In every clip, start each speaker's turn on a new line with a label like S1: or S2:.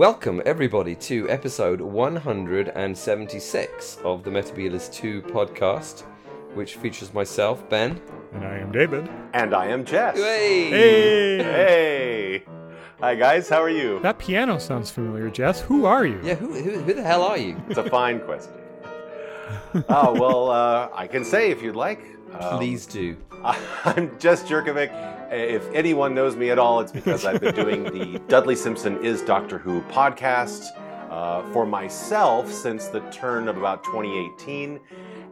S1: Welcome, everybody, to episode 176 of the Metabolist 2 podcast, which features myself, Ben.
S2: And I am David.
S3: And I am Jess.
S1: Hey!
S2: Hey!
S3: Hey! Hi, guys. How are you?
S2: That piano sounds familiar, Jess. Who are you?
S1: Yeah, who, who, who the hell are you?
S3: It's a fine question. oh, well, uh, I can say if you'd like. Um,
S1: Please do.
S3: I'm Jess Jurkovic. If anyone knows me at all, it's because I've been doing the Dudley Simpson is Doctor Who podcast uh, for myself since the turn of about 2018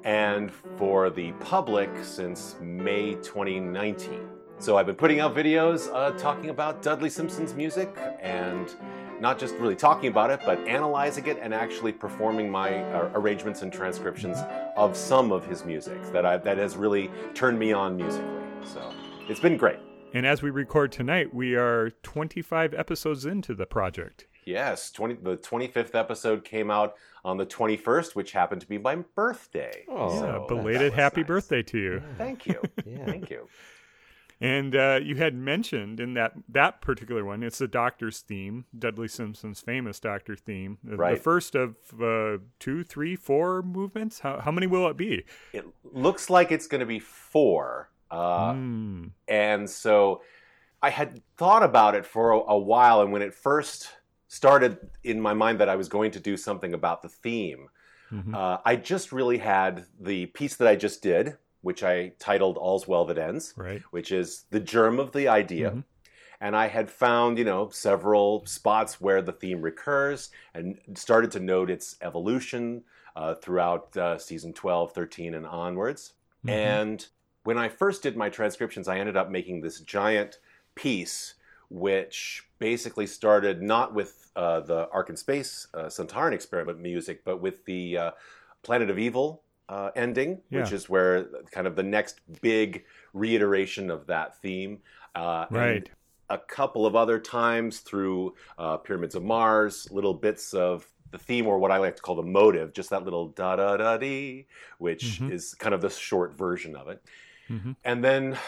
S3: and for the public since May 2019. So I've been putting out videos uh, talking about Dudley Simpson's music and not just really talking about it, but analyzing it and actually performing my uh, arrangements and transcriptions of some of his music that I, that has really turned me on musically. So it's been great.
S2: And as we record tonight, we are 25 episodes into the project.
S3: Yes, 20, the 25th episode came out on the 21st, which happened to be my birthday.
S1: Oh,
S2: yeah,
S3: So
S2: belated happy
S3: nice.
S2: birthday to you.
S3: Thank you.
S1: Yeah.
S3: Thank you.
S2: And uh, you had mentioned in that that particular one, it's the Doctor's theme, Dudley Simpson's famous Doctor theme. The, the first of uh, two, three, four movements. How, how many will it be?
S3: It looks like it's going to be four. Uh,
S2: Hmm.
S3: And so I had thought about it for a, a while. And when it first started in my mind that I was going to do something about the theme,
S2: Mhm.
S3: uh, I just really had the piece that I just did, which I titled All's Well That Ends,
S2: Right.
S3: which is the germ of the idea.
S2: Mhm.
S3: And I had found, you know, several spots where the theme recurs and started to note its evolution uh, throughout uh, season 12, 13, and onwards.
S2: Mhm.
S3: And when I first did my transcriptions, I ended up making this giant piece, which basically started not with uh, the Ark in Space uh, Sontaran experiment music, but with the uh, Planet of Evil uh, ending, which is where kind of the next big reiteration of that theme. Uh, and
S2: Right.
S3: a couple of other times through uh, Pyramids of Mars, little bits of the theme, or what I like to call the motive, just that little da da da dee, which
S2: Mhm.
S3: is kind of the short version of it.
S2: Mhm.
S3: And then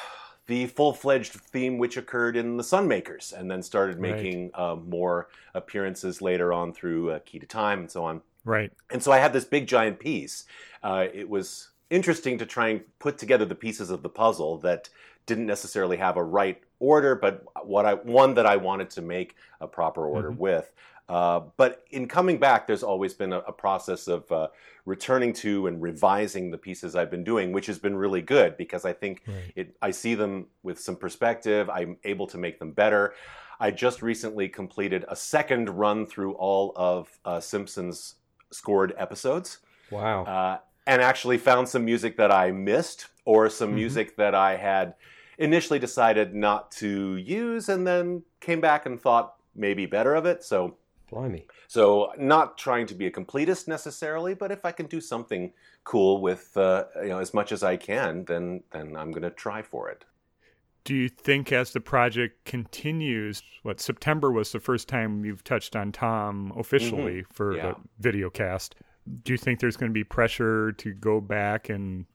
S3: the full fledged theme, which occurred in The Sunmakers, and then started
S2: Right.
S3: making uh, more appearances later on through uh, Key to Time and so on.
S2: Right.
S3: And so I had this big giant piece. Uh, it was interesting to try and put together the pieces of the puzzle that didn't necessarily have a right order, but what I one that I wanted to make a proper order
S2: Mhm.
S3: with. Uh, but in coming back, there's always been a, a process of uh, returning to and revising the pieces I've been doing, which has been really good because I think
S2: Right.
S3: it, I see them with some perspective. I'm able to make them better. I just recently completed a second run through all of uh, Simpsons scored episodes
S1: Wow.
S3: uh, and actually found some music that I missed or some
S2: Mhm.
S3: music that I had initially decided not to use and then came back and thought maybe better of it. So,
S1: Blimey.
S3: so not trying to be a completist necessarily, but if I can do something cool with uh, you know as much as I can, then then I'm going to try for it.
S2: Do you think as the project continues, what September was the first time you've touched on Tom officially for
S3: Yeah.
S2: the video cast? Do you think there's going to be pressure to go back and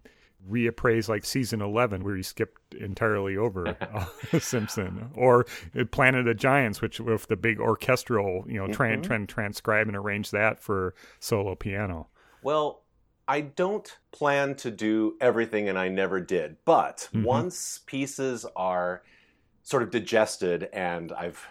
S2: reappraise like season 11 where you skipped entirely over uh, Simpson or Planet of the Giants which with the big orchestral, you know, try,
S3: Mhm.
S2: try and transcribe and arrange that for solo piano.
S3: Well, I don't plan to do everything, and I never did. But
S2: Mhm.
S3: once pieces are sort of digested and I've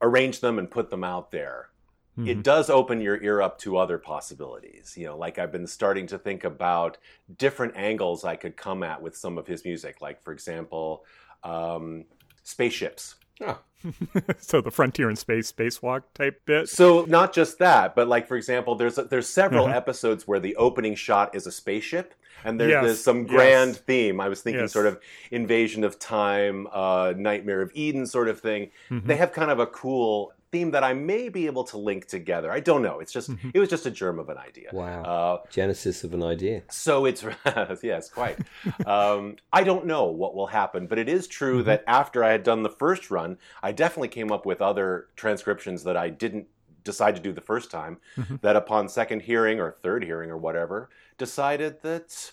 S3: arranged them and put them out there, it
S2: Mhm.
S3: does open your ear up to other possibilities. You know, like I've been starting to think about different angles I could come at with some of his music. Like, for example, um, spaceships.
S1: Oh,
S2: so the frontier and space spacewalk type bit.
S3: So not just that, but like for example, there's there's several
S2: Uh-huh.
S3: episodes where the opening shot is a spaceship, and there's,
S2: Yes,
S3: there's some
S2: yes.
S3: grand theme. I was thinking
S2: Yes.
S3: sort of Invasion of Time, uh, Nightmare of Eden sort of thing.
S2: Mhm.
S3: They have kind of a cool theme that I may be able to link together. I don't know. It's just
S2: Mhm.
S3: it was just a germ of an idea.
S1: wow.
S3: Uh,
S1: Genesis of an idea.
S3: so it's yes, quite. um, I don't know what will happen, but it is true
S2: Mhm.
S3: that after I had done the first run, I definitely came up with other transcriptions that I didn't decide to do the first time.
S2: Mhm.
S3: That upon second hearing or third hearing or whatever, decided that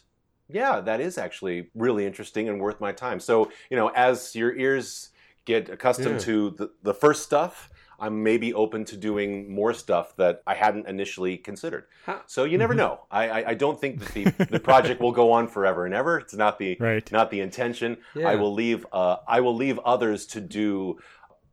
S3: yeah, that is actually really interesting and worth my time. So you know, as your ears get accustomed
S1: Yeah.
S3: to the, the first stuff. I'm maybe open to doing more stuff that I hadn't initially considered.
S1: How-
S3: So you never know. I, I, I don't think that the, the project will go on forever and ever. It's not the
S2: Right.
S3: not the intention.
S1: Yeah.
S3: I will leave uh, I will leave others to do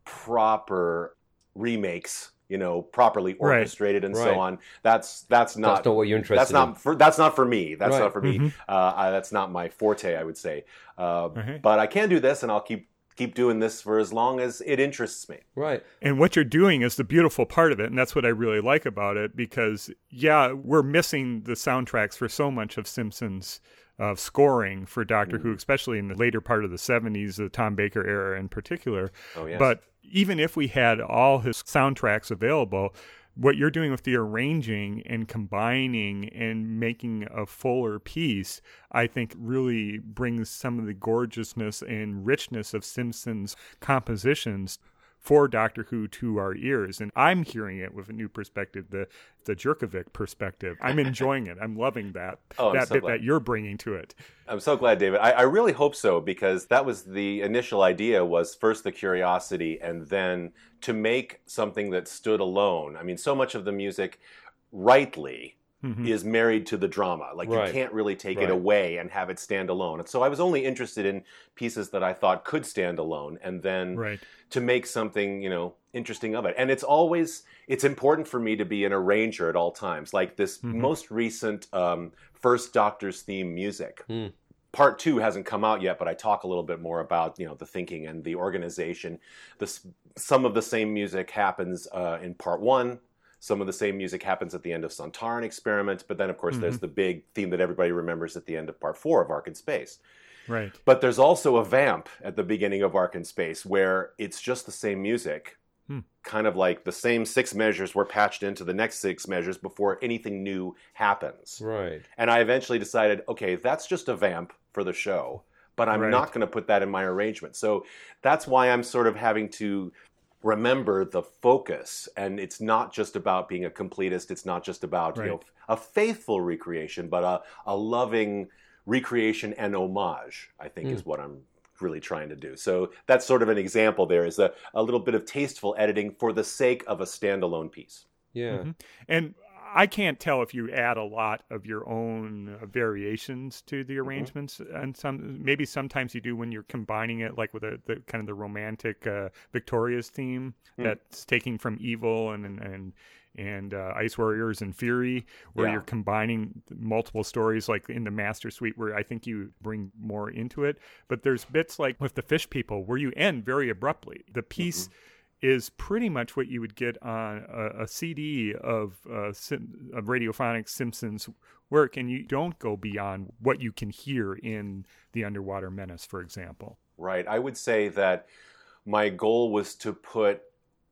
S3: proper remakes. You know, properly
S2: Right.
S3: orchestrated and
S1: Right.
S3: so on. That's that's not
S1: That's not what you're interested
S3: that's not
S1: in.
S3: for that's not for me. That's
S1: Right.
S3: not for me. Uh, I, that's not my forte. I would say. Uh,
S2: Okay.
S3: But I can do this, and I'll keep keep doing this for as long as it interests me.
S1: Right.
S2: And what you're doing is the beautiful part of it. And that's what I really like about it because, yeah, we're missing the soundtracks for so much of Simpsons uh, scoring for Doctor Who, especially in the later part of the 70s, the Tom Baker era in particular.
S3: Oh yes.
S2: But even if we had all his soundtracks available, what you're doing with the arranging and combining and making a fuller piece, I think really brings some of the gorgeousness and richness of Simpsons compositions for Doctor Who to our ears. And I'm hearing it with a new perspective, the the Jurkovic perspective. I'm enjoying it. I'm loving that
S3: Oh,
S2: that
S3: so
S2: bit
S3: glad.
S2: that you're bringing to it.
S3: I'm so glad, David. I, I really hope so because that was the initial idea. Was first the curiosity, and then to make something that stood alone. I mean, so much of the music, rightly,
S2: Mhm.
S3: is married to the drama. Like
S1: Right.
S3: you can't really take
S1: Right.
S3: it away and have it stand alone. And so I was only interested in pieces that I thought could stand alone, and then
S2: Right.
S3: to make something you know interesting of it and it's always it's important for me to be an arranger at all times like this
S2: Mhm.
S3: most recent um, first doctor's theme music
S1: Hmm.
S3: part two hasn't come out yet but i talk a little bit more about you know the thinking and the organization this some of the same music happens uh, in part one some of the same music happens at the end of Sontaran Experiment, but then, of course, there's the big theme that everybody remembers at the end of part four of Ark in Space.
S2: Right.
S3: But there's also a vamp at the beginning of Ark in Space where it's just the same music.
S2: Hmm.
S3: Kind of like the same six measures were patched into the next six measures before anything new happens.
S1: Right.
S3: And I eventually decided, okay, that's just a vamp for the show, but I'm
S2: Right.
S3: not going to put that in my arrangement. So that's why I'm sort of having to remember the focus. And it's not just about being a completist. It's not just about you know a faithful recreation but a, a loving recreation and homage i think is what i'm really trying to do. So that's sort of an example there is a, a little bit of tasteful editing for the sake of a standalone piece.
S1: Yeah.
S2: Mhm. And I can't tell if you add a lot of your own uh, variations to the arrangements, and some maybe sometimes you do when you're combining it, like with a, the kind of the romantic uh, Victoria's theme
S3: Hmm.
S2: that's taking from Evil and and and, and uh, Ice Warriors and Fury, where
S3: Yeah.
S2: you're combining multiple stories, like in the Master Suite, where I think you bring more into it. But there's bits like with the Fish People where you end very abruptly. The piece is pretty much what you would get on a, a CD of, uh, Sim, of radiophonic Simpsons work, and you don't go beyond what you can hear in the Underwater Menace, for example.
S3: Right. I would say that my goal was to put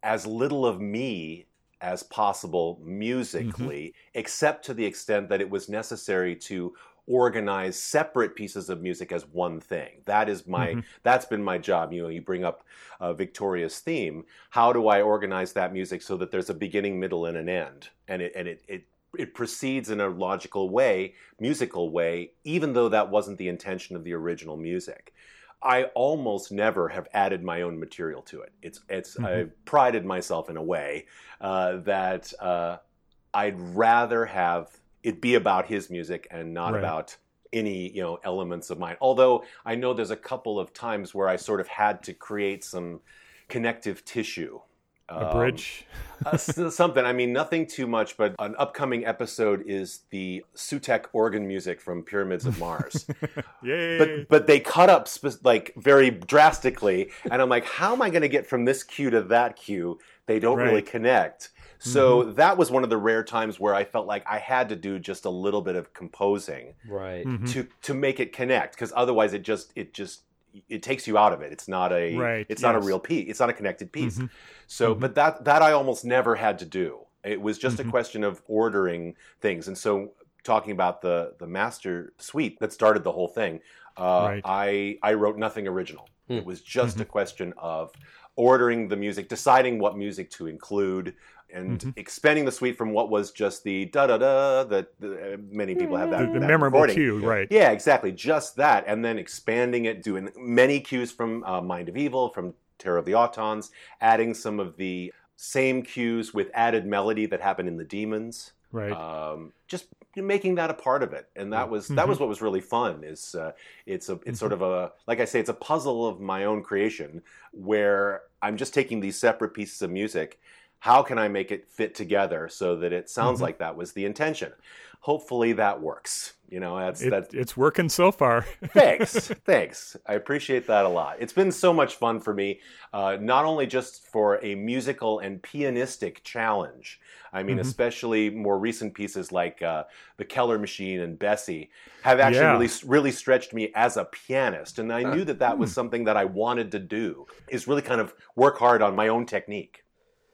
S3: as little of me as possible musically, except to the extent that it was necessary to organize separate pieces of music as one thing. That is my
S2: Mhm.
S3: that's been my job. You know, you bring up uh, Victoria's theme. How do I organize that music so that there's a beginning, middle, and an end, and it and it it it proceeds in a logical way, musical way, even though that wasn't the intention of the original music. I almost never have added my own material to it. It's it's
S2: Mhm.
S3: I've prided myself in a way uh, that uh, I'd rather have it be about his music and not
S2: Right.
S3: about any you know elements of mine. Although I know there's a couple of times where I sort of had to create some connective tissue.
S2: A
S3: Um,
S2: bridge.
S3: uh, something. I mean, nothing too much, but an upcoming episode is the Sutekh organ music from Pyramids of Mars.
S2: Yay!
S3: but but they cut up spe- like very drastically, and I'm like, how am I going to get from this cue to that cue? They don't really connect. So that was one of the rare times where I felt like I had to do just a little bit of composing
S1: Right.
S2: Mhm.
S3: to to make it connect, because otherwise it just it just it takes you out of it. It's not a
S2: Right,
S3: it's not a real piece. It's not a connected piece.
S2: Mhm.
S3: So,
S2: Mhm.
S3: but that that I almost never had to do. It was just a question of ordering things. And so, talking about the the master suite that started the whole thing, uh,
S2: Right.
S3: I I wrote nothing original.
S1: Hmm.
S3: It was just
S2: Mm-hmm.
S3: a question of ordering the music, deciding what music to include. And
S2: Mhm.
S3: expanding the suite from what was just the da da da that uh, many people have that,
S2: the, the
S3: that
S2: memorable
S3: recording.
S2: cue, right?
S3: Yeah, exactly. Just that, and then expanding it, doing many cues from uh, Mind of Evil, from Terror of the Autons, adding some of the same cues with added melody that happened in the demons.
S2: Right.
S3: Um, just making that a part of it, and that was that was what was really fun. Is uh, it's a it's sort of a like I say, it's a puzzle of my own creation where I'm just taking these separate pieces of music. How can I make it fit together so that it sounds like that was the intention? Hopefully that works. You know, that's
S2: It-
S3: that's
S2: it's working so far.
S3: thanks thanks i appreciate that a lot it's been so much fun for me uh, not only just for a musical and pianistic challenge i mean especially more recent pieces like uh, the keller machine and bessie have actually
S2: Yeah.
S3: really really stretched me as a pianist and i knew that that was something that i wanted to do is really kind of work hard on my own technique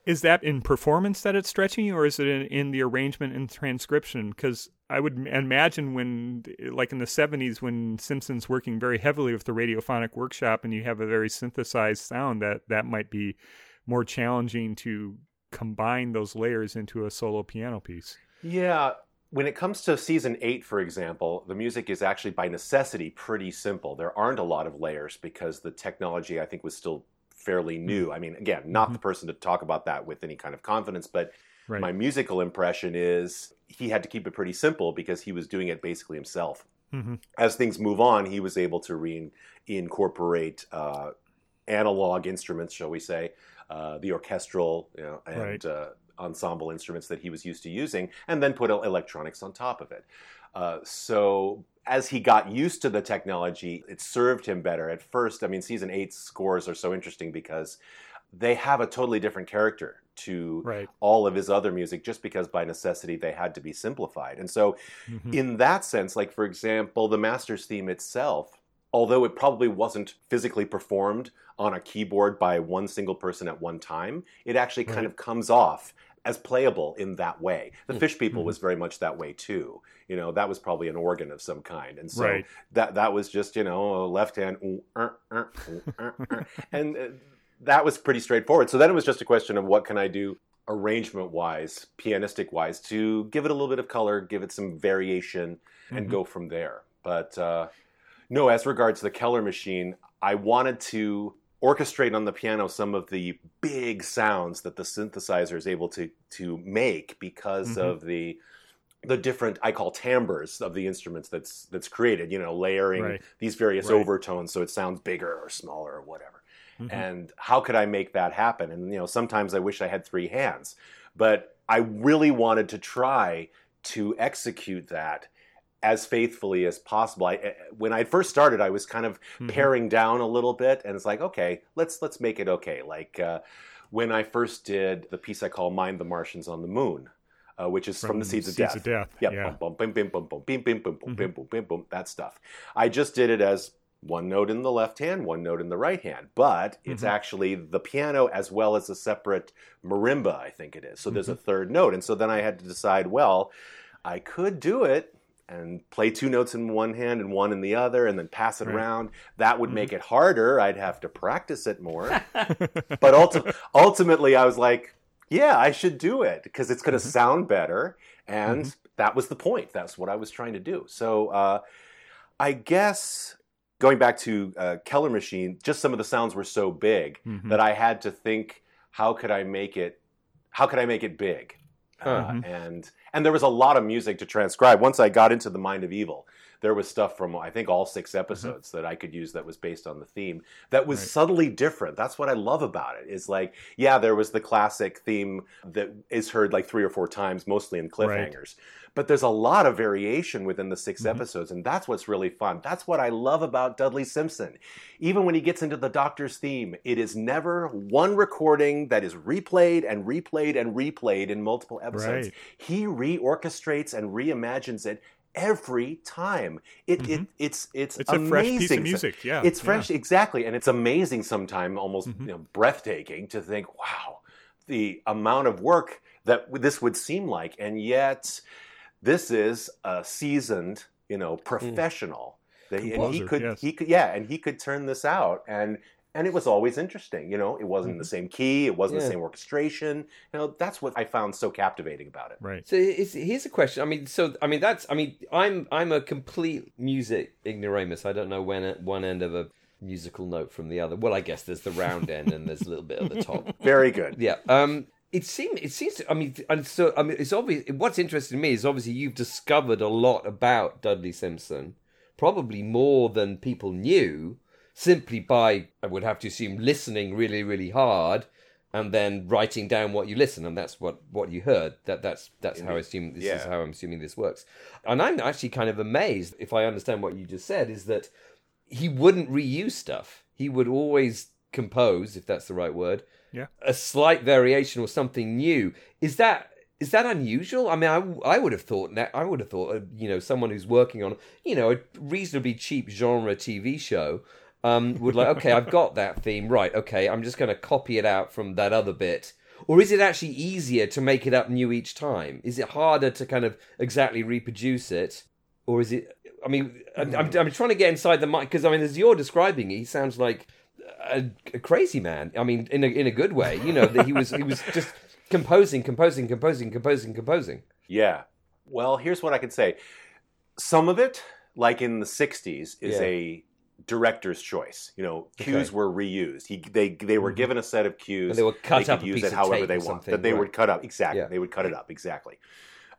S2: Is that in performance that it's stretching you, or is it in, in the arrangement and transcription? Because I would imagine when, like in the 70s, when Simpson's working very heavily with the radiophonic workshop and you have a very synthesized sound, that that might be more challenging to combine those layers into a solo piano piece.
S3: Yeah, when it comes to season eight, for example, the music is actually by necessity pretty simple. There aren't a lot of layers because the technology, I think, was still fairly new. I mean, again, not the person to talk about that with any kind of confidence, but
S2: Right.
S3: my musical impression is he had to keep it pretty simple because he was doing it basically himself.
S2: hmm
S3: As things move on, he was able to re- incorporate uh, analog instruments, shall we say, uh, the orchestral you know, and
S2: Right.
S3: uh, ensemble instruments that he was used to using, and then put electronics on top of it. Uh, so as he got used to the technology, it served him better. At first, I mean, season eight's scores are so interesting because they have a totally different character to
S2: Right.
S3: all of his other music just because by necessity they had to be simplified. And so
S2: Mhm.
S3: in that sense, like for example, the Masters theme itself, although it probably wasn't physically performed on a keyboard by one single person at one time, it actually kind of comes off as playable in that way. The Fish People was very much that way too. You know, that was probably an organ of some kind, and so
S2: Right.
S3: that that was just you know left hand, ooh, er, er, er, er. and uh, that was pretty straightforward. So then it was just a question of what can I do arrangement wise, pianistic wise, to give it a little bit of color, give it some variation, and
S2: Mhm.
S3: go from there. But uh, no, as regards the Keller machine, I wanted to orchestrate on the piano some of the big sounds that the synthesizer is able to to make because
S2: Mhm.
S3: of the the different I call timbres of the instruments that's that's created. You know, layering
S2: Right.
S3: these various
S2: Right.
S3: overtones so it sounds bigger or smaller or whatever.
S2: Mhm.
S3: And how could I make that happen? And you know, sometimes I wish I had three hands, but I really wanted to try to execute that as faithfully as possible. I, eh, when I first started, I was kind of
S2: Mhm.
S3: paring down a little bit, and it's like, okay, let's let's make it okay. Like uh, when I first did the piece I call "Mind the Martians on the Moon," uh, which is from, the Seeds of
S2: Seeds
S3: Death.
S2: of Death.
S3: Yep.
S2: Yeah.
S3: Bum, bum, bim, bim, bum, bim, bim, bum, bum,
S2: Mhm.
S3: bim, bum, bim, that stuff. I just did it as one note in the left hand, one note in the right hand, but it's
S2: Mhm.
S3: actually the piano as well as a separate marimba, I think it is. So there's a third note. And so then I had to decide, well, I could do it and play two notes in one hand and one in the other and then pass it
S2: Right.
S3: around. That would make it harder. I'd have to practice it more. but ulti- ultimately, I was like, yeah, I should do it because it's going to sound better. And that was the point. That's what I was trying to do. So uh, I guess going back to uh, Keller Machine, just some of the sounds were so big
S2: Mhm.
S3: that I had to think, how could I make it? How could I make it big? Uh,
S2: Mhm.
S3: and and there was a lot of music to transcribe. Once I got into the Mind of Evil, there was stuff from I think all six episodes that I could use that was based on the theme that was
S2: Right.
S3: subtly different. That's what I love about it. Is like, yeah, there was the classic theme that is heard like three or four times, mostly in cliffhangers. But there's a lot of variation within the 6
S2: Mhm.
S3: episodes, and that's what's really fun. That's what I love about Dudley Simpson. Even when he gets into the Doctor's theme, it is never one recording that is replayed and replayed and replayed in multiple episodes.
S2: Right.
S3: He reorchestrates and reimagines it every time. It, it it's it's
S2: It's a fresh piece of
S3: amazing.
S2: music. Yeah.
S3: It's
S2: yeah.
S3: fresh, exactly, and it's amazing. Sometimes almost
S2: Mhm.
S3: you know, breathtaking to think, wow, the amount of work that this would seem like, and yet this is a seasoned, you know, professional. That he, and he could,
S2: yes.
S3: he could, yeah, and he could turn this out, and and it was always interesting. You know, it wasn't
S2: Mm-hmm.
S3: the same key, it wasn't
S1: Yeah.
S3: the same orchestration. You know, that's what I found so captivating about it.
S2: Right.
S1: So it's, here's a question. I mean, so I mean that's I mean I'm I'm a complete music ignoramus. I don't know when at one end of a musical note from the other. Well, I guess there's the round end and there's a little bit at the top.
S3: Very good.
S1: Yeah. Um. it seems it seems to, I mean and so I mean it's obvious what's interesting to me is obviously you've discovered a lot about Dudley Simpson probably more than people knew simply by I would have to assume listening really really hard and then writing down what you listen and that's what what you heard that that's that's how I assume this is how I'm assuming this works and I'm actually kind of amazed if I understand what you just said is that he wouldn't reuse stuff he would always compose if that's the right word
S2: Yeah.
S1: a slight variation or something new. Is that is that unusual? I mean, I, I would have thought that I would have thought uh, you know someone who's working on you know a reasonably cheap genre TV show um, would like okay I've got that theme right okay I'm just going to copy it out from that other bit. Or is it actually easier to make it up new each time? Is it harder to kind of exactly reproduce it, or is it? I mean, I'm, I'm, I'm trying to get inside the mind because I mean, as you're describing it, he sounds like a, a crazy man. I mean, in a in a good way. You know that he was he was just composing, composing, composing, composing, composing.
S3: Yeah. Well, here's what I can say. Some of it, like in the '60s, is
S1: Yeah.
S3: a director's choice. You know, cues
S1: Okay. Mm-hmm.
S3: were reused. He, they they were given a set of cues.
S1: And they would cut
S3: they
S1: up
S3: could use it however they want. That they
S1: right.
S3: would cut up exactly.
S1: Yeah.
S3: They would cut it up exactly.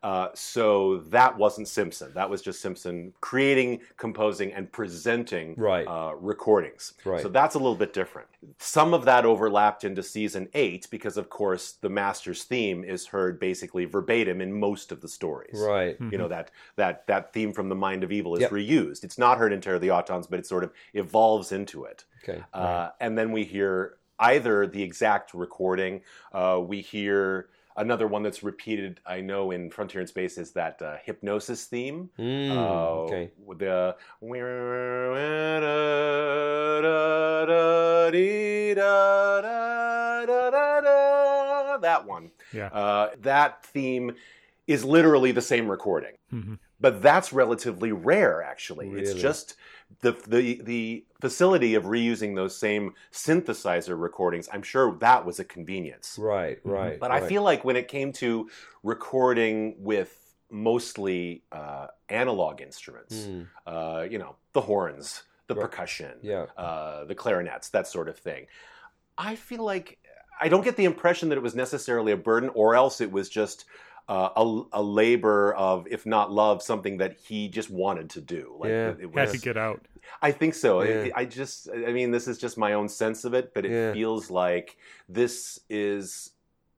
S3: Uh, so that wasn't Simpson. That was just Simpson creating, composing, and presenting
S1: Right.
S3: uh, recordings.
S1: Right.
S3: So that's a little bit different. Some of that overlapped into season eight because, of course, the Master's theme is heard basically verbatim in most of the stories.
S1: Right.
S3: You know that that that theme from the Mind of Evil is
S1: Yep.
S3: reused. It's not heard in Terror of the Autons, but it sort of evolves into it.
S1: Okay.
S3: Uh, and then we hear either the exact recording, uh, we hear another one that's repeated. I know in Frontier in Space is that uh, hypnosis theme.
S1: Mm,
S3: Uh,
S1: okay.
S3: with The that one.
S2: Yeah.
S3: Uh, that theme is literally the same recording,
S2: hmm
S3: but that's relatively rare. Actually, it's just the the the facility of reusing those same synthesizer recordings. I'm sure that was a convenience.
S1: Right. Right.
S3: But
S1: right.
S3: I feel like when it came to recording with mostly uh, analog instruments,
S1: Mm,
S3: uh, you know, the horns, the
S1: Right.
S3: percussion,
S1: yeah.
S3: uh, the clarinets, that sort of thing, I feel like I don't get the impression that it was necessarily a burden, or else it was just. Uh, a, a labor of, if not love, something that he just wanted to do. Like
S1: Yeah.
S3: it
S2: Had
S3: was,
S2: to get out.
S3: I think so.
S1: Yeah.
S3: I, I just, I mean, this is just my own sense of it, but it
S1: Yeah.
S3: feels like this is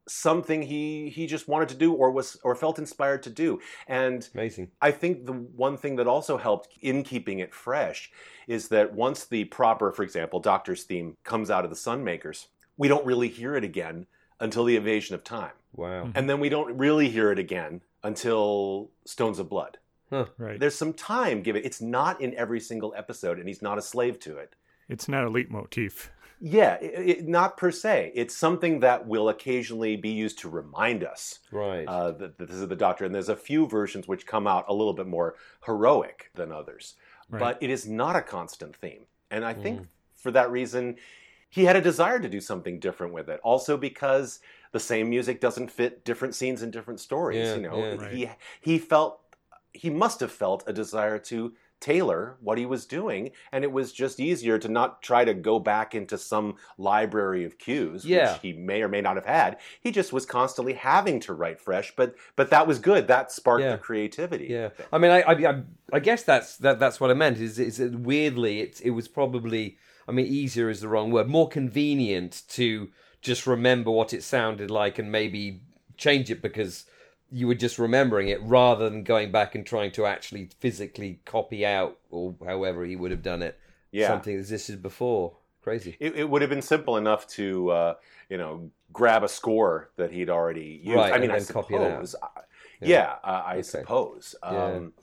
S3: something he he just wanted to do or was or felt inspired to do. And
S1: Amazing.
S3: I think the one thing that also helped in keeping it fresh is that once the proper, for example, Doctor's theme comes out of the Sunmakers, we don't really hear it again until the Invasion of Time,
S1: Wow.
S3: and then we don't really hear it again until Stones of Blood.
S2: Right.
S3: There's some time given. It's not in every single episode, and he's not a slave to it.
S2: It's not a leitmotif.
S3: Yeah, it, it- not per se. It's something that will occasionally be used to remind us
S1: Right.
S3: uh, that, that this is the Doctor. And there's a few versions which come out a little bit more heroic than others.
S2: Right.
S3: But it is not a constant theme. And I
S1: Mm.
S3: think for that reason, he had a desire to do something different with it. Also because the same music doesn't fit different scenes and different stories.
S1: Yeah,
S3: you know,
S1: yeah.
S3: he he felt he must have felt a desire to tailor what he was doing, and it was just easier to not try to go back into some library of cues,
S1: Yeah.
S3: which he may or may not have had. He just was constantly having to write fresh, but but that was good. That sparked
S1: Yeah.
S3: the creativity.
S1: Yeah, I mean, I, I, I, I guess that's that. That's what I meant. Is, is that weirdly, it, it was probably. I mean, easier is the wrong word. More convenient to just remember what it sounded like and maybe change it because you were just remembering it rather than going back and trying to actually physically copy out or however he would have done it.
S3: Yeah.
S1: something that existed before. Crazy.
S3: It, it would have been simple enough to, uh, you know, grab a score that he'd already used.
S1: Right,
S3: I mean,
S1: and
S3: I
S1: then copy it out.
S3: suppose. I-
S1: Yeah.
S3: Yeah, uh, I
S1: Okay.
S3: suppose.
S1: Yeah.
S3: Um,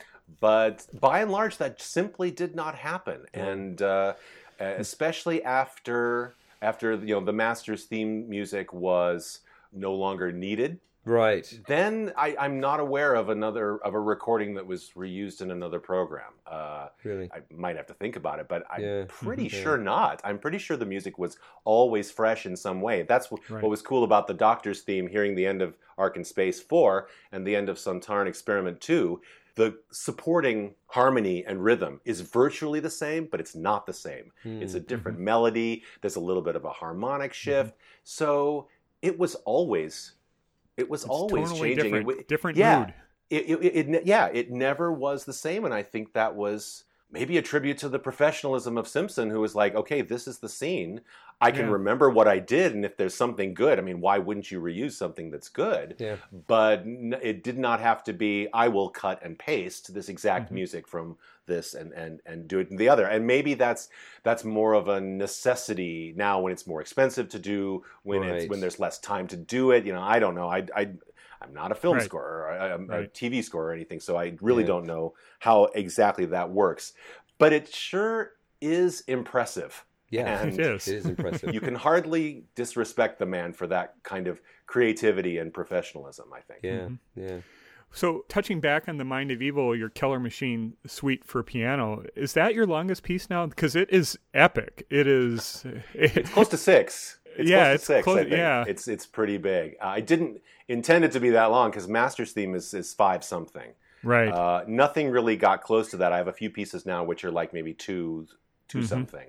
S3: But by and large, that simply did not happen, and uh, especially after after you know the master's theme music was no longer needed.
S1: Right.
S3: Then I, I'm not aware of another of a recording that was reused in another program. Uh,
S1: Really.
S3: I might have to think about it, but I'm
S1: Yeah.
S3: pretty
S1: Yeah.
S3: sure not. I'm pretty sure the music was always fresh in some way. That's what,
S2: Right.
S3: what was cool about the Doctor's theme, hearing the end of Ark in Space 4 and the end of Sontaran Experiment 2. The supporting harmony and rhythm is virtually the same, but it's not the same. It's a
S1: Mm.
S3: different melody. There's a little bit of a harmonic shift. So it was always It was
S2: It's
S3: always
S2: tonally
S3: changing.
S2: Different, different
S3: yeah,
S2: mood.
S3: It, it, it, it- yeah, it never was the same, and I think that was maybe a tribute to the professionalism of Simpson, who was like, okay, this is the scene. I can
S2: Yeah.
S3: remember what I did, and if there's something good, I mean, why wouldn't you reuse something that's good?
S1: Yeah.
S3: But it did not have to be. I will cut and paste this exact
S2: Mhm.
S3: music from this and and and do it in the other. And maybe that's that's more of a necessity now when it's more expensive to do when it's when there's less time to do it. You know, I don't know. I I I'm not a film
S2: Right.
S3: scorer, or I- I'm a TV scorer or anything, so I really
S1: Yeah.
S3: don't know how exactly that works. But it sure is impressive.
S1: Yeah,
S3: And
S2: It is.
S1: it is impressive.
S3: You can hardly disrespect the man for that kind of creativity and professionalism. I think.
S1: yeah,
S2: Mhm.
S1: yeah.
S2: So, touching back on the Mind of Evil, your Keller Machine suite for piano, is that your longest piece now? Because it is epic. It is.
S3: It's close to six. It's
S2: Yeah,
S3: close to
S2: it's
S3: six.
S2: close-
S3: I think.
S2: yeah.
S3: it's it's pretty big. Uh, I didn't intend it to be that long because Master's theme is is five something.
S2: right.
S3: Uh, nothing really got close to that. I have a few pieces now which are like maybe two 2
S2: Mhm.
S3: something.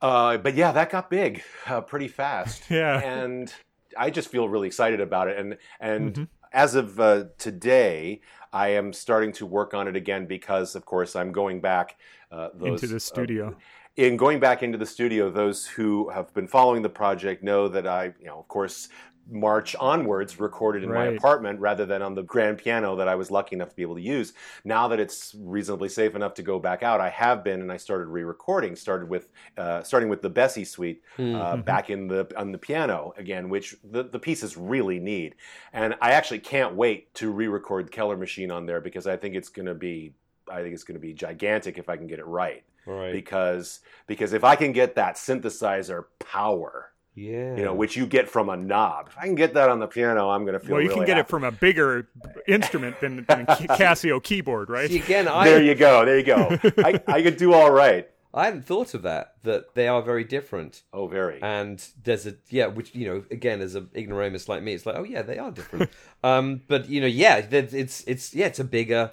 S3: Uh, but yeah, that got big uh, pretty fast.
S2: Yeah.
S3: and I just feel really excited about it. And and
S2: Mhm.
S3: as of uh, today, I am starting to work on it again because, of course, I'm going back. Uh, those,
S2: Into the studio.
S3: In going back into the studio, those who have been following the project know that I, you know, of course, March onwards recorded in my apartment rather than on the grand piano that I was lucky enough to be able to use. Now that it's reasonably safe enough to go back out, I have been and I started re-recording. Started with uh, starting with the Bessie suite uh,
S2: Mm-hmm.
S3: back in the on the piano again, which the the pieces really need. And I actually can't wait to re-record Keller Machine on there because I think it's going to be I think it's going to be gigantic if I can get it right
S1: Right.
S3: because because if I can get that synthesizer power,
S1: yeah.
S3: you know, which you get from a knob, if I can get that on the piano, I'm going to feel.
S2: Well, you
S3: really
S2: can get it from a bigger instrument than, than a Casio keyboard, right?
S1: See, again, I
S3: There you go. There you go. I, I could do all right.
S1: I hadn't thought of that. That they are very different.
S3: Oh, very.
S1: and there's a yeah which you know again as an ignoramus like me it's like oh yeah they are different um but you know yeah that- it's it's yeah it's a bigger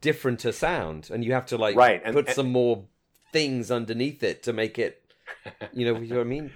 S1: differenter sound and you have to like
S3: Right, and-
S1: put
S3: and-
S1: some more things underneath it to make it you know you know what i mean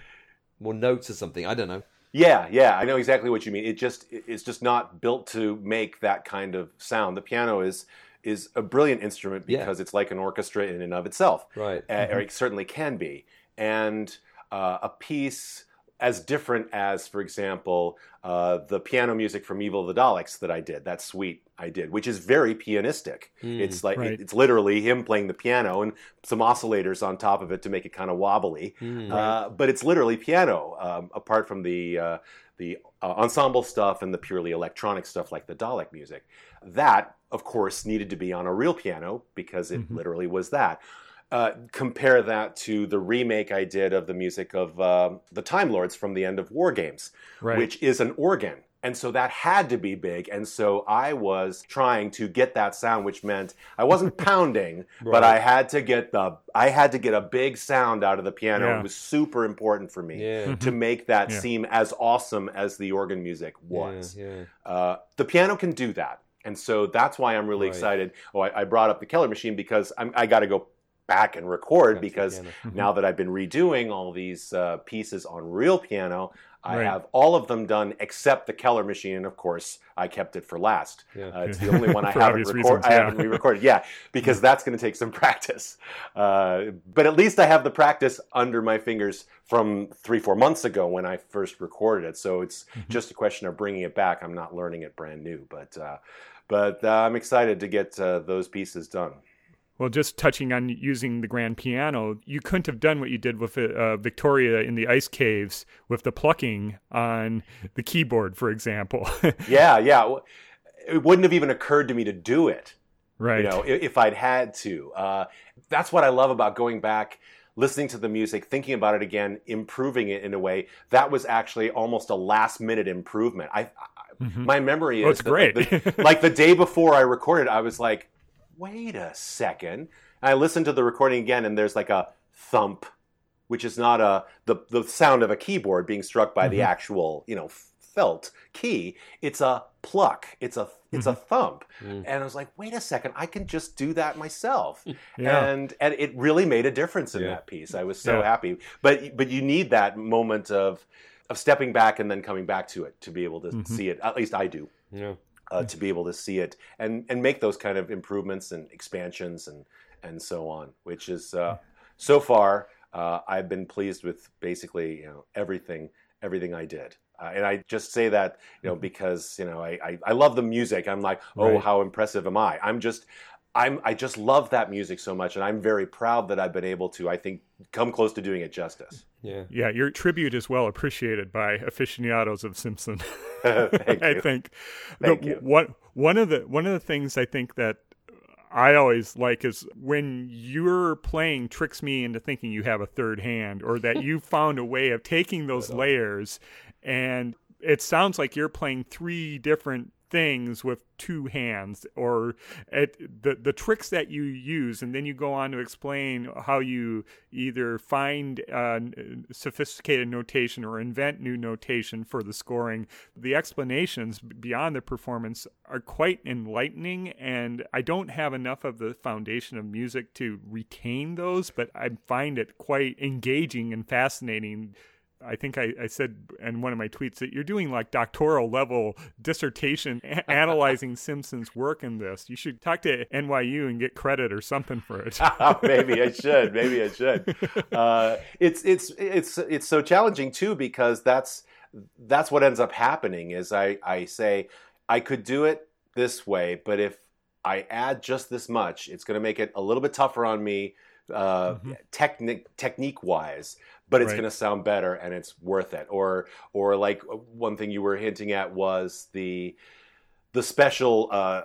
S1: more notes or something i don't know
S3: Yeah, yeah, I know exactly what you mean. It just it's just not built to make that kind of sound. The piano is is a brilliant instrument
S1: Yeah.
S3: because it's like an orchestra in and of itself.
S1: right
S3: uh, or it certainly can be. And uh, a piece as different as, for example, uh, the piano music from Evil of the Daleks that I did, that suite I did, which is very pianistic.
S1: Mm,
S3: it's like
S2: right.
S3: it's literally him playing the piano and some oscillators on top of it to make it kind of wobbly.
S1: Mm.
S3: Uh, but it's literally piano, um, apart from the uh, the uh, ensemble stuff and the purely electronic stuff like the Dalek music. That, of course, needed to be on a real piano because it
S2: Mhm.
S3: literally was that. Uh, compare that to the remake I did of the music of um the Time Lords from the end of War Games,
S2: Right.
S3: which is an organ. And so that had to be big. And so I was trying to get that sound, which meant I wasn't pounding, but I had to get the I had to get a big sound out of the piano.
S2: Yeah.
S3: It was super important for me
S1: yeah
S3: to make that
S2: Yeah.
S3: seem as awesome as the organ music was.
S1: yeah, yeah.
S3: Uh, the piano can do that, and so that's why I'm really
S1: Right.
S3: excited. Oh, I, I brought up the Keller machine because I'm, I got to go back and record
S1: Gotcha,
S3: because. Now that I've been redoing all these uh, pieces on real piano, I
S2: Right.
S3: have all of them done except the Keller machine. Of course, I kept it for last.
S1: Yeah.
S3: Uh, it's the only one I haven't
S2: reasons,
S3: I
S2: yeah.
S3: haven't re-recorded. Yeah, because that's going to take some practice. Uh, but at least I have the practice under my fingers from three, four months ago when I first recorded it. So it's
S2: Mm-hmm.
S3: just a question of bringing it back. I'm not learning it brand new, but uh, but uh, I'm excited to get uh, those pieces done.
S2: Well, just touching on using the grand piano, you couldn't have done what you did with uh, Victoria in the ice caves with the plucking on the keyboard, for example.
S3: Yeah, yeah. It wouldn't have even occurred to me to do it.
S2: right.
S3: you know, if I'd had to. Uh, that's what I love about going back, listening to the music, thinking about it again, improving it in a way. That was actually almost a last minute improvement. I, I
S2: Mhm.
S3: my memory is
S2: Oh, it's great.
S3: the- like the day before I recorded, I was like, wait a second. And I listened to the recording again, and there's like a thump, which is not a the the sound of a keyboard being struck by the
S2: Mhm.
S3: actual you know felt key. It's a pluck. It's a it's a thump.
S1: Mm.
S3: And I was like, wait a second, I can just do that myself.
S2: yeah.
S3: And and it really made a difference in
S1: Yeah.
S3: that piece. I was so
S2: Yeah.
S3: happy. But but you need that moment of of stepping back and then coming back to it to be able to
S2: Mhm.
S3: see it. At least I do.
S1: Yeah.
S3: Uh, to be able to see it and and make those kind of improvements and expansions and and so on, which is uh, so far uh, I've been pleased with basically you know everything everything I did. Uh, and I just say that, you know, because you know I, I, I love the music. I'm like, oh,
S2: Right.
S3: how impressive am I? I'm just, I'm I just love that music so much, and I'm very proud that I've been able to, I think, come close to doing it justice.
S1: Yeah.
S2: Yeah, your tribute is well appreciated by aficionados of Simpson.
S3: Thank
S2: I think
S3: Thank
S2: the-
S3: you.
S2: One one of the one of the things I think that I always like is when you're playing tricks me into thinking you have a third hand or that you found a way of taking those layers and it sounds like you're playing three different things with two hands or it, the the tricks that you use and then you go on to explain how you either find uh, sophisticated notation or invent new notation for the scoring. The explanations beyond the performance are quite enlightening and i don't have enough of the foundation of music to retain those but i find it quite engaging and fascinating I think I, I said in one of my tweets that you're doing like doctoral level dissertation a- analyzing Simpson's work in this. You should talk to NYU and get credit or something for it.
S3: maybe I should. Maybe I should. Uh, it's it's it's it's so challenging too because that's that's what ends up happening. Is I I say I could do it this way, but if I add just this much, it's going to make it a little bit tougher on me, uh,
S2: Mhm.
S3: technique technique wise. But it's
S2: Right.
S3: going to sound better, and it's worth it. Or or like one thing you were hinting at was the the special uh,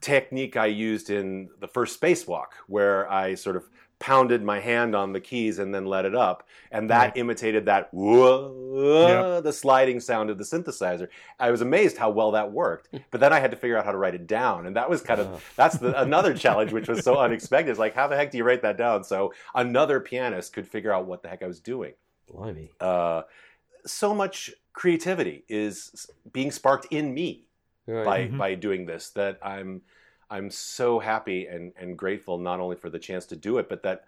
S3: technique I used in the first spacewalk, where I sort of pounded my hand on the keys and then let it up, and that imitated that whoa, the sliding sound of the synthesizer. I was amazed how well that worked, but then I had to figure out how to write it down, and that was kind of that's the, another challenge, which was so unexpected. It's like, how the heck do you write that down? So another pianist could figure out what the heck I was doing
S1: Blimey.
S3: uh, so much creativity is being sparked in me
S1: Right.
S3: by
S2: Mhm.
S3: by doing this that I'm I'm so happy and and grateful not only for the chance to do it but that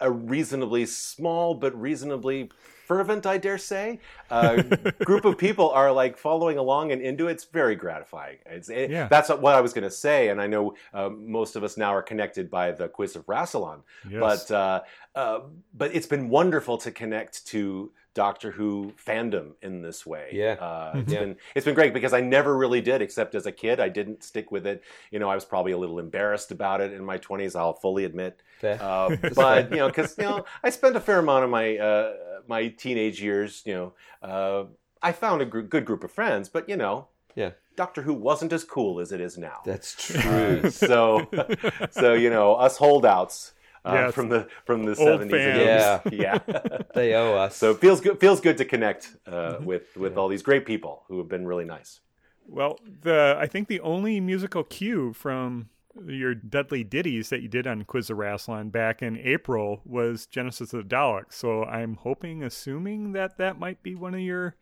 S3: a reasonably small but reasonably fervent I dare say uh, group of people are like following along and into it. It's very gratifying. It's it,
S2: Yeah.
S3: that's what I was going to say and I know uh, most of us now are connected by the quiz of Rassilon
S2: Yes.
S3: but uh, uh, but it's been wonderful to connect to Doctor Who fandom in this way.
S1: Yeah.
S3: uh, it's
S1: Yeah.
S3: been it's been great because I never really did, except as a kid. I didn't stick with it. You know, I was probably a little embarrassed about it in my twenties. I'll fully admit. Uh, but you know, because you know, I spent a fair amount of my uh, my teenage years. You know, uh, I found a gr- good group of friends, but you know,
S1: Yeah.
S3: Doctor Who wasn't as cool as it is now.
S1: That's true.
S3: so, so you know, us holdouts uh,
S2: Yes.
S3: from the from the seventies,
S1: Yeah,
S3: yeah.
S1: they owe us.
S3: so it feels good. Feels good to connect uh,
S2: Mm-hmm.
S3: with with all these great people who have been really nice.
S2: Well, the I think the only musical cue from your Dudley ditties that you did on Quiz of Rassilon back in April was Genesis of the Daleks. So I'm hoping, assuming that that might be one of your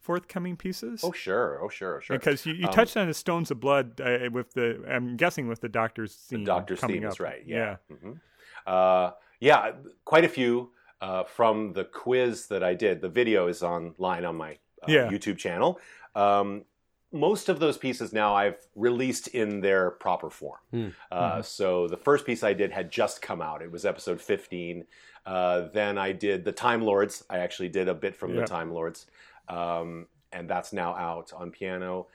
S2: forthcoming pieces.
S3: Oh sure, oh sure, sure.
S2: Because you, you
S3: Um,
S2: touched on the Stones of Blood uh, with the, I'm guessing with the Doctor's theme.
S3: the Doctor's theme
S2: up.
S3: is right. Yeah, hmm uh, yeah, quite a few uh, from the quiz that I did. The video is online on my uh,
S2: Yeah.
S3: YouTube channel. Um, most of those pieces now I've released in their proper form.
S1: Hmm.
S3: Uh, So the first piece I did had just come out. It was episode 15. Uh, then I did the Time Lords. I actually did a bit from
S2: Yeah.
S3: the Time Lords, um, and that's now out on piano.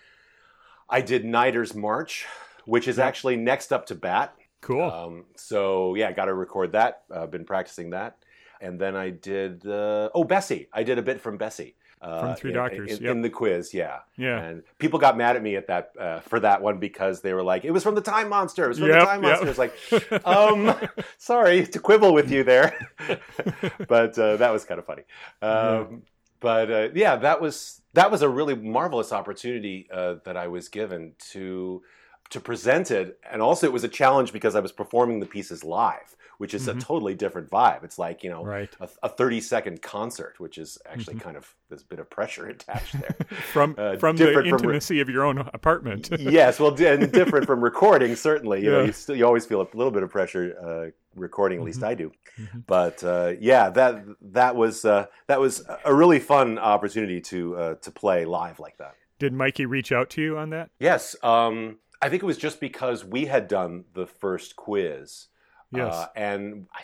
S3: I did Nyder's March, which is
S2: Yeah.
S3: actually next up to bat.
S2: Cool.
S3: Um, so yeah, got to record that. Uh, been practicing that, and then I did uh, oh Bessie. I did a bit from Bessie uh,
S2: From Three
S3: in-
S2: Doctors,
S3: in,
S2: yep.
S3: in the quiz. Yeah,
S2: yeah.
S3: and people got mad at me at that uh, for that one because they were like, "It was from the Time Monster. It was from
S2: Yep,
S3: the Time
S2: yep.
S3: Monster." It's like, um, sorry to quibble with you there, but uh, that was kind of funny. Um, But uh, yeah, that was that was a really marvelous opportunity uh, that I was given to to present it, and also it was a challenge because I was performing the pieces live, which is
S2: Mhm.
S3: a totally different vibe. It's like you know
S2: Right.
S3: a, a thirty second concert, which is actually
S2: Mhm.
S3: kind of there's a bit of pressure attached there.
S2: From
S3: Uh,
S2: from the
S3: different from re-
S2: intimacy of your own apartment.
S3: yes, well, and different from recording certainly. You know, you still you always feel a little bit of pressure uh, recording. At least
S2: Mhm.
S3: I do.
S2: Mhm.
S3: But uh, yeah, that that was uh, that was a really fun opportunity to uh, to play live like that.
S2: Did Mikey reach out to you on that?
S3: Yes, um, I think it was just because we had done the first quiz.
S2: Yes.
S3: uh, and I,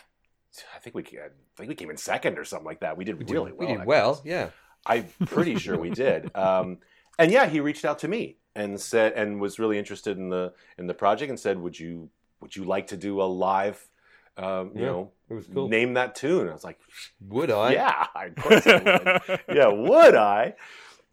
S3: I think we I think we came in second or something like that. We did
S1: We did,
S3: really well.
S1: we did well,
S3: quiz.
S1: yeah.
S3: I'm pretty sure we did. Um, and yeah, he reached out to me and said and was really interested in the in the project and said, "Would you would you like to do a live, um, you
S1: Yeah,
S3: know,
S1: It was cool.
S3: name that tune?" I was like,
S1: Would I?
S3: "Yeah, I would. yeah, would I?"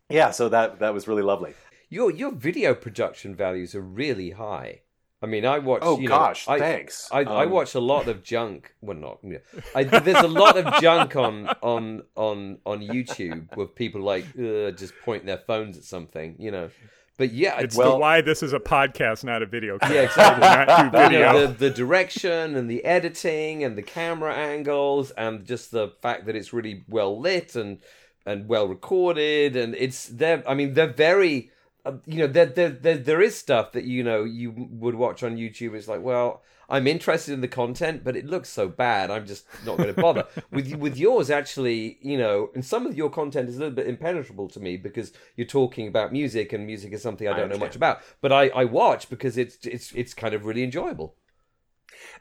S3: Yeah, so that that was really lovely.
S1: Your your video production values are really high. I mean, I watch.
S3: Oh
S1: you know,
S3: gosh,
S1: I,
S3: thanks.
S1: I, I
S3: Um,
S1: watch a lot of junk. Well, not. yeah. I, there's a lot of junk on on on on YouTube with people like uh, just pointing their phones at something, you know. But yeah,
S2: It's
S3: Well-
S2: the why this is a podcast, not a video.
S1: Yeah, exactly.
S2: Not do
S1: you know, the, the direction and the editing and the camera angles and just the fact that it's really well lit and and well recorded and it's they're I mean they're very uh, you know there, there there there is stuff that you know you would watch on YouTube. It's like well I'm interested in the content but it looks so bad I'm just not going to bother. With with yours actually you know and some of your content is a little bit impenetrable to me because you're talking about music and music is something I
S3: I
S1: don't know much about. But I I watch because it's it's it's kind of really enjoyable.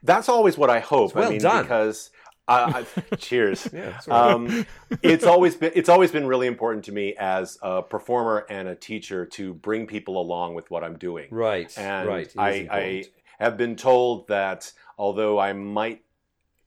S3: That's always what I hope.
S1: It's well
S3: I mean,
S1: done.
S3: because I, I, cheers.
S1: yeah that's all right.
S3: um, it's always been it's always been really important to me as a performer and a teacher to bring people along with what I'm doing.
S1: right
S3: And
S1: right
S3: I, I have been told that although I might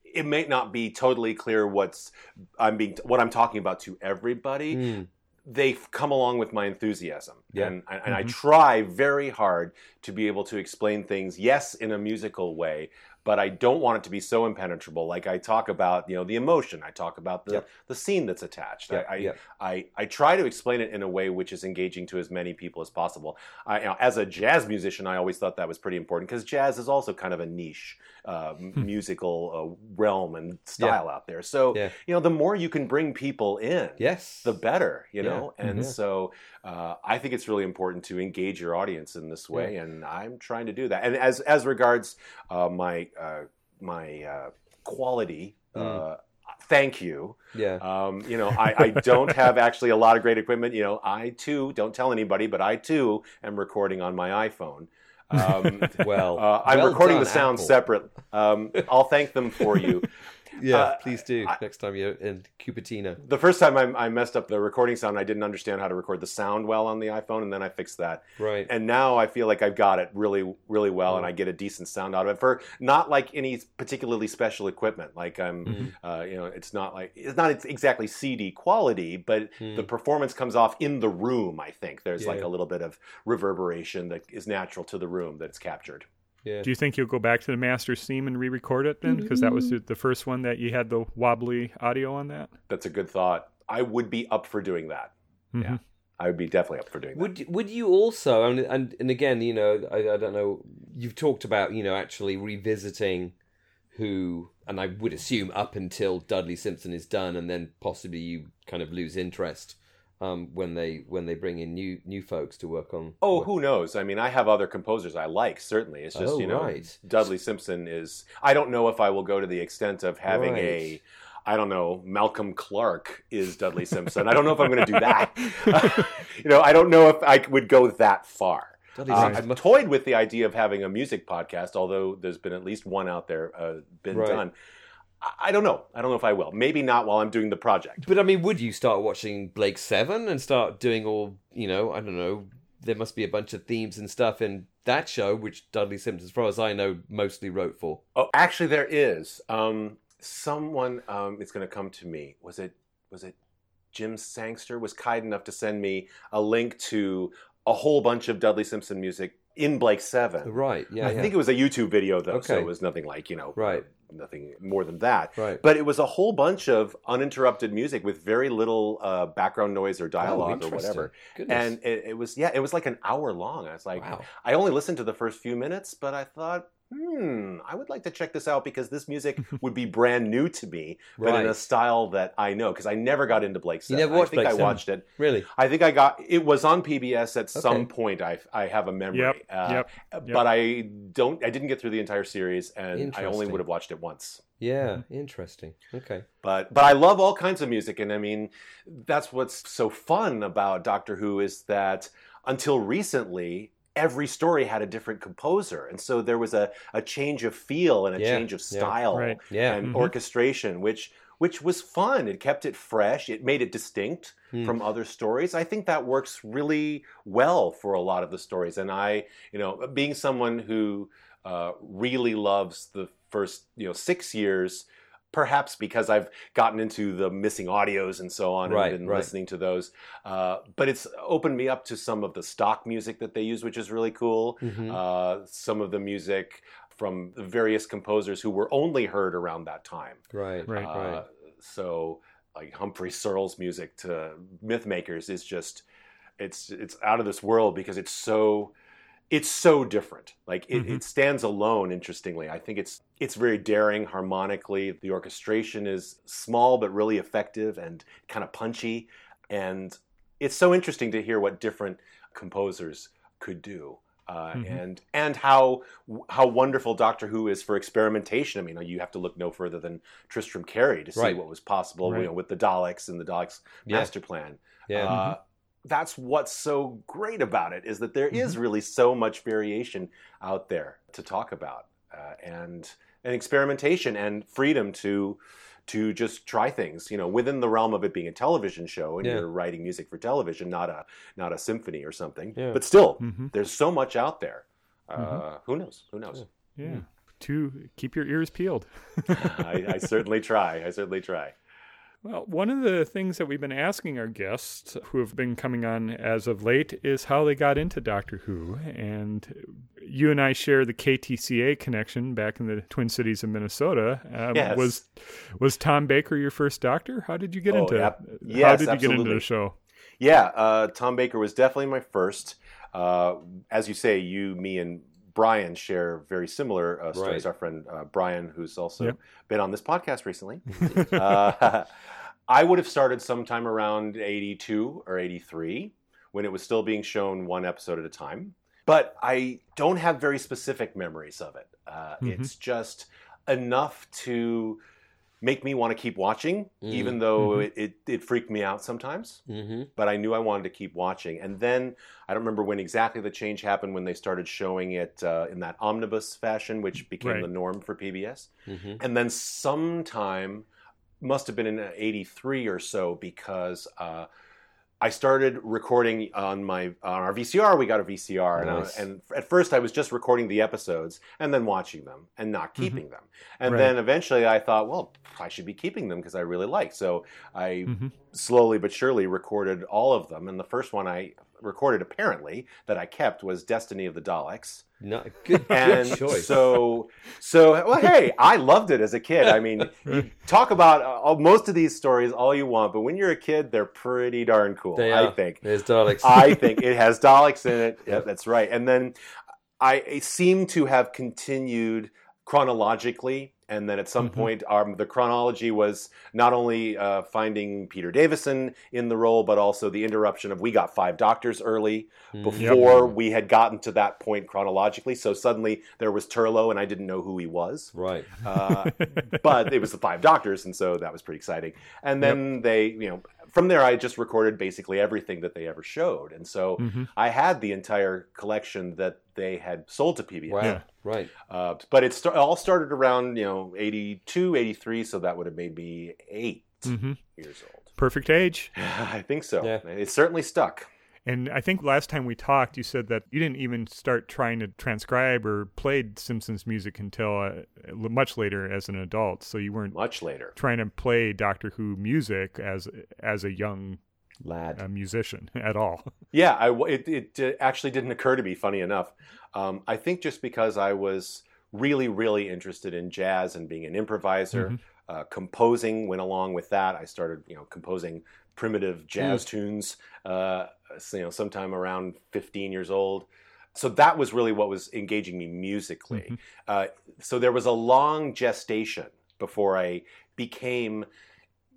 S3: it may not be totally clear what's I'm being what I'm talking about to everybody.
S1: Mm,
S3: They've come along with my enthusiasm,
S1: Yeah.
S3: and and I
S2: Mhm.
S3: try very hard to be able to explain things. Yes, in a musical way, but I don't want it to be so impenetrable. Like I talk about, you know, the emotion. I talk about the
S1: Yep.
S3: the scene that's attached.
S1: yeah,
S3: I, I,
S1: yeah.
S3: I, I try to explain it in a way which is engaging to as many people as possible. I, you know, as a jazz musician, I always thought that was pretty important because jazz is also kind of a niche uh,
S2: Hmm.
S3: musical uh, realm and style out there. So,
S1: Yeah.
S3: you know, the more you can bring people in,
S1: yes
S3: the better, you
S1: Yeah.
S3: know? And
S1: Mhm.
S3: so uh, I think it's really important to engage your audience in this way, and I'm trying to do that. And as, as regards uh, my, uh, my uh, quality,
S1: Mm.
S3: uh, thank you.
S1: yeah
S3: Um, you know, I, I don't have actually a lot of great equipment. You know, I too don't tell anybody, but I too am recording on my iPhone. Um,
S1: well
S3: uh, I'm
S1: well
S3: recording
S1: done,
S3: the sound
S1: Apple.
S3: separate. Um, I'll thank them for you.
S1: yeah
S3: uh,
S1: please do
S3: I-
S1: next time you're in Cupertino
S3: The first time I, I messed up the recording sound, I didn't understand how to record the sound well on the iPhone, and then I fixed that.
S1: right
S3: And now I feel like I've got it really, really well, and I get a decent sound out of it for not like any particularly special equipment. Like I'm,
S1: Mhm.
S3: uh, you know, it's not like it's not exactly CD quality, but
S1: Mm.
S3: the performance comes off in the room. I think there's like a little bit of reverberation that is natural to the room that's captured.
S1: Yeah
S2: Do you think you'll go back to the master theme and re-record it then? Because that was the- the first one that you had the wobbly audio on that.
S3: That's a good thought. I would be up for doing that.
S2: Mhm.
S3: Yeah. I would be definitely up for doing that.
S1: Would would you also and and, and again, you know, I, I don't know. You've talked about you know actually revisiting who, and I would assume up until Dudley Simpson is done, and then possibly you kind of lose interest um, when they when they bring in new new folks to work on.
S3: Oh,
S1: work-
S3: who knows? I mean, I have other composers I like. Certainly, it's just
S1: Oh,
S3: you know,
S1: right.
S3: Dudley Simpson is. I don't know if I will go to the extent of having a.
S1: Right.
S3: I don't know. Malcolm Clarke is Dudley Simpson. I don't know if I'm going to do that. you know, I don't know if I would go that far. Uh, I've toyed with the idea of having a music podcast, although there's been at least one out there uh, been
S1: Right.
S3: done. I, don't know. I don't know if I will. Maybe not while I'm doing the project.
S1: But I mean, would you start watching Blake Seven and start doing all you know? I don't know. There must be a bunch of themes and stuff in that show, which Dudley Simpson, as far as I know, mostly wrote for.
S3: Oh, actually, there is. Um, someone um, is going to come to me. Was it? Was it? Jim Sangster was kind enough to send me a link to a whole bunch of Dudley Simpson music in Blake Seven.
S1: Right? Yeah.
S3: I
S1: yeah.
S3: think it was a YouTube video though, so it was nothing like you know,
S1: Right.
S3: Nothing more than that.
S1: Right.
S3: But it was a whole bunch of uninterrupted music with very little uh, background noise or dialogue
S1: Oh,
S3: or whatever.
S1: Goodness.
S3: And it, it was yeah, it was like an hour long. I was like,
S1: wow.
S3: I only listened to the first few minutes, but I thought hmm, I would like to check this out because this music would be brand new to me, but
S1: Right.
S3: in a style that I know. Because I never got into Blake
S1: You never watched
S3: I think
S1: Blake
S3: I
S1: Seven?
S3: watched it.
S1: Really?
S3: I think I got it was on PBS at some point. I I have a memory.
S2: Yep,
S3: Uh,
S2: yep,
S3: But I don't. I didn't get through the entire series, and I only would have watched it once.
S1: Yeah. Interesting. Okay.
S3: But but I love all kinds of music, and I mean that's what's so fun about Doctor Who is that until recently. Every story had a different composer, and so there was a, a change of feel and a
S1: Yeah,
S3: change of
S1: yeah.
S3: style
S2: Right.
S1: Yeah.
S3: and
S2: Mhm.
S3: orchestration, which which was fun. It kept it fresh. It made it distinct
S1: Hmm.
S3: from other stories. I think that works really well for a lot of the stories. And I, you know, being someone who uh, really loves the first, you know, six years, perhaps because I've gotten into the missing audios and so on
S1: Right,
S3: and been
S1: right.
S3: listening to those. Uh, but it's opened me up to some of the stock music that they use, which is really cool
S1: Mhm.
S3: uh, some of the music from various composers who were only heard around that time.
S1: right.
S2: Right.
S3: Uh,
S1: Right.
S3: So, like Humphrey Searle's music to Mythmakers is just it's it's out of this world because it's so it's so different. Like it,
S2: Mhm.
S3: it stands alone. Interestingly, I think it's it's very daring harmonically. The orchestration is small but really effective and kind of punchy, and it's so interesting to hear what different composers could do. Uh,
S2: Mhm.
S3: And and how how wonderful Doctor Who is for experimentation. I mean, you have to look no further than Tristram Cary to see
S1: Right.
S3: what was possible
S2: Right.
S3: you know, with the Daleks and the Daleks
S1: Yeah.
S3: master plan.
S1: Yeah.
S3: Uh, that's what's so great about it is that there is really so much variation out there to talk about, uh, and and experimentation and freedom to to just try things. You know, within the realm of it being a television show and
S1: Yeah.
S3: you're writing music for television, not a not a symphony or something.
S1: Yeah.
S3: But still,
S2: hmm
S3: there's so much out there. Uh,
S2: Mhm.
S3: Who knows? Who knows?
S2: Yeah. To keep your ears peeled.
S3: I, I certainly try. I certainly try.
S2: Well, one of the things that we've been asking our guests who have been coming on as of late is how they got into Doctor Who. And you and I share the KTCA connection back in the Twin Cities of Minnesota. Um,
S3: Yes.
S2: Was was Tom Baker your first doctor? How did you get
S3: Oh,
S2: into. How
S3: Yes,
S2: did you get into the show?
S3: Yeah, uh, Tom Baker was definitely my first. Uh, as you say, you, me, and Brian share very similar uh, stories.
S1: Right.
S3: Our friend uh, Brian, who's also
S2: Yep.
S3: been on this podcast recently. uh, I would have started sometime around 82 or 83 when it was still being shown one episode at a time. But I don't have very specific memories of it. Uh,
S2: Mhm.
S3: It's just enough to make me want to keep watching,
S1: Mm.
S3: even though
S2: Mhm.
S3: it, it, it freaked me out sometimes
S1: hmm
S3: but I knew I wanted to keep watching. And then I don't remember when exactly the change happened when they started showing it uh, in that omnibus fashion, which became
S2: Right.
S3: the norm for PBS.
S1: hmm
S3: And then sometime, must have been in '83 or so, because uh, I started recording on my on our VCR. We got a VCR, and, I-
S1: Nice.
S3: and at first I was just recording the episodes and then watching them and not keeping them. And
S2: Right.
S3: then eventually I thought, well, I should be keeping them because I really like. So I
S2: mm-hmm.
S3: slowly but surely recorded all of them. And the first one I recorded, apparently, that I kept was Destiny of the Daleks.
S1: No, good,
S3: And
S1: good choice.
S3: so, so well, hey, I loved it as a kid. I mean, you talk about uh, most of these stories all you want, but when you're a kid, they're pretty darn cool.
S1: They
S3: I
S1: are.
S3: think.
S1: There's Daleks.
S3: I think it has Daleks in it. Yeah, that's right. And then I seem to have continued chronologically. And then at some
S2: Mhm.
S3: point, um, the chronology was not only uh, finding Peter Davison in the role, but also the interruption of we got five doctors early
S1: Mhm.
S3: before we had gotten to that point chronologically. So suddenly there was Turlough, and I didn't know who he was.
S1: Right.
S3: Uh, but it was the five doctors, and so that was pretty exciting. And then they, you know, from there I just recorded basically everything that they ever showed, and so
S2: Mhm.
S3: I had the entire collection that they had sold to PBS.
S1: Wow.
S2: Yeah.
S1: Right.
S3: Uh, but it st- all started around you know 82, 83, so that would have made me 8
S2: Mhm.
S3: years old.
S2: Perfect age.
S3: I think so.
S1: Yeah.
S3: It certainly stuck.
S2: And I think last time we talked, you said that you didn't even start trying to transcribe or played Simpsons music until uh, much later as an adult. So you weren't
S3: Much later.
S2: trying to play Doctor Who music as as a young
S1: Lad.
S2: a musician at all.
S3: Yeah, I it, it uh, actually didn't occur to me, funny enough. Um, I think just because I was really, really interested in jazz and being an improviser,
S2: Mhm.
S3: uh, composing went along with that. I started, you know, composing primitive jazz tunes, uh, you know, sometime around 15 years old. so that was really what was engaging me musically.
S2: Mhm.
S3: Uh, so there was a long gestation before I became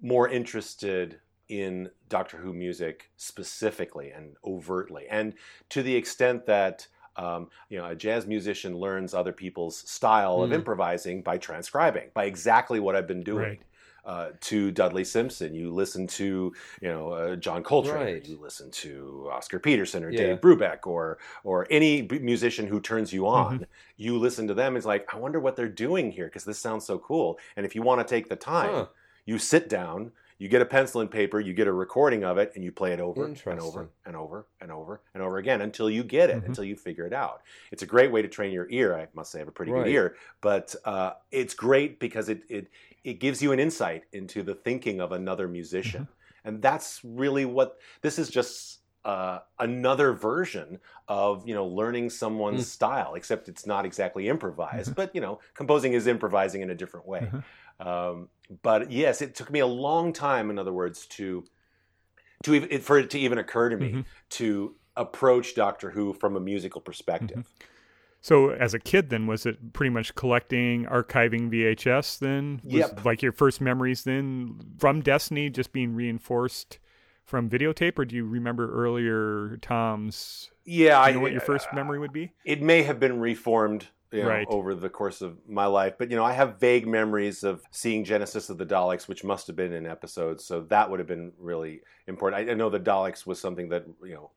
S3: more interested in Doctor Who music specifically and overtly, and to the extent that um, you know a jazz musician learns other people's style of
S1: Mm.
S3: improvising by transcribing, by exactly what I've been doing.
S2: Right.
S3: Uh, to Dudley Simpson, you listen to you know uh, John Coltrane,
S1: Right.
S3: you listen to Oscar Peterson or
S1: Yeah.
S3: Dave Brubeck or or any b- musician who turns you on.
S2: Mm-hmm.
S3: You listen to them. It's like I wonder what they're doing here because this sounds so cool. And if you want to take the time,
S1: Huh.
S3: you sit down, you get a pencil and paper, you get a recording of it, and you play it over and over and over and over and over again until you get it,
S2: Mhm.
S3: until you figure it out. It's a great way to train your ear. I must say, I have a pretty
S1: Right.
S3: good ear, but uh, it's great because it, it it gives you an insight into the thinking of another musician, and that's really what this is. Just uh, another version of you know learning someone's
S1: Mm.
S3: style, except it's not exactly improvised, but you know composing is improvising in a different way.
S2: Mhm.
S3: Um, but yes, it took me a long time, in other words, to to even for it to even occur to me
S2: Mhm.
S3: to approach Doctor Who from a musical perspective.
S2: So, as a kid, then was it pretty much collecting, archiving VHS? Then, was
S3: Yep.
S2: Like your first memories, then from Destiny, just being reinforced from videotape, or do you remember earlier Tom's?
S3: Yeah, I
S2: you know what your first memory would be?
S3: It may have been reformed. You know,
S2: Right.
S3: over the course of my life, but you know, I have vague memories of seeing Genesis of the Daleks, which must have been in episodes, so that would have been really important. I, I know the Daleks was something that you know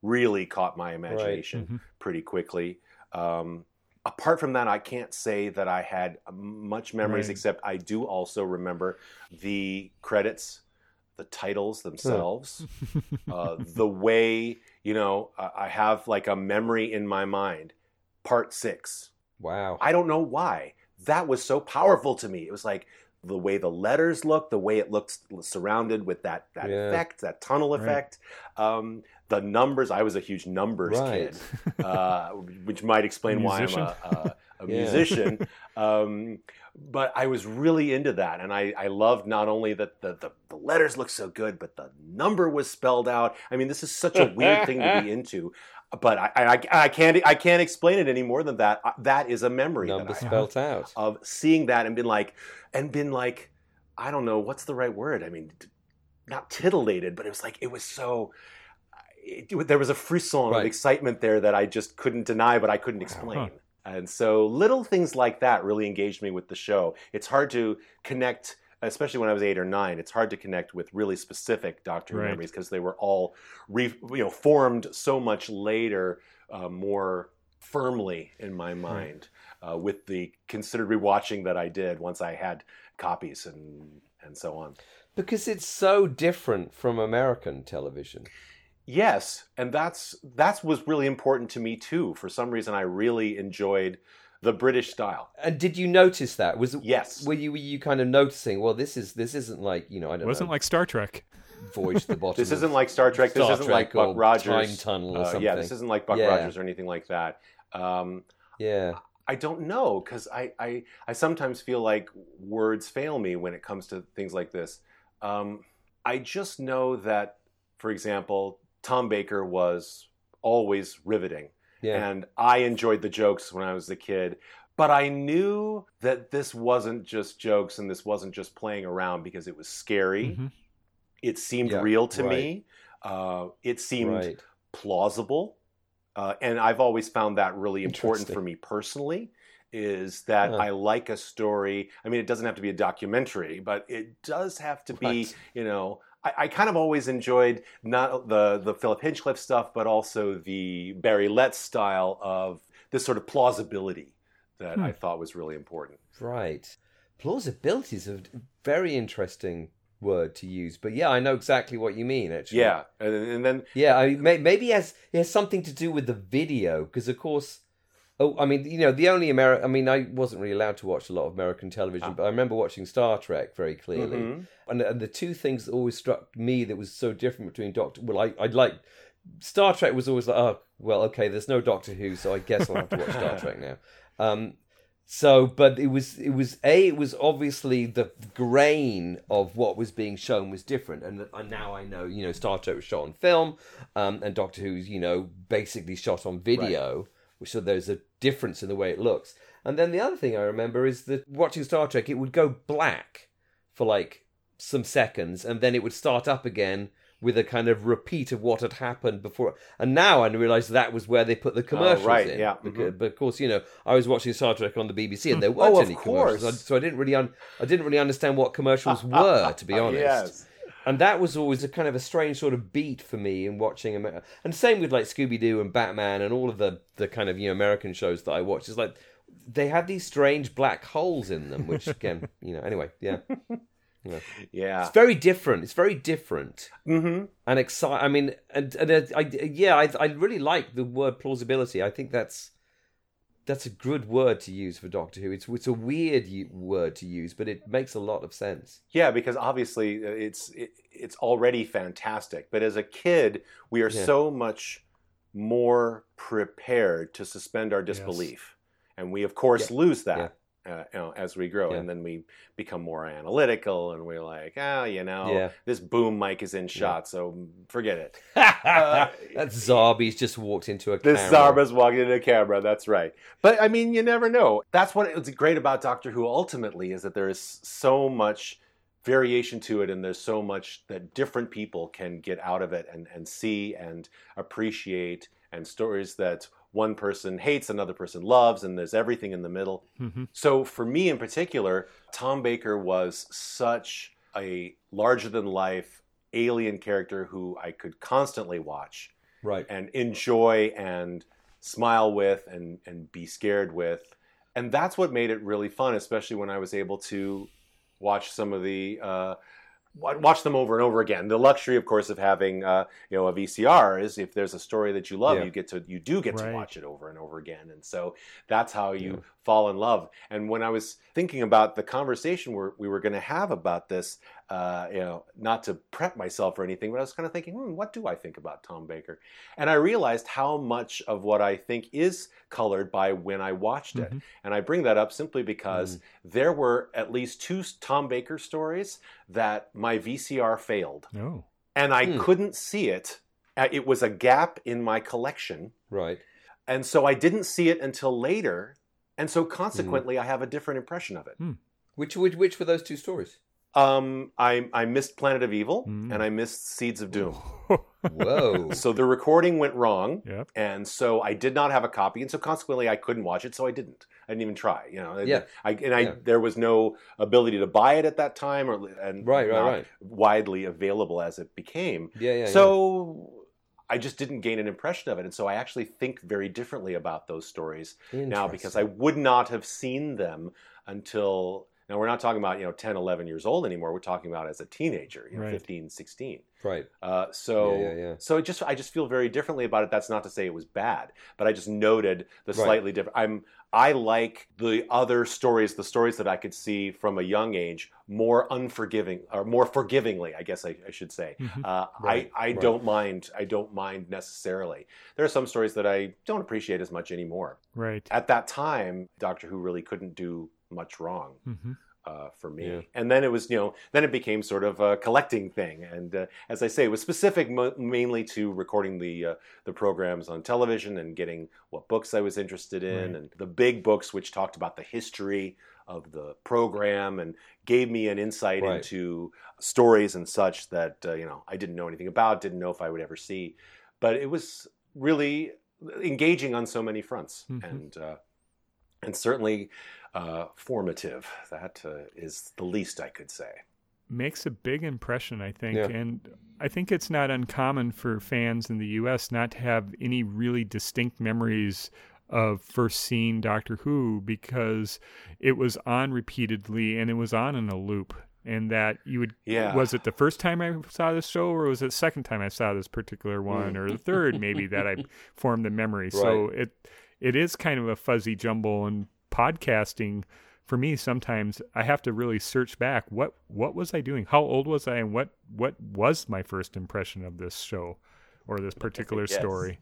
S3: really caught my imagination
S2: Mhm.
S3: pretty quickly. Um, apart from that, I can't say that I had much memories,
S2: Right.
S3: except I do also remember the credits, the titles themselves, uh, the way you know I I have like a memory in my mind. Part six.
S1: Wow.
S3: I don't know why. That was so powerful to me. It was like the way the letters look, the way it looks surrounded with that that
S1: Yeah.
S3: effect, that tunnel
S2: Right.
S3: effect. Um, the numbers. I was a huge numbers
S1: Right.
S3: kid, uh, which might explain why I'm a, a, a
S1: Yeah.
S3: musician. Um, but I was really into that, and I, I loved not only that the, the the letters looked so good, but the number was spelled out. I mean, this is such a weird thing to be into. But I, I, I can't I can't explain it any more than that. Uh, That is a memory
S1: Number
S3: that I have
S1: out.
S3: of seeing that and been like and been like I don't know what's the right word. I mean, not titillated, but it was like it was so. It, there was a frisson
S1: Right.
S3: of excitement there that I just couldn't deny, but I couldn't explain. And so little things like that really engaged me with the show. It's hard to connect, especially when I was eight or nine. It's hard to connect with really specific Doctor Who
S2: Right.
S3: memories because they were all, re, you know, formed so much later, uh, more firmly in my mind uh, with the considered rewatching that I did once I had copies and and so on.
S1: Because it's so different from American television.
S3: Yes, and that's that was really important to me too. For some reason, I really enjoyed the British style.
S1: And did you notice that? Was it,
S3: Yes.
S1: Were you were you kind of noticing? Well, this is this isn't like you know I don't
S2: It wasn't
S1: know,
S2: like Star Trek.
S1: voyage to the bottom.
S3: This isn't like Star Trek. This isn't like
S1: Trek or
S3: Buck Rogers.
S1: Time Tunnel or
S3: Uh, yeah, this isn't like Buck
S1: Yeah.
S3: Rogers or anything like that. Um,
S1: yeah.
S3: I don't know because I, I I sometimes feel like words fail me when it comes to things like this. Um, I just know that, for example, Tom Baker was always riveting,
S1: Yeah.
S3: and I enjoyed the jokes when I was a kid. But I knew that this wasn't just jokes and this wasn't just playing around because it was scary.
S2: Mhm.
S3: It seemed
S1: Yeah,
S3: real to
S1: right.
S3: me. Uh, it seemed
S1: right.
S3: plausible. Uh, and I've always found that really important for me personally is that
S1: Huh.
S3: I like a story. I mean, it doesn't have to be a documentary, but it does have to be,
S1: Right.
S3: you know, I, I kind of always enjoyed not the, the Philip Hinchcliffe stuff, but also the Barry Letts style of this sort of plausibility that
S2: Hmm.
S3: I thought was really important.
S1: Right. Plausibility is a very interesting word to use, but yeah, I know exactly what you mean. Actually,
S3: Yeah. And, and then,
S1: yeah. I may, maybe it has it has something to do with the video because, of course, oh, I mean, you know, the only American. I mean, I wasn't really allowed to watch a lot of American television,
S3: Ah.
S1: but I remember watching Star Trek very clearly.
S3: Mhm.
S1: And, and the two things that always struck me that was so different between Doctor. Well, I I'd like Star Trek was always like, oh, well, okay, there's no Doctor Who, so I guess I'll have to watch Star Trek now. Um, So, but it was it was a it was obviously the grain of what was being shown was different, and, and now I know you know Star Trek was shot on film, um, and Doctor Who's you know basically shot on video, right. So there's a difference in the way it looks. And then the other thing I remember is that watching Star Trek, it would go black for like some seconds, and then it would start up again with a kind of repeat of what had happened before. And now I realise that was where they put the oh, commercials
S3: oh, right,
S1: in.
S3: Yeah.
S1: Because, mm-hmm. But of course, you know, I was watching Star Trek on the BBC, and hmm. there weren't
S3: oh,
S1: any
S3: course.
S1: commercials, so I didn't really, un- I didn't really understand what commercials uh, were, to be uh, honest.
S3: yes.
S1: And that was always a kind of a strange sort of beat for me in watching America. And same with like Scooby Doo and Batman and all of the the kind of you know American shows that I watch. It's like they had these strange black holes in them, which again, you know, anyway, yeah.
S3: Yeah. yeah.
S1: It's very different. It's very different.
S3: Mm-hmm.
S1: And excite. I mean, and, and uh, I, yeah, I, I really like the word plausibility. I think that's that's a good word to use for Doctor Who. It's it's a weird word to use, but it makes a lot of sense.
S3: Yeah, because obviously uh, it's it, it's already fantastic, but as a kid, we are yeah. so much more prepared to suspend our disbelief, yes. and we of course yeah. lose that. Yeah uh, you know, as we grow, yeah. and then we become more analytical, and we're like, ah, oh, you know, yeah. this boom mic is in shot, yeah. so forget it.
S1: uh, That's Zarbi's just walked into a.
S3: This Zarbi's walking into a camera. That's right. But I mean, you never know. That's what it's great about Doctor Who. Ultimately, is that there is so much variation to it and there's so much that different people can get out of it and, and see and appreciate and stories that one person hates, another person loves, and there's everything in the middle. Mm-hmm. So for me in particular, Tom Baker was such a larger than life alien character who I could constantly watch.
S1: Right.
S3: And enjoy and smile with and, and be scared with. And that's what made it really fun, especially when I was able to watch some of the uh, watch them over and over again. The luxury, of course, of having uh, you know a VCR is if there's a story that you love, yeah. you get to you do get right. to watch it over and over again, and so that's how you yeah. fall in love. And when I was thinking about the conversation we're, we were going to have about this, uh, you know, not to prep myself or anything, but I was kind of thinking, hmm, what do I think about Tom Baker? And I realized how much of what I think is colored by when I watched it. Mm-hmm. And I bring that up simply because mm. there were at least two Tom Baker stories that my VCR failed.
S2: Oh.
S3: And I mm. couldn't see it. Uh, it was a gap in my collection.
S1: Right.
S3: And so I didn't see it until later. And so consequently, mm. I have a different impression of it.
S2: Hmm.
S1: Which, which, which were those two stories?
S3: Um, I I missed Planet of Evil mm. and I missed Seeds of Doom.
S1: Whoa!
S3: So the recording went wrong,
S2: yep.
S3: and so I did not have a copy, and so consequently I couldn't watch it. So I didn't. I didn't even try. You know.
S1: Yeah.
S3: I and I yeah. there was no ability to buy it at that time, or and
S1: right, right, right.
S3: widely available as it became.
S1: Yeah, yeah.
S3: So. Yeah. I just didn't gain an impression of it. And so I actually think very differently about those stories now because I would not have seen them until now we're not talking about you know 10, 11 years old anymore. We're talking about as a teenager, you know, right. 15, 16.
S1: Right.
S3: Uh, so
S1: yeah, yeah, yeah.
S3: so it just I just feel very differently about it. That's not to say it was bad, but I just noted the slightly right. different. I'm I like the other stories, the stories that I could see from a young age, more unforgiving or more forgivingly, I guess I, I should say. Mm-hmm. Uh, right, I, I right. don't mind. I don't mind necessarily. There are some stories that I don't appreciate as much anymore.
S2: Right.
S3: At that time, Doctor Who really couldn't do much wrong.
S2: Mm-hmm.
S3: Uh, for me. Yeah. And then it was, you know, then it became sort of a collecting thing. And uh, as I say, it was specific mo- mainly to recording the uh, the programs on television and getting what books I was interested in, right. and the big books which talked about the history of the program and gave me an insight right. into stories and such that uh, you know I didn't know anything about, didn't know if I would ever see. But it was really engaging on so many fronts, mm-hmm. and uh, and certainly uh, formative. That uh, is the least I could say.
S2: Makes a big impression, I think.
S1: Yeah.
S2: And I think it's not uncommon for fans in the U.S. not to have any really distinct memories of first seeing Doctor Who because it was on repeatedly and it was on in a loop. And that you would,
S3: yeah.
S2: was it the first time I saw this show, or was it the second time I saw this particular one, or the third maybe that I formed the memory?
S1: Right.
S2: So it, it is kind of a fuzzy jumble, and podcasting for me sometimes I have to really search back what what was I doing? How old was I and what what was my first impression of this show or this particular
S3: yes.
S2: story?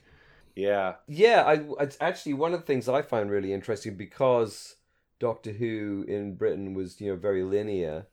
S3: Yeah.
S1: Yeah, I it's actually one of the things I find really interesting because Doctor Who in Britain was you know very linear,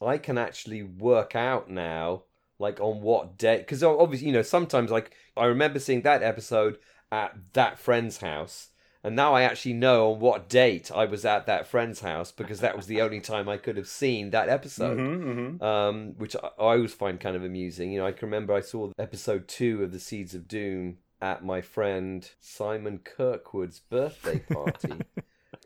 S1: I can actually work out now like on what day because obviously you know sometimes like I remember seeing that episode at that friend's house. And now I actually know on what date I was at that friend's house because that was the only time I could have seen that episode,
S3: Mhm, mhm.
S1: um, which I, I always find kind of amusing. You know, I can remember I saw episode two of The Seeds of Doom at my friend Simon Kirkwood's birthday party.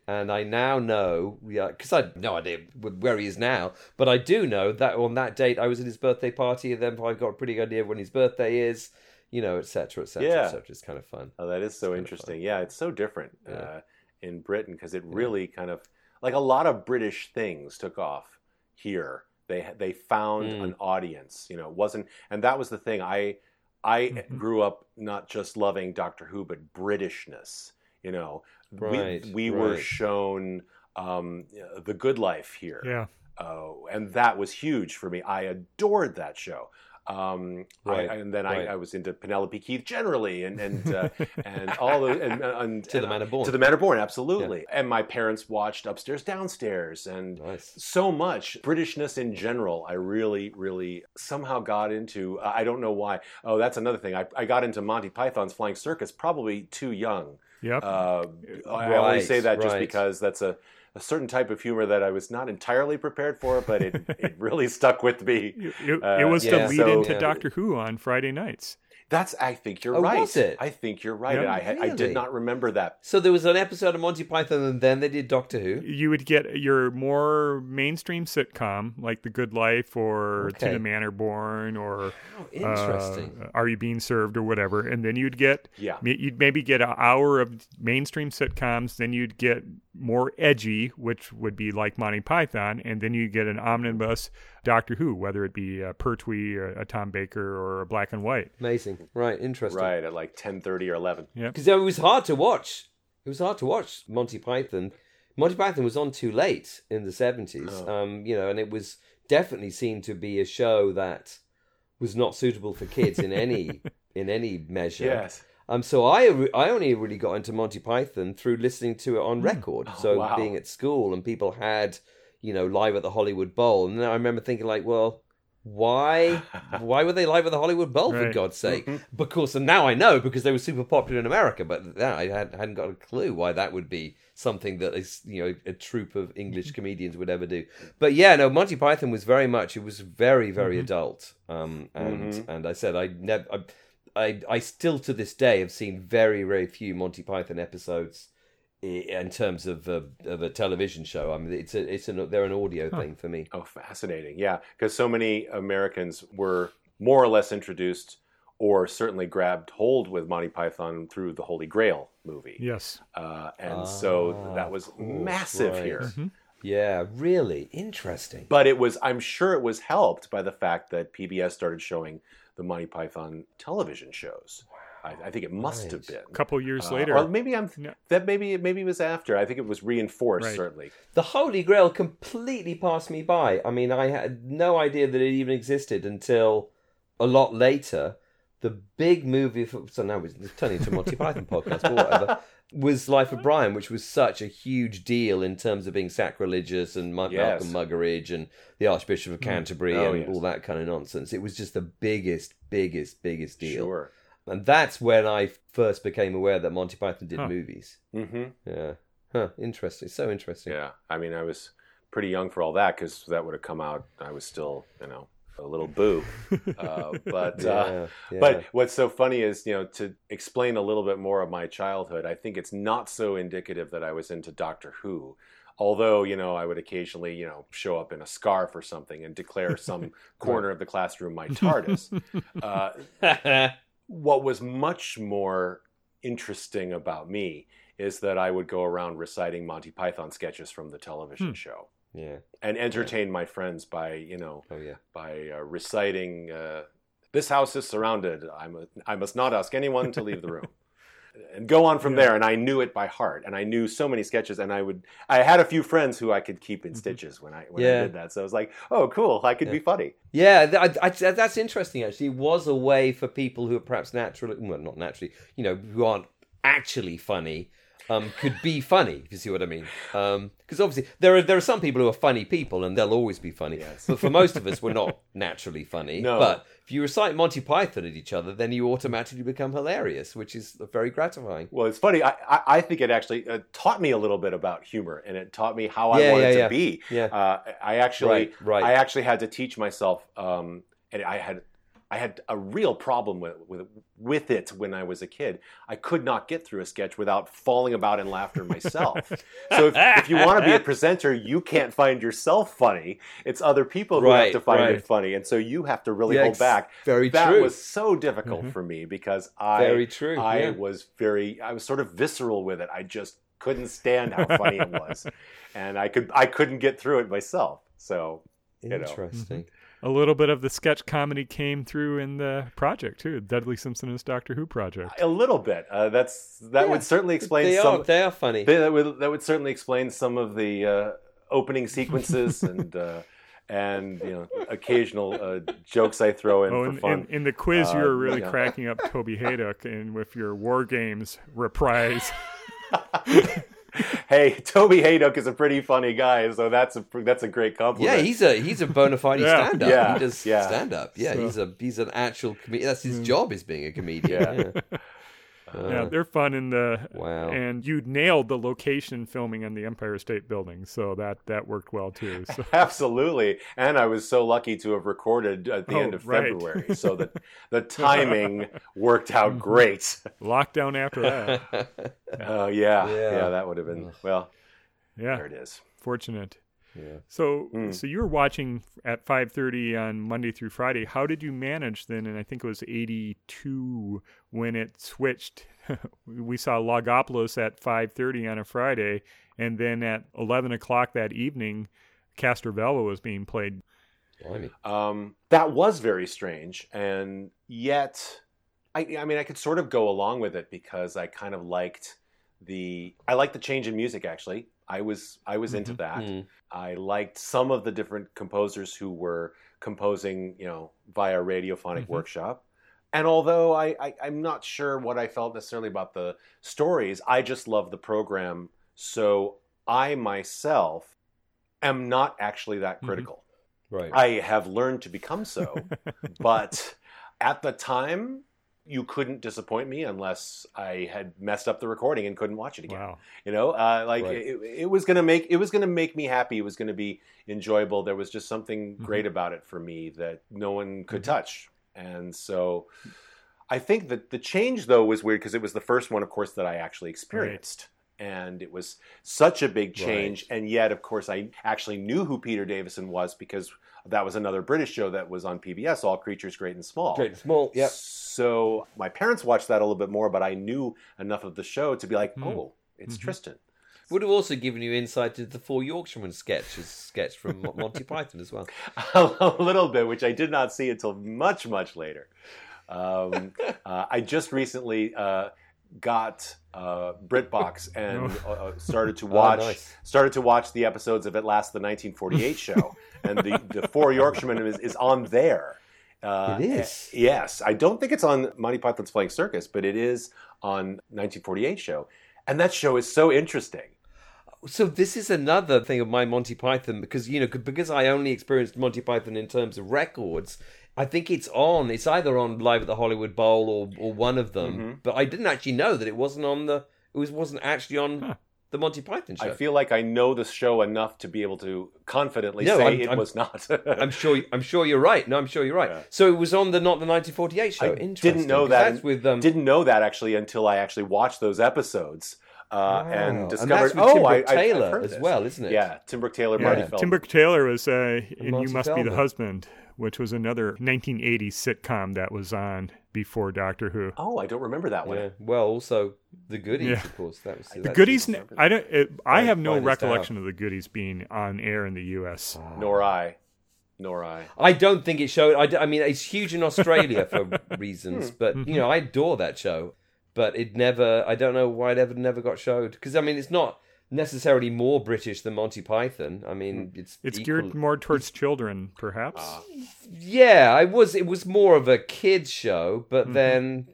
S1: and I now know, because I had no idea where he is now, but I do know that on that date I was at his birthday party, and then I've got a pretty good idea of when his birthday is, you know, etc., etc.,
S3: Yeah.
S1: etc. It's kind of fun.
S3: Oh, that is so interesting. Yeah, it's so different
S1: Yeah.
S3: uh, in Britain because it really kind of like a lot of British things took off here. They they found
S1: Mm.
S3: an audience. You know, it wasn't, and that was the thing. I I
S2: Mhm.
S3: grew up not just loving Doctor Who, but Britishness. You know,
S1: Right,
S3: we we were shown um, the Good Life here.
S2: Yeah.
S3: Oh, and that was huge for me. I adored that show. Um, I-
S1: Right,
S3: and then
S1: right.
S3: I, I was into Penelope Keith generally, and and uh, and all the and, and
S1: To the
S3: and,
S1: Manor Born.
S3: to the Manor Born, absolutely. And my parents watched Upstairs, Downstairs, and
S1: Nice.
S3: so much Britishness in general. I really, really somehow got into. I don't know why. Oh, that's another thing. I, I got into Monty Python's Flying Circus probably too young.
S2: Yep.
S3: Uh, I only say that just
S1: right.
S3: because that's a, a certain type of humor that I was not entirely prepared for, but it, it really stuck with me.
S2: it, it-
S3: uh,
S2: it was
S1: yeah,
S2: the lead
S3: so-
S2: into
S1: Yeah.
S2: Doctor Who on Friday nights.
S3: That's I think you're
S1: Oh,
S3: right.
S1: was it?
S3: I think you're right.
S2: Yeah.
S3: I, had- I did not remember that.
S1: So there was an episode of Monty Python, and then they did Doctor Who.
S2: You would get your more mainstream sitcom like The Good Life or To the Manor Born or
S1: Oh, interesting.
S2: uh, Are You Being Served or whatever, and then you'd get
S3: Yeah.
S2: you'd maybe get an hour of mainstream sitcoms, then you'd get more edgy, which would be like Monty Python, and then you get an omnibus Doctor Who, whether it be a Pertwee, or a Tom Baker, or a Black and White.
S1: Amazing. Right. Interesting.
S3: Right at like ten thirty or eleven. Yeah.
S1: Because it was hard to watch. It was hard to watch Monty Python. Monty Python was on too late in the seventies.
S3: Oh.
S1: Um, you know, and it was definitely seen to be a show that was not suitable for kids in any in any measure.
S3: Yes.
S1: Um, so I re- I only really got into Monty Python through listening to it on record.
S3: Oh,
S1: so
S3: wow.
S1: being at school and people had, you know, live at the Hollywood Bowl, and then I remember thinking like, well, why why were they live at the Hollywood Bowl for
S2: Right.
S1: God's sake?
S3: Mm-hmm.
S1: Because and now I know because they were super popular in America, but I had, hadn't got a clue why that would be something that is you know a troupe of English
S3: Mm-hmm.
S1: comedians would ever do. But yeah, no, Monty Python was very much it was very very
S3: Mm-hmm.
S1: adult. Um, and and I said I never. I, I, I still to this day have seen very very few Monty Python episodes in terms of a, of a television show. I mean, it's a it's an they're an audio thing for me.
S3: Oh, fascinating. Yeah, because so many Americans were more or less introduced or certainly grabbed hold with Monty Python through the Holy Grail movie.
S2: Yes.
S3: Uh, and so
S1: Ah,
S3: that was
S1: course,
S3: massive
S1: right.
S3: here.
S2: Mhm.
S1: Yeah, really interesting.
S3: But it was, I'm sure it was helped by the fact that PBS started showing the Monty Python television shows. I, I think it must have been.
S2: A couple years
S3: Uh,
S2: later.
S3: or maybe I'm
S2: No.
S3: that maybe maybe it was after. I think it was reinforced
S2: Right.
S3: certainly.
S1: The Holy Grail completely passed me by. I mean, I had no idea that it even existed until a lot later. The big movie, for, so now it's turning into a Monty Python podcast, but whatever, was Life of Brian, which was such a huge deal in terms of being sacrilegious and Mar-
S3: Yes.
S1: Malcolm Muggeridge and the Archbishop of Canterbury
S3: Oh,
S1: and
S3: yes.
S1: all that kind of nonsense. It was just the biggest, biggest, biggest deal.
S3: Sure.
S1: And that's when I first became aware that Monty Python did
S2: Huh.
S1: movies.
S3: hmm
S1: Yeah. Huh, interesting. So interesting.
S3: Yeah. I mean, I was pretty young for all that because that would have come out. I was still, you know, a little boo. Uh, but uh,
S1: Yeah, yeah.
S3: But what's so funny is, you know, to explain a little bit more of my childhood, I think it's not so indicative that I was into Doctor Who. Although, you know, I would occasionally, you know, show up in a scarf or something and declare some corner of the classroom my TARDIS. Uh, what was much more interesting about me is that I would go around reciting Monty Python sketches from the television
S2: Hmm.
S3: show
S1: yeah.
S3: and entertain my friends by, you know,
S1: Oh yeah.
S3: by uh, reciting, uh, "This house is surrounded. I must, I must not ask anyone to leave the room." And go on from
S2: Yeah.
S3: there, and I knew it by heart, and I knew so many sketches, and I would. I had a few friends who I could keep in
S2: Mhm.
S3: stitches when I when I did that. So I was like, "Oh, cool! I could be funny."
S1: Yeah, I, I, that's interesting. Actually, it was a way for people who are perhaps naturally, well, not naturally, you know, who aren't actually funny, um, could be funny. If you see what I mean? Because obviously there are there are some people who are funny people, and they'll always be funny.
S3: Yes.
S1: But for most of us, we're not naturally funny.
S3: No.
S1: But if you recite Monty Python at each other, then you automatically become hilarious, which is very gratifying.
S3: Well, it's funny. I, I, I think it actually uh, taught me a little bit about humor, and it taught me how I wanted
S1: yeah,
S3: to
S1: yeah.
S3: be.
S1: Yeah.
S3: Uh, I actually,
S1: Right, right.
S3: I actually had to teach myself, um, and I had, I had a real problem with, with with it when I was a kid. I could not get through a sketch without falling about in laughter myself. so if, if you want to be a presenter, you can't find yourself funny. It's other people who
S1: Right,
S3: have to find
S1: right.
S3: it funny, and so you have to really
S1: Yeah,
S3: hold back.
S1: very true.
S3: that
S1: true.
S3: was so difficult mm-hmm. for me because I
S1: Very true,
S3: I
S1: yeah.
S3: was very I was sort of visceral with it. I just couldn't stand how funny it was, and I could I couldn't get through it myself. So you know.
S1: Interesting.
S2: A little bit of the sketch comedy came through in the project too. Dudley Simpson and his Doctor Who project.
S3: a little bit. Uh, that's that
S1: Yeah,
S3: would certainly explain
S1: They
S3: some.
S1: are they are funny.
S3: that would that would certainly explain some of the uh, opening sequences and. Uh, and you know, occasional uh, jokes I throw in
S2: Oh,
S3: for
S2: in,
S3: fun.
S2: in, in the quiz, you
S3: Uh,
S2: were really
S3: yeah.
S2: cracking up Toby Hadoke, and with your War Games reprise.
S3: hey, Toby Hadoke is a pretty funny guy, so that's a that's a great compliment.
S1: Yeah, he's a he's a bona fide
S2: Yeah.
S1: stand up.
S3: Yeah,
S1: he does
S3: yeah.
S1: stand up. Yeah,
S2: So-
S1: he's a he's an actual comedian. That's his hmm. job is being a comedian.
S3: Yeah.
S1: Yeah.
S2: Yeah, they're fun in the.
S1: Wow.
S2: And you nailed the location filming in the Empire State Building, so that that worked well too. So
S3: Absolutely. And I was so lucky to have recorded at the
S2: Oh,
S3: end of
S2: right.
S3: February, so that the timing worked
S1: Mm-hmm.
S3: out great.
S2: lockdown after that.
S3: Oh yeah.
S1: Yeah.
S3: yeah, that would have been well.
S2: Yeah,
S3: There it is.
S2: fortunate.
S1: Yeah.
S2: So,
S3: Hmm.
S2: so you were watching at five thirty on Monday through Friday. How did you manage then? And I think it was eighty two when it switched. we saw Logopolis at five thirty on a Friday, and then at eleven o'clock that evening, Castrovalva was being played.
S3: Um, that was very strange, and yet, I, I mean, I could sort of go along with it because I kind of liked the I liked the change in music. Actually, I was I was into that.
S1: Mm.
S3: I liked some of the different composers who were composing, you know, via radiophonic
S2: Mhm.
S3: workshop. And although I, I, I'm not sure what I felt necessarily about the stories, I just love the program. So I myself am not actually that
S2: Mhm.
S3: critical.
S1: Right.
S3: I have learned to become so, but at the time, you couldn't disappoint me unless I had messed up the recording and couldn't watch it again.
S2: Wow.
S3: You know, uh, like
S1: Right.
S3: it, it was gonna make it was gonna make me happy. It was gonna be enjoyable. There was just something
S2: Mm-hmm.
S3: great about it for me that no one could
S2: Mhm.
S3: touch. And so, I think that the change though was weird because it was the first one, of course, that I actually experienced. And it was such a big change, and yet, of course, I actually knew who Peter Davison was because that was another British show that was on PBS, All Creatures Great and Small.
S1: Great and small. Yep.
S3: So my parents watched that a little bit more, but I knew enough of the show to be like,
S2: Hmm.
S3: oh, it's
S2: Mhm.
S3: Tristan.
S1: Would have also given you insight into the Four Yorkshiremen sketches sketch from Monty Python as well.
S3: a little bit, which I did not see until much, much later. Um, uh, I just recently uh, got uh, BritBox and uh, uh, started to watch
S1: Oh, nice.
S3: started to watch the episodes of At Last the 1948 show, and the the Four Yorkshiremen is, is on there. Uh,
S1: It is?
S3: eh, Yes, I don't think it's on Monty Python's Flying Circus, but it is on 1948 show, and that show is so interesting.
S1: So this is another thing of my Monty Python because you know because I only experienced Monty Python in terms of records. I think it's on. It's either on Live at the Hollywood Bowl or or one of them.
S3: Mm-hmm.
S1: But I didn't actually know that it wasn't on the. It was wasn't actually on
S2: Huh.
S1: the Monty Python show.
S3: I feel like I know the show enough to be able to confidently
S1: No,
S3: say
S1: I'm-
S3: it
S1: I'm-
S3: was not.
S1: I'm sure. I'm sure you're right. No, I'm sure you're right.
S3: Yeah.
S1: So it was on the not the 1948 show.
S3: I
S1: Interesting.
S3: didn't know that.
S1: With um,
S3: didn't know that actually until I actually watched those episodes uh,
S1: Wow.
S3: and
S1: that's
S3: discovered.
S1: with
S3: oh,
S1: Tim
S3: I,
S1: Brooke
S3: I, I've
S1: Taylor as well, isn't it?
S3: Yeah, Tim Brooke Taylor,
S2: Yeah,
S3: Marty
S1: Yeah.
S3: Feldman.
S2: Tim Brooke Taylor was uh, in
S1: Monty
S2: You Must Be the Husband, which was another 1980s sitcom that was on before Doctor Who.
S3: Oh, I don't remember that one.
S1: Yeah. Well, also the goodies,
S2: Yeah.
S1: of course. That was
S2: The goodies, I don't. It, I
S1: Right,
S2: have no recollection of the goodies being on air in the U.S.
S3: Nor I. Nor I.
S1: I don't think it showed. I mean, it's huge in Australia for reasons,
S3: Hmm.
S1: but you know, I adore that show. But it never. I don't know why it ever never got showed. Because I mean, it's not necessarily more British than Monty Python. I mean, it's
S2: It's
S1: equal-
S2: geared more towards children, perhaps.
S3: Ah.
S1: Yeah, I was. It was more of a kids show, but
S2: Mhm.
S1: then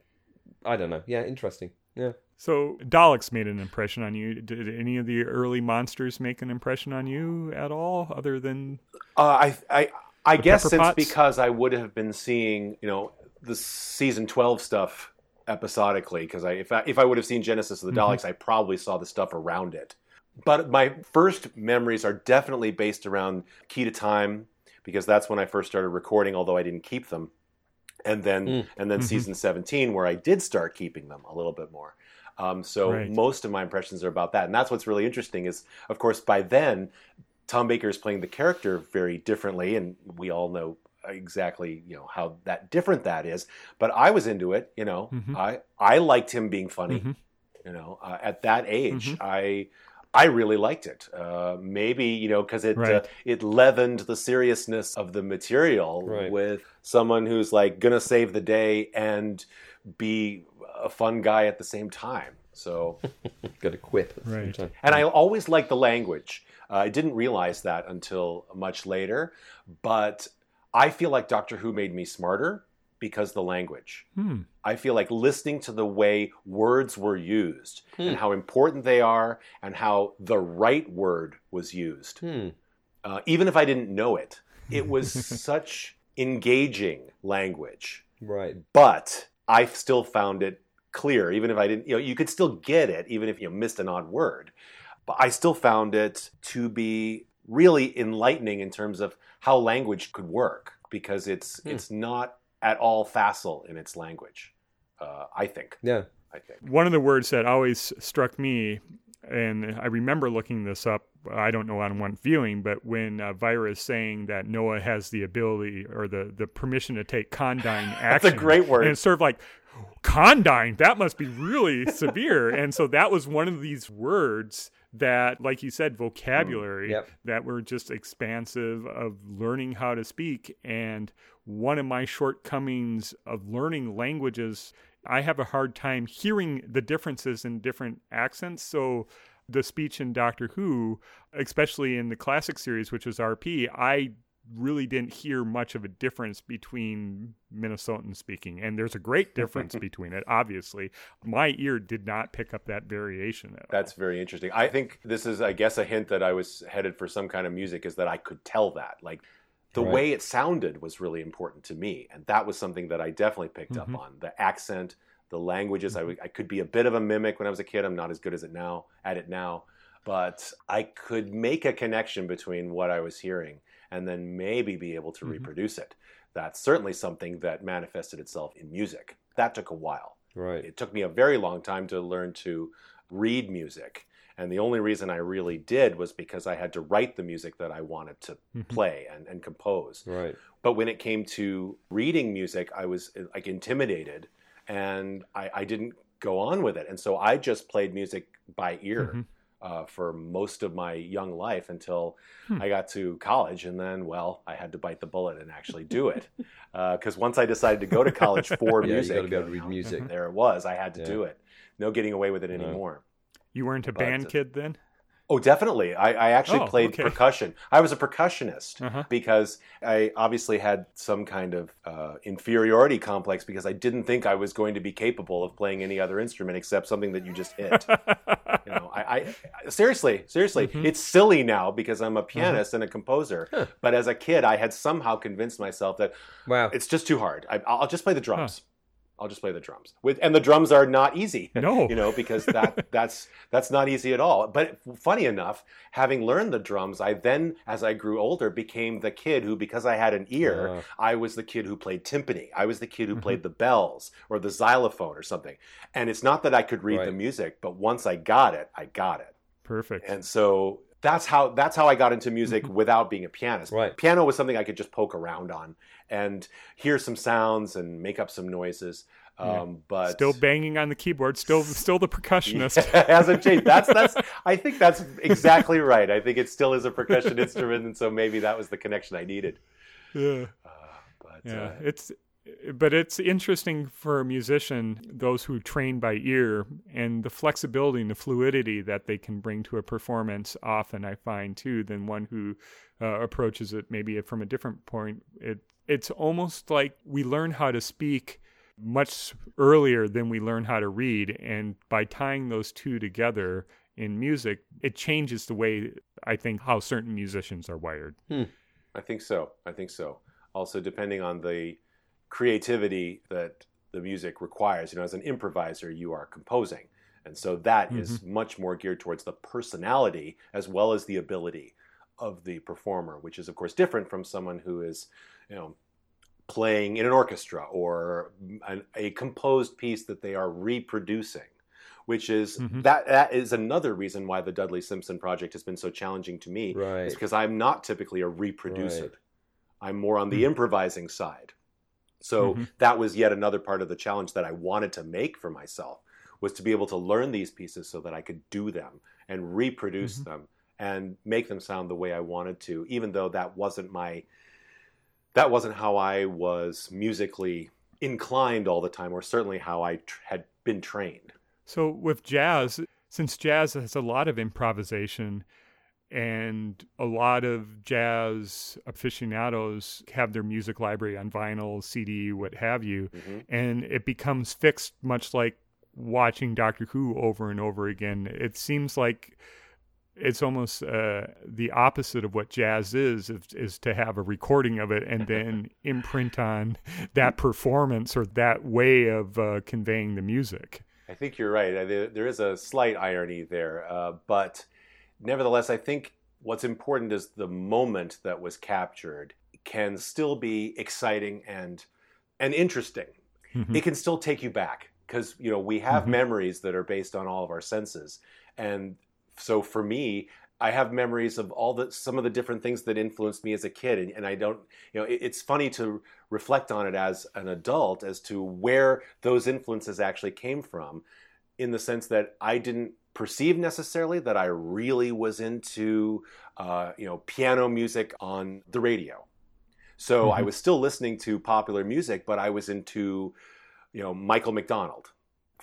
S1: I don't know. Yeah, interesting. Yeah.
S2: So Daleks made an impression on you. Did any of the early monsters make an impression on you at all, other than?
S3: Uh, I I I guess
S2: it's
S3: because I would have been seeing you know the season twelve stuff episodically because I if I if I would have seen Genesis of the
S2: Mm-hmm.
S3: Daleks, I probably saw the stuff around it. But my first memories are definitely based around Key to Time because that's when I first started recording, although I didn't keep them. And then
S1: Mm.
S3: and then
S2: Mhm.
S3: season seventeen where I did start keeping them a little bit more. Um, so
S2: Right.
S3: most of my impressions are about that, and that's what's really interesting. Is of course by then Tom Baker is playing the character very differently, and we all know exactly you know how that different that is. But I was into it. You know,
S2: Mhm.
S3: I I liked him being funny.
S2: Mhm.
S3: You know, uh, at that age,
S2: Mhm.
S3: I I really liked it. Uh, maybe you know because it uh, it leavened the seriousness of the material
S1: Right.
S3: with someone who's like gonna save the day and be a fun guy at the same time. So.
S1: Got a quip. at the same
S2: Right.
S3: And I always liked the language. Uh, I didn't realize that until much later, but I feel like Doctor Who made me smarter because the language.
S2: Hmm.
S3: I feel like listening to the way words were used
S1: Hmm.
S3: and how important they are and how the right word was used.
S1: Hmm.
S3: Uh, even if I didn't know it, it was such engaging language
S1: Right.
S3: but I still found it clear, even if I didn't, you know, you could still get it, even if you missed an odd word. But I still found it to be really enlightening in terms of how language could work because it's
S1: Hmm.
S3: it's not at all facile in its language. Uh, I think.
S1: Yeah.
S3: I think.
S2: One of the words that always struck me, and I remember looking this up. I don't know on one viewing, but when uh, Vira is saying that Noah has the ability or the the permission to take condign action.
S3: That's a great word.
S2: and it's sort of like condign. That must be really severe. And so that was one of these words that, like you said, mm, vocabulary
S1: Yep.
S2: that were just expansive of learning how to speak. And one of my shortcomings of learning languages, I have a hard time hearing the differences in different accents. So the speech in Doctor Who, especially in the classic series, which was RP, I really didn't hear much of a difference between Minnesotan speaking. And there's a great difference between it, obviously. My ear did not pick up that variation at all.
S3: That's very interesting. I think this is, I guess, a hint that I was headed for some kind of music is that I could tell that. Like the
S1: Right.
S3: way it sounded was really important to me. And that was something that I definitely picked
S2: Mhm.
S3: up on. The accent, the languages. I, I could be a bit of a mimic when I was a kid. I'm not as good as it now at it now. But I could make a connection between what I was hearing and then maybe be able to
S2: Mhm.
S3: reproduce it. That's certainly something that manifested itself in music. That took a while
S1: Right.
S3: it took me a very long time to learn to read music and the only reason i really did was because i had to write the music that i wanted to
S2: Mhm.
S3: play and, and compose
S1: Right.
S3: but when it came to reading music i was uh, like intimidated and i, I didn't go on with it and so i just played music by ear
S2: Mhm.
S3: Uh, for most of my young life until
S2: Hmm.
S3: I got to college, and then, well, I had to bite the bullet and actually do it. Because once I decided to go to college for
S1: Yeah, you
S3: music,
S1: gotta be able to read
S3: you know,
S1: music.
S3: There it was. I had to
S1: Yeah.
S3: do it. No getting away with it anymore.
S2: You weren't a
S3: But,
S2: band
S3: uh,
S2: kid then?
S3: Oh, definitely. I, I actually
S2: Oh,
S3: played
S2: okay.
S3: percussion. I was a percussionist
S2: Uh-huh.
S3: because I obviously had some kind of uh, inferiority complex because I didn't think I was going to be capable of playing any other instrument except something that you just hit. you know, I, I seriously, seriously,
S2: Mhm.
S3: it's silly now because I'm a pianist and a composer.
S1: Huh.
S3: But as a kid, I had somehow convinced myself that
S1: Wow.
S3: it's just too hard. I, I'll just play the drums. I'll just play the drums. With and the drums are not easy.
S2: No.
S3: you know, because that that's that's not easy at all. But funny enough, having learned the drums, I then, as I grew older, became the kid who, because I had an ear,
S1: Uh,
S3: I was the kid who played timpani. I was the kid who
S2: Mhm.
S3: played the bells or the xylophone or something. And it's not that I could read the music, but once I got it, I got it.
S2: Perfect.
S3: And so that's how that's how I got into music without being a pianist.
S1: Right.
S3: Piano was something I could just poke around on and hear some sounds and make up some noises.
S2: Yeah.
S3: Um, but
S2: still banging on the keyboard, still still the percussionist.
S3: Yeah, hasn't changed. That's that's. I think that's exactly right. I think it still is a percussion instrument, and so maybe that was the connection I needed.
S2: Yeah.
S3: Uh, but
S2: Yeah,
S3: uh,
S2: it's but it's interesting for a musician, those who train by ear, and the flexibility and the fluidity that they can bring to a performance. Often, I find too, than one who uh, approaches it maybe from a different point. It it's almost like we learn how to speak much earlier than we learn how to read. And by tying those two together in music, it changes the way I think how certain musicians are wired.
S1: Hmm.
S3: I think so. I think so. Also, depending on the creativity that the music requires, you know, as an improviser, you are composing. And so that mm-hmm. is much more geared towards the personality as well as the ability of the performer, which is, of course, different from someone who is, you know, playing in an orchestra or an, a composed piece that they are reproducing which is mm-hmm. that that is another reason why the Dudley Simpson project has been so challenging to me
S1: right.
S3: is because I'm not typically a reproducer. Right. I'm more on the mm-hmm. improvising side. So mm-hmm. that was yet another part of the challenge that I wanted to make for myself was to be able to learn these pieces so that I could do them and reproduce mm-hmm. them and make them sound the way I wanted to even though that wasn't my that wasn't how I was musically inclined all the time, or certainly how I tr- had been trained.
S2: So, with jazz, since jazz has a lot of improvisation and a lot of jazz aficionados have their music library on vinyl, CD, what have you, mm-hmm. and it becomes fixed much like watching Doctor Who over and over again. It seems like it's almost uh, the opposite of what jazz is, is, is to have a recording of it and then imprint on that performance or that way of uh, conveying the music.
S3: I think you're right. There, there is a slight irony there, uh, but nevertheless, I think what's important is the moment that was captured can still be exciting and and interesting. Mm-hmm. It can still take you back because you know we have mm-hmm. memories that are based on all of our senses, and so for me, I have memories of all the some of the different things that influenced me as a kid, and, and I don't, you know, it, it's funny to reflect on it as an adult as to where those influences actually came from, in the sense that I didn't perceive necessarily that I really was into, uh, you know, piano music on the radio. So mm-hmm. I was still listening to popular music, but I was into, you know, Michael McDonald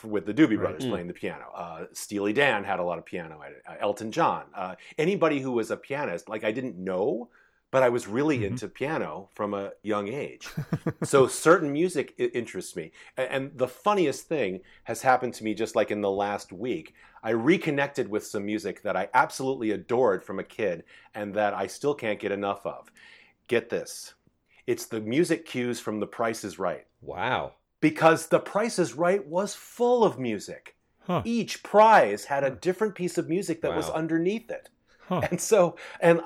S3: with the Doobie Brothers. Mm. playing the piano. Uh, Steely Dan had a lot of piano at it. Uh, Elton John. Uh, anybody who was a pianist, like I didn't know, but I was really mm-hmm. into piano from a young age. so certain music interests me. And, and the funniest thing has happened to me just like in the last week. I reconnected with some music that I absolutely adored from a kid and that I still can't get enough of. Get this. It's the music cues from The Price is Right.
S1: Wow
S3: because The Price is Right was full of music. Huh. Each prize had a different piece of music that wow. was underneath it. Huh. And so and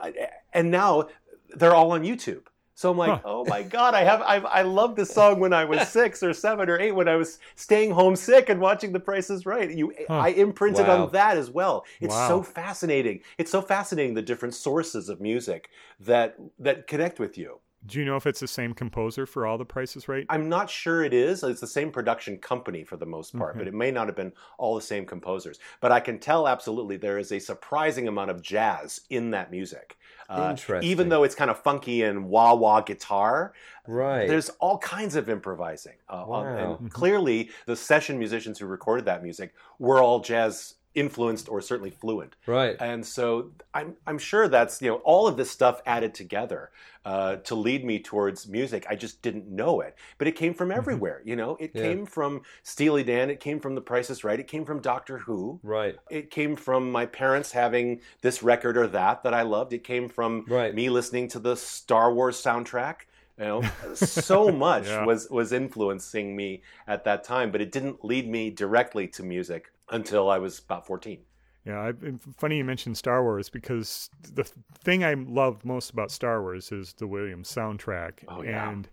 S3: and now they're all on YouTube. So I'm like, huh. oh my god, I have I, I love this song when I was six or seven or eight when I was staying home sick and watching The Price is Right. You, huh. I imprinted wow. on that as well. It's wow. so fascinating. It's so fascinating the different sources of music that that connect with you.
S2: Do you know if it's the same composer for all the prices right?
S3: I'm not sure it is. It's the same production company for the most part, but it may not have been all the same composers. But I can tell absolutely there is a surprising amount of jazz in that music.
S1: Uh,
S3: Even though it's kind of funky and wah wah guitar,
S1: right?
S3: There's all kinds of improvising. Uh,
S1: wow.
S3: and mm-hmm. clearly, the session musicians who recorded that music were all jazz influenced or certainly fluent.
S1: Right.
S3: And so I'm I'm sure that's you know all of this stuff added together uh, to lead me towards music. I just didn't know it, but it came from mm-hmm. everywhere. You know, it yeah. came from Steely Dan. It came from The Price is Right. It came from Doctor Who.
S1: Right.
S3: It came from my parents having this record or that that I loved. It came from
S1: right.
S3: me listening to the Star Wars soundtrack. You know, so much yeah. was was influencing me at that time, but it didn't lead me directly to music until I was about 14.
S2: Yeah, I, funny you mentioned Star Wars because the thing I love most about Star Wars is the Williams soundtrack.
S3: Oh, yeah.
S2: And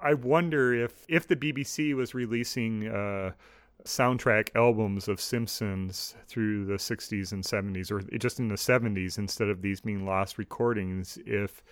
S2: I wonder if if the BBC was releasing uh, soundtrack albums of Simpsons through the 60s and 70s, or just in the 70s instead of these being lost recordings, if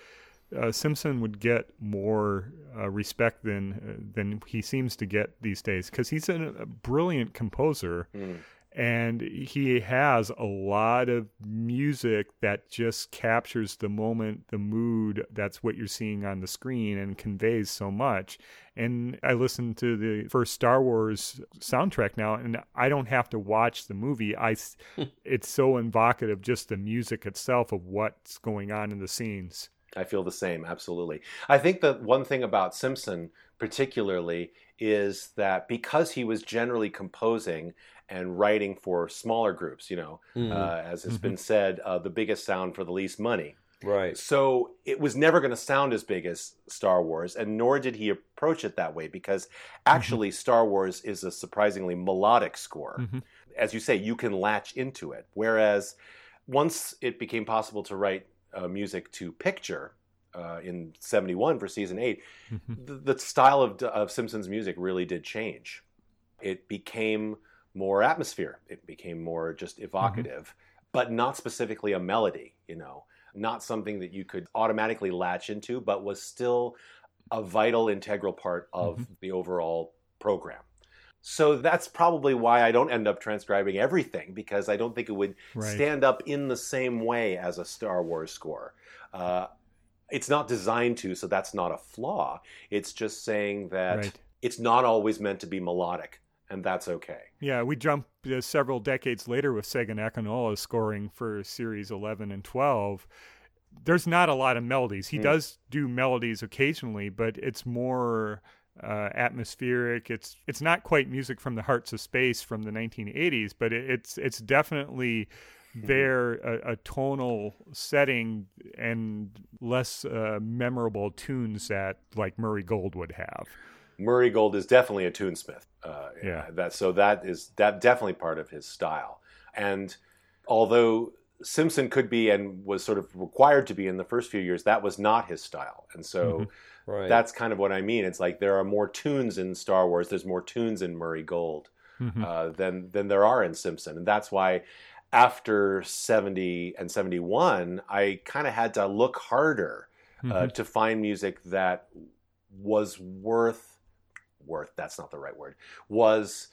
S2: uh, Simpson would get more uh, respect than uh, than he seems to get these days because he's a, a, brilliant composer. Mm and he has a lot of music that just captures the moment the mood that's what you're seeing on the screen and conveys so much. And i listened to the first star wars soundtrack now and i don't have to watch the movie. I hmm. it's so evocative just the music itself of what's going on in the scenes.
S3: I feel the same absolutely. I think that one thing about simpson particularly is that because he was generally composing and writing for smaller groups, you know,
S1: Mm.
S3: uh, as has been said, uh, the biggest sound for the least money.
S1: right.
S3: So it was never going to sound as big as Star Wars, and nor did he approach it that way because actually Star Wars is a surprisingly melodic score.
S2: Mhm.
S3: As you say, you can latch into it. Whereas once it became possible to write uh, music to picture uh, in 71 for season 8,
S2: Mhm.
S3: the, the style of, of Simpsons music really did change. It became more atmosphere. It became more just evocative, but not specifically a melody, you know, not something that you could automatically latch into, but was still a vital, integral part of the overall program. So that's probably why I don't end up transcribing everything because I don't think it would
S2: Right.
S3: stand up in the same way as a Star Wars score. Uh, it's not designed to, so that's not a flaw. It's just saying that
S2: Right.
S3: it's not always meant to be melodic, and that's okay.
S2: Yeah, we jump uh, several decades later with Segun Akinola scoring for series 11 and 12. There's not a lot of melodies. He
S3: Hmm.
S2: does do melodies occasionally, but it's more uh, atmospheric. It's it's not quite music from the hearts of space from the 1980s, but it, it's it's definitely
S3: Hmm.
S2: there a, a tonal setting and less uh, memorable tunes that like Murray Gold would have.
S3: Murray Gold is definitely a tunesmith. Uh,
S2: Yeah.
S3: That so that is that definitely part of his style. And although Simpson could be and was sort of required to be in the first few years, that was not his style. And so
S1: Right.
S3: that's kind of what I mean. It's like there are more tunes in Star Wars. There's more tunes in Murray Gold
S2: Mhm.
S3: uh, than than there are in Simpson, and that's why after 70 and 71, I kind of had to look harder uh,
S2: Mhm.
S3: to find music that was worth worth. That's not the right word. Was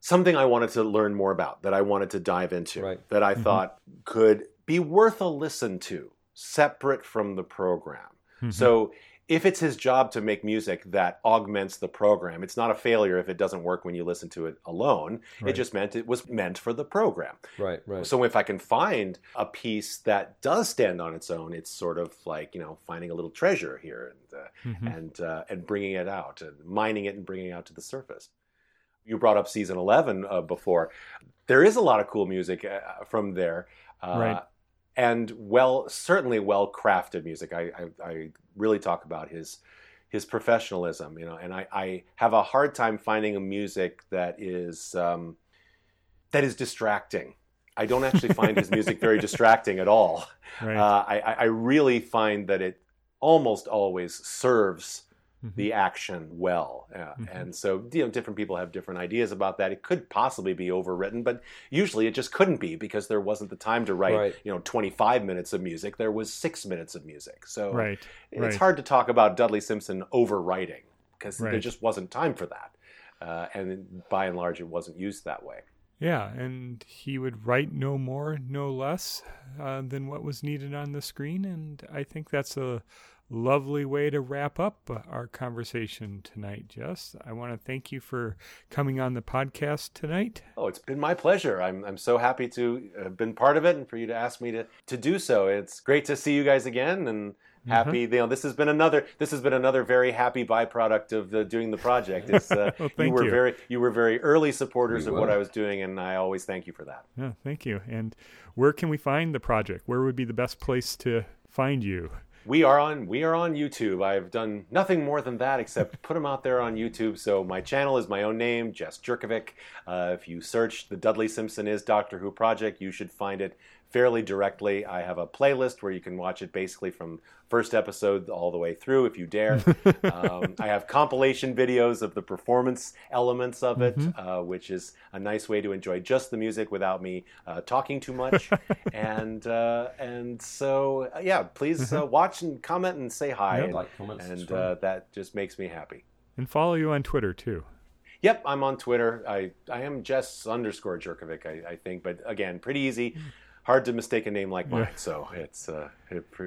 S3: something I wanted to learn more about, that I wanted to dive into,
S1: Right.
S3: that I
S2: Mhm.
S3: thought could be worth a listen to, separate from the program.
S2: Mhm.
S3: So if it's his job to make music that augments the program, it's not a failure if it doesn't work when you listen to it alone. It just meant it was meant for the program.
S1: right. Right.
S3: So if I can find a piece that does stand on its own, it's sort of like you know finding a little treasure here and uh,
S2: Mhm.
S3: and uh, and bringing it out and mining it and bringing it out to the surface. You brought up season eleven uh, before. There is a lot of cool music uh, from there, uh,
S2: Right.
S3: And well, certainly well crafted music. I, I I really talk about his his professionalism, you know, and I, I have a hard time finding a music that is um, that is distracting. I don't actually find his music very distracting at all.
S2: Right.
S3: Uh, I, I- I really find that it almost always serves
S2: Mhm.
S3: the action well, uh,
S2: Mhm.
S3: and so you know different people have different ideas about that. It could possibly be overwritten, but usually it just couldn't be because there wasn't the time to write
S1: Right.
S3: you know 25 minutes of music. There was six minutes of music, so
S2: right.
S3: it's
S2: right.
S3: hard to talk about Dudley Simpson overwriting because there just wasn't time for that, uh, and by and large, it wasn't used that way.
S2: Yeah, and he would write no more, no less uh, than what was needed on the screen. And I think that's a lovely way to wrap up uh, our conversation tonight, Jess. I want to thank you for coming on the podcast tonight.
S3: Oh, it's been my pleasure. I'm, I'm so happy to have been part of it and for you to ask me to, to do so. It's great to see you guys again and happy. You know, this has been another this has been another very happy byproduct of the, doing the project. It's, uh,
S2: Well,
S3: you were
S2: you.
S3: very you were very early supporters
S1: We
S3: of what. I was doing, and I always thank you for that.
S2: Yeah, thank you. And where can we find the project? Where would be the best place to find you?
S3: We are on we are on YouTube. I've done nothing more than that except put them out there on YouTube. So my channel is my own name, Jess Jurkovic. Uh, if you search the Dudley Simpson is Doctor Who project, you should find it fairly directly. I have a playlist where you can watch it basically from first episode all the way through if you dare. um, I have compilation videos of the performance elements of it, uh, which is a nice way to enjoy just the music without me uh, talking too much. and uh, and so uh, yeah, please uh, watch and comment and say hi.
S2: Yeah.
S3: And,
S1: Like, comment,
S3: and uh, that just makes me happy.
S2: And follow you on Twitter too.
S3: Yep, I'm on Twitter. I, I am Jess underscore Jurkovic, I, I think, but again, pretty easy. Hard to mistake a name like mine, so it's uh,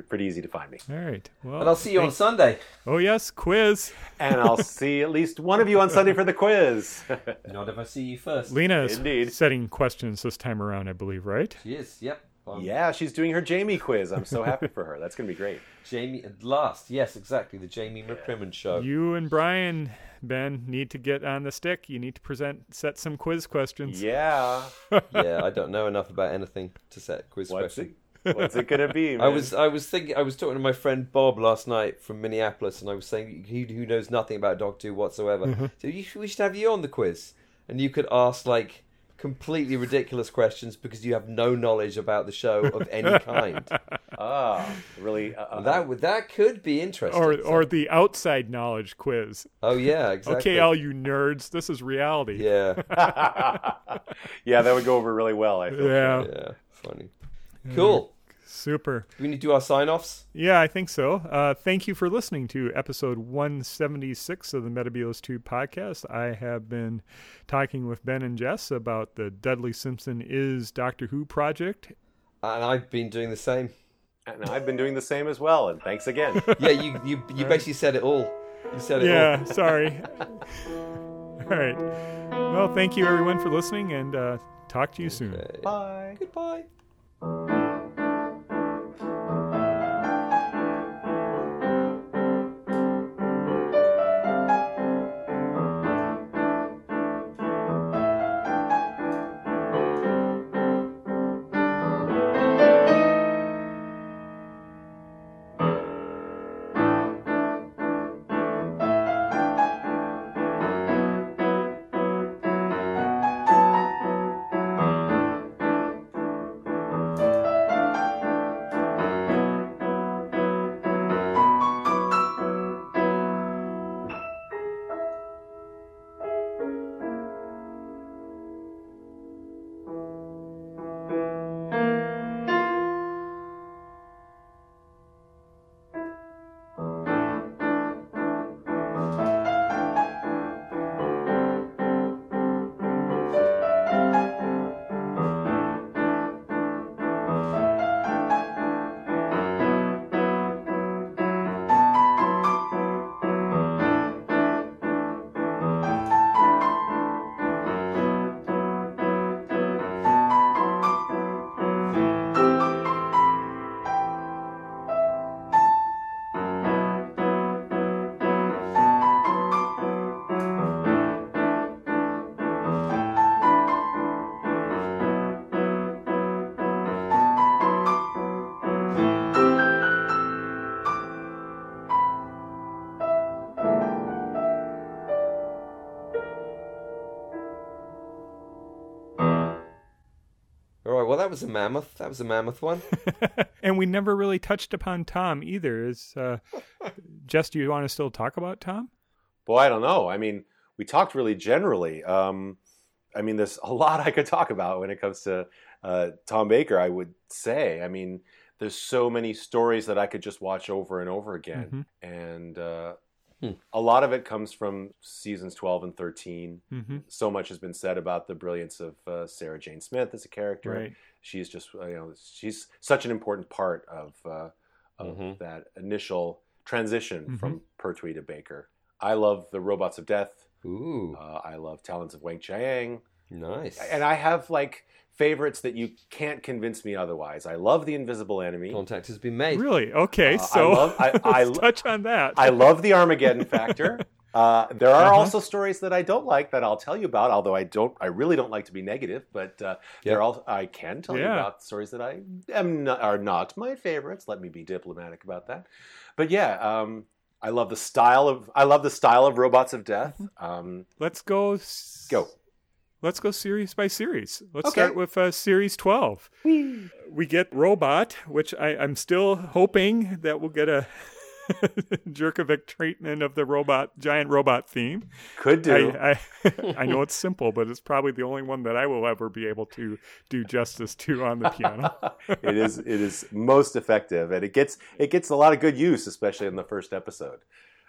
S3: pretty easy to find me.
S2: All right. Well,
S1: and I'll see you on Sunday.
S2: Oh yes, quiz.
S3: And I'll see at least one of you on Sunday for the quiz.
S1: Not if I see you first.
S2: Lena is
S3: Indeed.
S2: setting questions this time around, I believe, right?
S1: She is. Yep. Um,
S3: Yeah, she's doing her Jamie quiz. I'm so happy for her. That's gonna be great.
S1: Jamie at last. Yes, exactly. The Jamie McCrimmon show.
S2: You and Brian, Ben, need to get on the stick. You need to present, set some quiz questions.
S3: Yeah.
S1: yeah, I don't know enough about anything to set quiz
S3: What's
S1: questions.
S3: it? What's it gonna be?
S1: I was I was thinking I was talking to my friend Bob last night from Minneapolis, and I was saying he who knows nothing about Doctor Who whatsoever. So you we should have you on the quiz, and you could ask like completely ridiculous questions because you have no knowledge about the show of any kind.
S3: ah really. Uh, uh,
S1: that would that could be interesting.
S2: Or,
S1: So-
S2: or the outside knowledge quiz.
S1: oh yeah, exactly.
S2: Okay, all you nerds, this is reality.
S1: yeah,
S3: yeah, that would go over really well. I feel.
S2: Yeah,
S1: yeah, funny. Cool.
S2: Super.
S1: Do we need to do our sign offs?
S2: Yeah, I think so. Uh, thank you for listening to episode 176 of the Metabios 2 podcast. I have been talking with Ben and Jess about the Dudley Simpson is Doctor Who project.
S1: And I've been doing the same.
S3: And I've been doing the same as well. And thanks again.
S1: Yeah, you you you basically said it all. You said it
S2: Yeah,
S1: all.
S2: sorry. All right. Well, thank you everyone for listening and uh, talk to you soon.
S3: Bye.
S1: Goodbye. Was a mammoth. That was a mammoth one.
S2: and we never really touched upon Tom either. Is uh, Jess, do you want to still talk about Tom?
S3: Boy, I don't know. I mean, we talked really generally. Um, I mean, there's a lot I could talk about when it comes to uh, Tom Baker. I would say. I mean, there's so many stories that I could just watch over and over again, and uh,
S1: Hmm.
S3: a lot of it comes from seasons 12 and 13.
S2: Mm-hmm.
S3: So much has been said about the brilliance of uh, Sarah Jane Smith as a character.
S2: Right.
S3: She's just, uh, you know, she's such an important part of uh, of
S1: Mhm.
S3: that initial transition
S2: Mhm.
S3: from Pertwee to Baker. I love the Robots of Death.
S1: Ooh,
S3: Uh, I love Talons of Weng-Chiang,
S1: nice.
S3: and I have like favorites that you can't convince me otherwise. I love the Invisible Enemy.
S1: Contact has been made.
S2: Really? Okay,
S3: Uh, I
S2: so
S3: love- I- I
S2: let's
S3: lo-
S2: touch on that.
S3: I love the Armageddon Factor. Uh, there are
S2: Uh-huh.
S3: also stories that I don't like that I'll tell you about. Although I don't, I really don't like to be negative. But uh, there are I can tell you about stories that I am not, are not my favorites. Let me be diplomatic about that. But yeah, um, I love the style of I love the style of Robots of Death.
S2: Mm-hmm.
S3: Um,
S2: let's go. s-
S3: Go.
S2: Let's go series by series. Let's
S3: Okay.
S2: start with uh, series twelve. We get robot, which I, I'm still hoping that we'll get a Jurkovic treatment of the robot, giant robot theme.
S3: could do.
S2: I, I, I know it's simple, but it's probably the only one that I will ever be able to do justice to on the piano.
S3: it is it is most effective, and it gets it gets a lot of good use, especially in the first episode.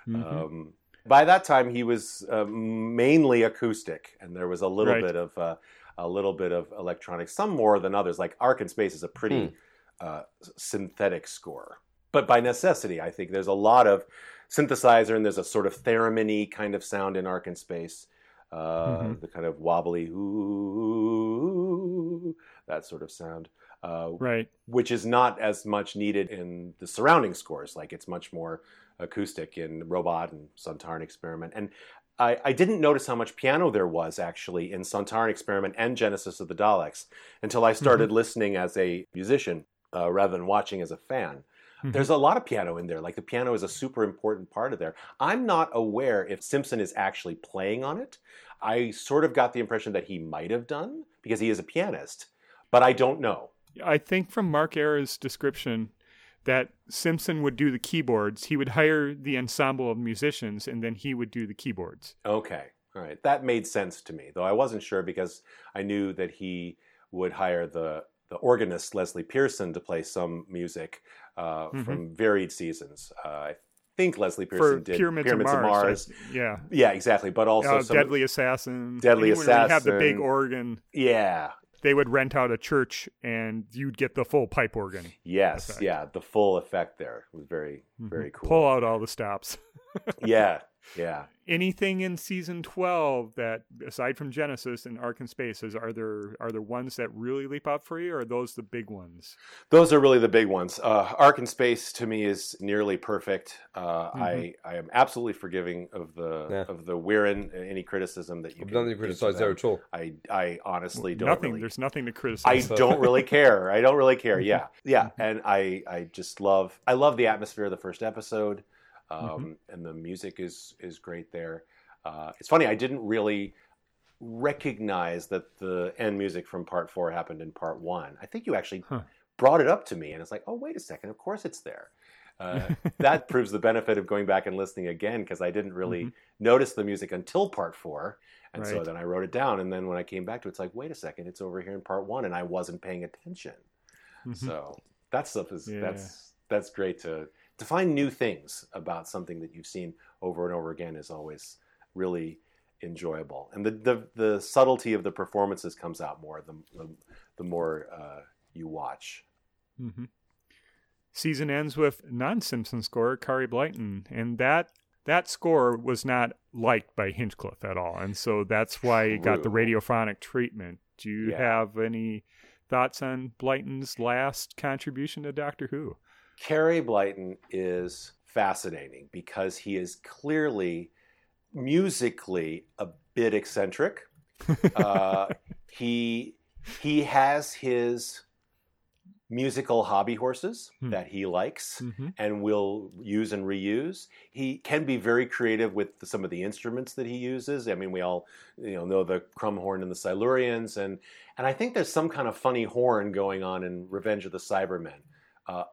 S2: Mhm.
S3: Um, by that time, he was uh, mainly acoustic, and there was a little
S2: Right.
S3: bit of uh, a little bit of electronic, some more than others. Like Ark in Space is a pretty uh, synthetic score, but by necessity, I think there's a lot of synthesizer, and there's a sort of theremin kind of sound in Ark in Space. Uh,
S2: Mhm.
S3: The kind of wobbly ooh, that sort of sound. uh,
S2: Right.
S3: which is not as much needed in the surrounding scores. Like it's much more acoustic in Robot and Sontaran Experiment. And I, I didn't notice how much piano there was actually in Sontaran Experiment and Genesis of the Daleks until I started listening as a musician uh, rather than watching as a fan.
S2: Mhm.
S3: There's a lot of piano in there. Like the piano is a super important part of there. I'm not aware if Simpson is actually playing on it. I sort of got the impression that he might have done because he is a pianist, but I don't know.
S2: I think from Mark Ayres's description that Simpson would do the keyboards. He would hire the ensemble of musicians, and then he would do the keyboards.
S3: Okay. All right. That made sense to me, though I wasn't sure because I knew that he would hire the the organist Leslie Pearson to play some music uh,
S2: Mhm.
S3: from varied seasons. Uh, I think Leslie
S2: For
S3: Pearson did
S2: Pyramids, of Mars. Yeah.
S3: Yeah, exactly. But also
S2: Uh,
S3: some,
S2: Deadly Assassin.
S3: Deadly
S2: where You have the big organ.
S3: Yeah.
S2: They would rent out a church, and you'd get the full pipe organ.
S3: Yes.
S2: Effect.
S3: Yeah. The full effect there was very very cool.
S2: Pull out all the stops.
S3: Yeah. Yeah.
S2: Anything in season twelve that, aside from Genesis and Ark in Spaces, are there are there ones that really leap out for you, or are those the big ones?
S3: Those are really the big ones. Uh, Ark in Space to me is nearly perfect. Uh,
S2: Mm-hmm.
S3: I I am absolutely forgiving of the
S1: Yeah.
S3: of the Wirrn any criticism that you
S1: I've
S3: can
S1: nothing to criticize there at all.
S3: I I honestly don't
S2: nothing.
S3: really.
S2: There's nothing to criticize.
S3: I
S2: criticize.
S3: don't really care. I don't really care. Yeah, yeah,
S2: Mm-hmm.
S3: and I I just love I love the atmosphere of the first episode, um,
S2: Mm-hmm.
S3: and the music is is great there. Uh, it's funny I didn't really recognize that the end music from part four happened in part one. I think you actually
S2: Huh.
S3: brought it up to me, and it's like, oh wait a second, of course it's there. Uh, that proves the benefit of going back and listening again because I didn't really notice the music until part four. And so
S2: Mm-hmm.
S3: Then I wrote it down. And then when I came back to it, it's like, wait a second, it's over here in part one. And I wasn't paying attention.
S2: Mhm.
S3: So that stuff is,
S2: Yeah.
S3: that's, that's great to, to find new things about something that you've seen over and over again is always really enjoyable. And the, the, the subtlety of the performances comes out more the, the, the more uh, you watch.
S2: hmm Season ends with non-Simpson score Carey Blyton, and that that score was not liked by Hinchcliffe at all, and so that's why it got the radiophonic treatment. Do you
S3: Yeah.
S2: have any thoughts on Blyton's last contribution to Doctor Who?
S3: Carey Blyton is fascinating because he is clearly musically a bit eccentric. Uh, he he has his musical hobby horses
S2: Hmm.
S3: that he likes
S2: hmm
S3: and will use and reuse. He can be very creative with some of the instruments that he uses. I mean, we all you know know the crumhorn and the Silurians, and and I think there's some kind of funny horn going on in Revenge of the Cybermen.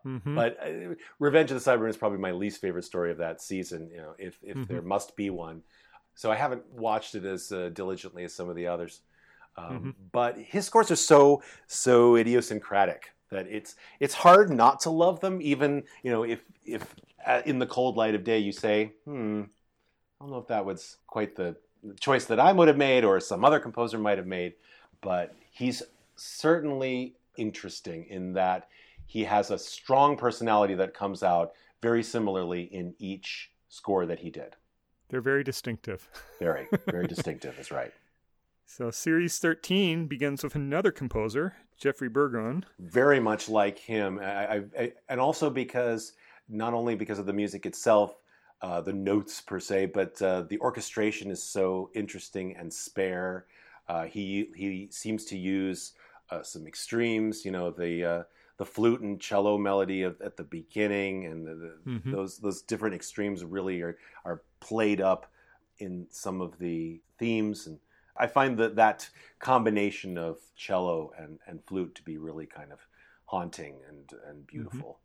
S2: Hmm
S3: But uh, Revenge of the Cybermen is probably my least favorite story of that season. You know, if if
S2: Mhm.
S3: there must be one, so I haven't watched it as uh, diligently as some of the others. Um,
S2: Mhm.
S3: But his scores are so so idiosyncratic that it's it's hard not to love them. Even you know if if uh, in the cold light of day you say, hmm, I don't know if that was quite the choice that I would have made or some other composer might have made, but he's certainly interesting in that he has a strong personality that comes out very similarly in each score that he did.
S2: They're very distinctive.
S3: Very, very distinctive, is right.
S2: So series thirteen begins with another composer, Geoffrey Burgon.
S3: Very much like him, I, I, I, and also because not only because of the music itself, uh, the notes per se, but uh, the orchestration is so interesting and spare. Uh, he he seems to use uh, some extremes, you know, the uh, the flute and cello melody of, at the beginning, and the, the,
S2: Mhm.
S3: those those different extremes really are are played up in some of the themes, and I find that that combination of cello and, and flute to be really kind of haunting and and beautiful.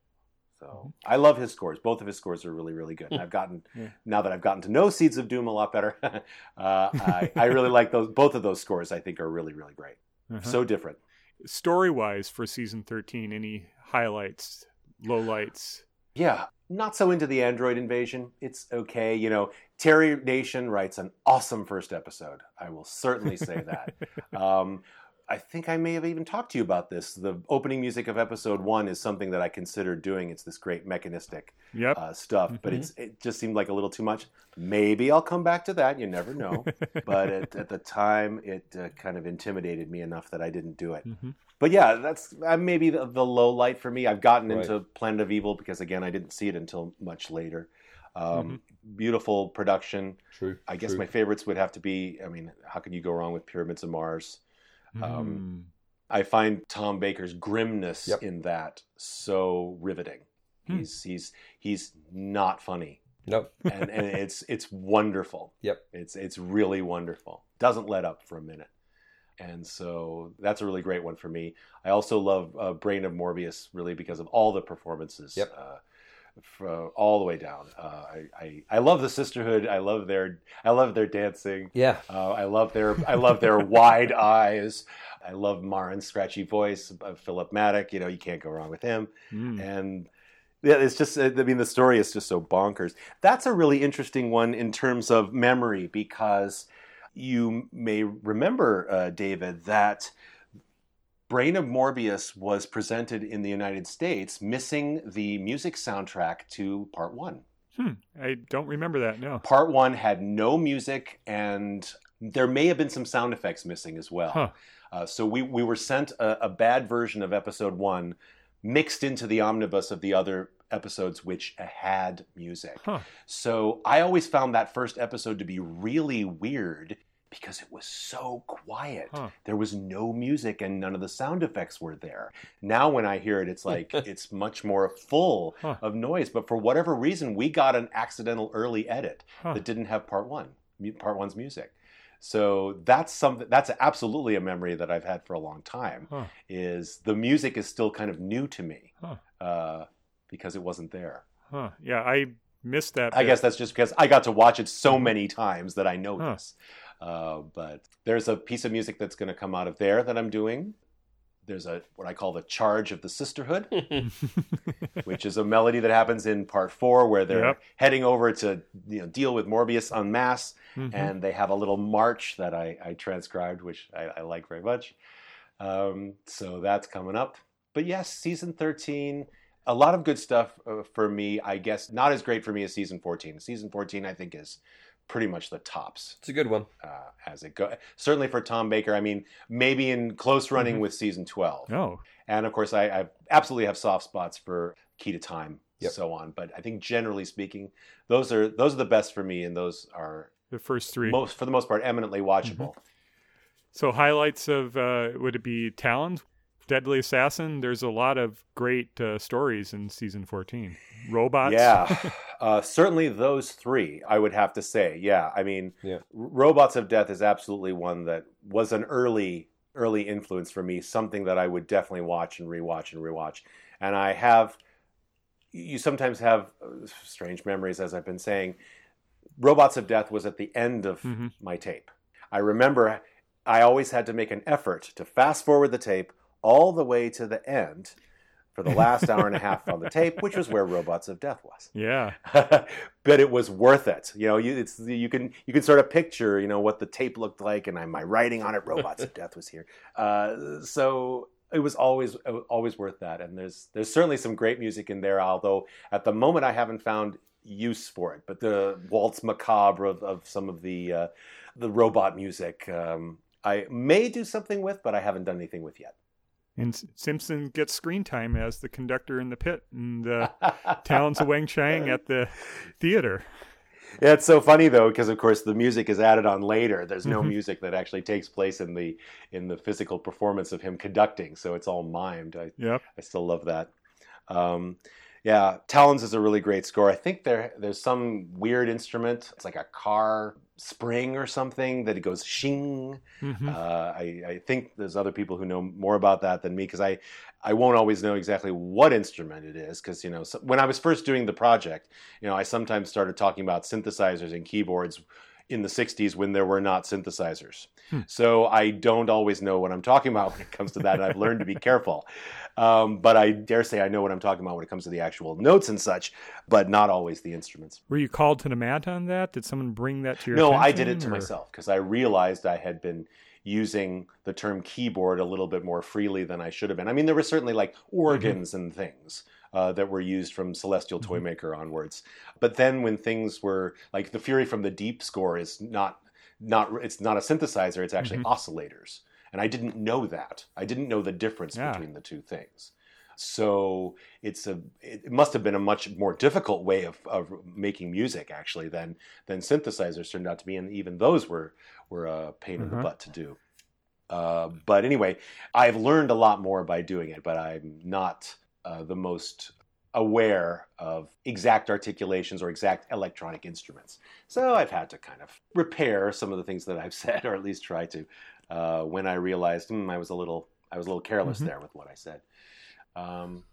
S3: So I love his scores. Both of his scores are really, really good. And I've gotten
S2: Yeah.
S3: now that I've gotten to know Seeds of Doom a lot better. uh, I, I really like those. Both of those scores, I think, are really, really great.
S2: Uh-huh.
S3: So different.
S2: Story wise for season thirteen, any highlights, lowlights?
S3: Yeah, not so into the android invasion. It's okay. You know, Terry Nation writes an awesome first episode. I will certainly say that. um, I think I may have even talked to you about this. The opening music of episode one is something that I considered doing. It's this great mechanistic
S2: Yep.
S3: uh, stuff, but
S2: Mhm.
S3: it's it just seemed like a little too much. Maybe I'll come back to that. You never know. but at, at the time, it uh, kind of intimidated me enough that I didn't do it.
S2: Mhm.
S3: But yeah, that's uh, maybe the, the low light for me. I've gotten
S1: Right.
S3: into Planet of Evil because again, I didn't see it until much later. Um,
S2: Mm-hmm.
S3: Beautiful production.
S1: True.
S3: I guess
S1: true.
S3: my favorites would have to be. I mean, how can you go wrong with Pyramids of Mars?
S2: Mm.
S3: Um, I find Tom Baker's grimness
S1: Yep.
S3: in that so riveting.
S2: Hmm.
S3: He's he's he's not funny,
S1: No.
S3: and and it's it's wonderful.
S1: Yep.
S3: It's it's really wonderful. Doesn't let up for a minute, and so that's a really great one for me. I also love uh, Brain of Morbius really because of all the performances.
S1: Yep.
S3: Uh, fro- all the way down. Uh, I, I I love the sisterhood. I love their I love their dancing.
S1: Yeah.
S3: Uh, I love their I love their wide eyes. I love Maren's scratchy voice. Philip Madoc, you know, you can't go wrong with him.
S2: Mm.
S3: And yeah, it's just I mean the story is just so bonkers. That's a really interesting one in terms of memory because you may remember uh, David that Brain of Morbius was presented in the United States missing the music soundtrack to part 1.
S2: Hmm. I don't remember that. No.
S3: Part one had no music, and there may have been some sound effects missing as well.
S2: Huh.
S3: Uh, so we, we were sent a, a bad version of episode one mixed into the omnibus of the other episodes, which had music.
S2: Huh.
S3: So I always found that first episode to be really weird because it was so quiet.
S2: Huh.
S3: There was no music and none of the sound effects were there. Now when I hear it, it's like it's much more full
S2: Huh.
S3: of noise. But for whatever reason, we got an accidental early edit
S2: Huh.
S3: that didn't have part one, part one's music. So that's something that's absolutely a memory that I've had for a long time. Is the music is still kind of new to me uh, because it wasn't there.
S2: Huh. Yeah, I missed that.
S3: I guess that's just because I got to watch it so
S2: Mhm.
S3: many times that I know this. Uh, but there's a piece of music that's going to come out of there that I'm doing. There's a what I call the charge of the sisterhood, which is a melody that happens in part four, where they're
S2: Yep.
S3: heading over to you know deal with Morbius en masse,
S2: Mhm.
S3: and they have a little march that I, I transcribed, which I, I like very much. Um, so that's coming up. But yes, season 13, a lot of good stuff uh, for me. I guess not as great for me as season 14. Season 14, I think, is pretty much the tops
S1: It's a good one.
S3: uh, as it goes. Certainly for Tom Baker. I mean, maybe in close running
S2: Mhm.
S3: with season 12.
S2: Oh,
S3: And of course, I, I absolutely have soft spots for Key to Time,
S1: Yep.
S3: so on. But I think generally speaking, those are those are the best for me, and those are
S2: the first three.
S3: most for the most part eminently watchable.
S2: So highlights of uh, would it be Talon, Deadly Assassin? There's a lot of great uh, stories in season 14. Robots.
S3: Yeah, uh, certainly those three. I would have to say, yeah. I mean,
S1: Yeah.
S3: Robots of Death is absolutely one that was an early early influence for me. Something that I would definitely watch and rewatch and rewatch. And I have. You sometimes have uh, strange memories, as I've been saying. Robots of Death was at the end of
S2: Mhm.
S3: my tape. I remember I always had to make an effort to fast forward the tape all the way to the end for the last hour and a half on the tape, which was where Robots of Death was.
S2: Yeah.
S3: but it was worth it. You know, you it's you can you can sort of picture you know what the tape looked like, and I, my writing on it, Robots of Death was here. Uh, so it was always always worth that. And there's there's certainly some great music in there, although at the moment I haven't found use for it. But the waltz macabre of, of some of the uh, the robot music. Um, I may do something with, but I haven't done anything with yet.
S2: And Simpson gets screen time as the conductor in the pit and uh, Talons of Weng-Chiang at the theater.
S3: Yeah, it's so funny though, because of course the music is added on later. There's no
S2: Mhm.
S3: music that actually takes place in the in the physical performance of him conducting, so it's all mimed. I,
S2: Yep.
S3: I still love that. Um, yeah, Talons is a really great score. I think there there's some weird instrument. It's like a car spring or something that it goes shing.
S2: Mhm.
S3: Uh, I, I think there's other people who know more about that than me because I, I won't always know exactly what instrument it is because you know so when I was first doing the project, you know I sometimes started talking about synthesizers and keyboards in the 60s when there were not synthesizers.
S2: Hmm.
S3: So I don't always know what I'm talking about when it comes to that, and I've learned to be careful. Um, but I dare say I know what I'm talking about when it comes to the actual notes and such, but not always the instruments.
S2: Were you called to the mat on that? Did someone bring that to your
S3: No. I did it to
S2: or-
S3: myself because I realized I had been using the term keyboard a little bit more freely than I should have been. I mean, there were certainly like organs and things uh, that were used from Celestial
S2: Mm-hmm.
S3: Toymaker onwards. But then when things were like the Fury from the Deep score is not not it's not a synthesizer; it's actually
S2: Mhm.
S3: oscillators, and I didn't know that. I didn't know the difference
S2: Yeah.
S3: between the two things. So it's a it must have been a much more difficult way of, of making music actually than than synthesizers turned out to be, and even those were were a pain in the
S2: Uh-huh.
S3: butt to do. Uh, but anyway, I've learned a lot more by doing it, but I'm not uh, the most aware of exact articulations or exact electronic instruments. So I've had to kind of repair some of the things that I've said, or at least try to, uh, when I realized hmm, I was a little I was a little careless
S2: Mhm.
S3: there with what I said. Um,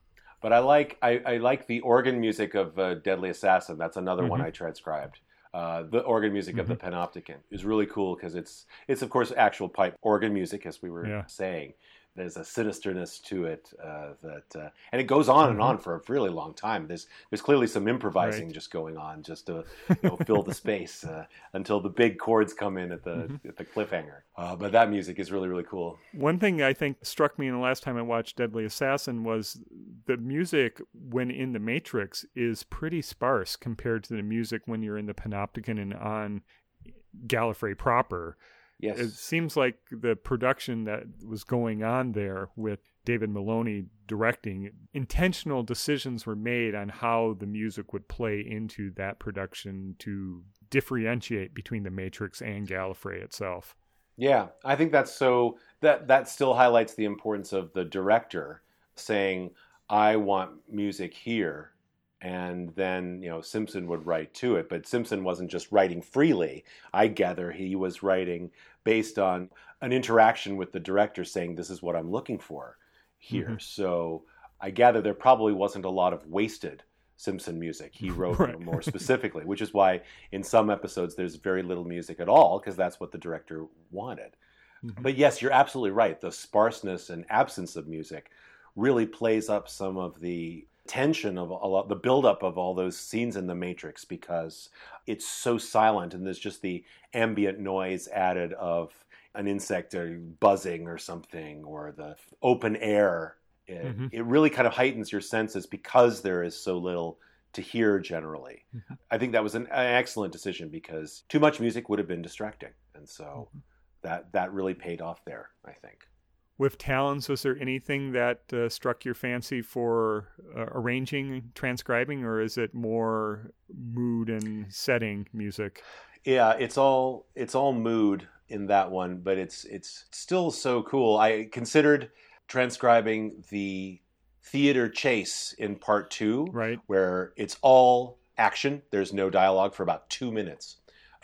S3: but I like I, I like the organ music of uh, Deadly Assassin. That's another one
S2: Mhm.
S3: I transcribed. Uh, the organ music of the Panopticon is really cool because it's it's of course actual pipe organ music, as we were
S2: Yeah.
S3: saying. There's a sinisterness to it uh, that, uh, and it goes on and
S2: Mhm.
S3: on for a really long time. There's there's clearly some improvising
S2: Right.
S3: just going on, just to you know, fill the space uh, until the big chords come in at the
S2: Mhm.
S3: at the cliffhanger. Uh, but that music is really really cool.
S2: One thing I think struck me in the last time I watched Deadly Assassin was the music when in the Matrix is pretty sparse compared to the music when you're in the Panopticon and on Gallifrey proper.
S3: Yes,
S2: It seems like the production that was going on there with David Maloney directing, intentional decisions were made on how the music would play into that production to differentiate between the Matrix and Gallifrey itself.
S3: Yeah, I think that's so that that still highlights the importance of the director saying, "I want music here," and then you know Simpson would write to it. But Simpson wasn't just writing freely. I gather he was writing based on an interaction with the director, saying, "This is what I'm looking for here."
S2: Mhm.
S3: So I gather there probably wasn't a lot of wasted Simpson music. He wrote
S2: Right.
S3: more specifically, which is why in some episodes there's very little music at all because that's what the director wanted.
S2: Mhm.
S3: But yes, you're absolutely right. The sparseness and absence of music really plays up some of the tension of a lot, the buildup of all those scenes in the Matrix because it's so silent and there's just the ambient noise added of an insect or buzzing or something or the open air. It,
S2: Mhm.
S3: it really kind of heightens your senses because there is so little to hear generally.
S2: Mhm.
S3: I think that was an, an excellent decision because too much music would have been distracting. And so that that really paid off there, I think.
S2: With Talons, was there anything that uh, struck your fancy for uh, arranging, transcribing, or is it more mood and setting music?
S3: Yeah, it's all it's all mood in that one, but it's it's still so cool. I considered transcribing the theater chase in part 2
S2: Right.
S3: where it's all action. There's no dialogue for about 2 minutes.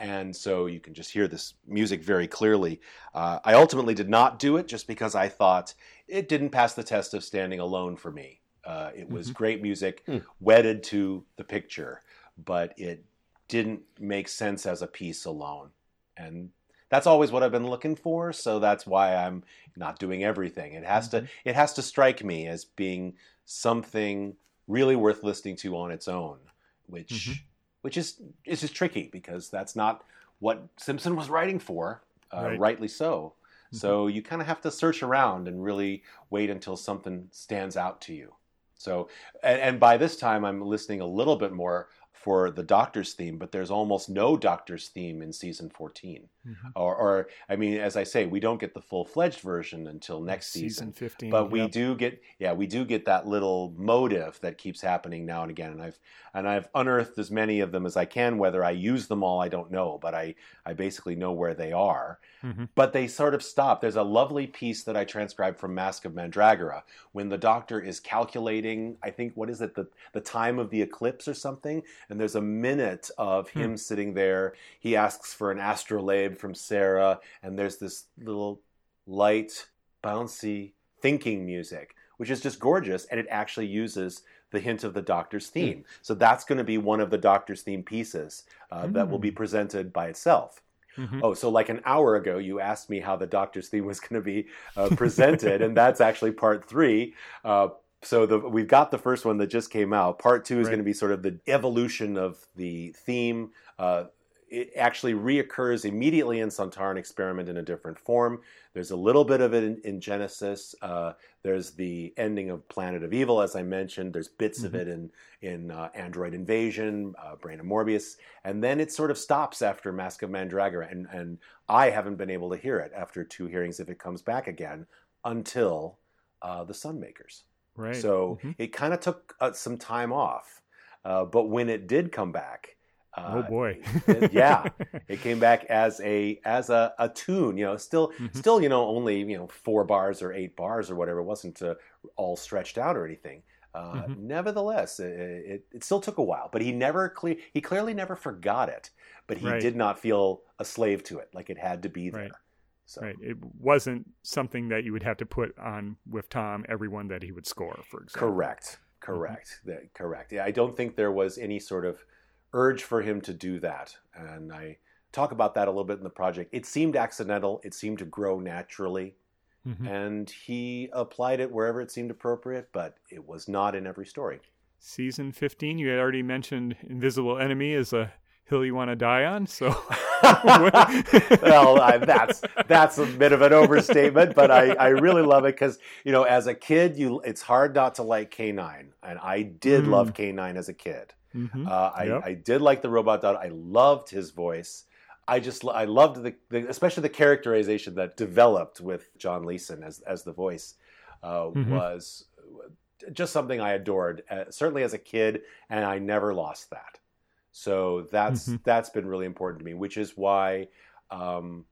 S3: And so you can just hear this music very clearly. Uh, I ultimately did not do it just because I thought it didn't pass the test of standing alone for me. Uh, it was
S2: Mhm.
S3: great music,
S1: Hmm.
S3: wedded to the picture, but it didn't make sense as a piece alone. And that's always what I've been looking for, so that's why I'm not doing everything. It has to it has to strike me as being something really worth listening to on its own, which
S2: Mhm.
S3: Which is is just tricky because that's not what Simpson was writing for, uh,
S2: Right.
S3: rightly so. So you kind of have to search around and really wait until something stands out to you. So, and, and by this time, I'm listening a little bit more for the Doctor's theme, but there's almost no Doctor's theme in season 14.
S2: Mhm.
S3: Or, or I mean, as I say, we don't get the full fledged version until next season.
S2: 15.
S3: But we
S2: yep.
S3: do get, yeah, we do get that little motive that keeps happening now and again, and I've and I've unearthed as many of them as I can. Whether I use them all, I don't know, but I I basically know where they are.
S2: Mhm.
S3: But they sort of stop. There's a lovely piece that I transcribed from Mask of Mandragora when the Doctor is calculating. I think what is it the the time of the eclipse or something, and there's a minute of
S2: Hmm.
S3: him sitting there. He asks for an astrolabe from Sarah, and there's this little light, bouncy thinking music, which is just gorgeous, and it actually uses the hint of the Doctor's theme. So that's going to be one of the Doctor's theme pieces uh, that will be presented by itself.
S2: Mhm.
S3: Oh, so like an hour ago, you asked me how the Doctor's theme was going to be uh, presented, and that's actually part three. Uh, so the, we've got the first one that just came out. Part two is
S2: Right.
S3: going to be sort of the evolution of the theme. Uh, it actually reoccurs immediately in Sontaran Experiment in a different form. There's a little bit of it in, in Genesis. Uh, there's the ending of Planet of Evil, as I mentioned. There's bits mm-hmm. of it in in uh, Android Invasion, uh, Brain of Morbius, and then it sort of stops after Mask of Mandragora. And and I haven't been able to hear it after two hearings if it comes back again until uh, the Sunmakers.
S2: Right.
S3: So mm-hmm. it kind of took uh, some time off, uh, but when it did come back
S2: oh uh, boy!
S3: yeah, it came back as a as a, a tune. You know, still mm-hmm. still you know only you know four bars or eight bars or whatever. It wasn't uh, all stretched out or anything. Uh, mm-hmm. Nevertheless, it, it, it, still took a while, but he never cle- he clearly never forgot it. But he right. did not feel a slave to it, like it had to be there.
S2: Right. So. Right. It wasn't something that you would have to put on with Tom everyone that he would score, for example.
S3: Correct. Correct. Mm-hmm. correct. Yeah, I don't think there was any sort of urge for him to do that. And I talk about that a little bit in the project. It seemed accidental, it seemed to grow naturally. Mm-hmm. And he applied it wherever it seemed appropriate, but it was not in every story.
S2: Season 15, you had already mentioned Invisible Enemy is a hill you want to die on. So,
S3: well, I, that's that's a bit of an overstatement, but I, I really love it because you know, as a kid, you it's hard not to like K9, and I did mm. love K9 as a kid. Mm-hmm. Uh, I, yep. I did like the robot dog. I loved his voice. I just I loved the, the, especially the characterization that developed with John Leeson as as the voice uh, mm-hmm. was just something I adored uh, certainly as a kid, and I never lost that. So that's mm-hmm. that's been really important to me, which is why. Um,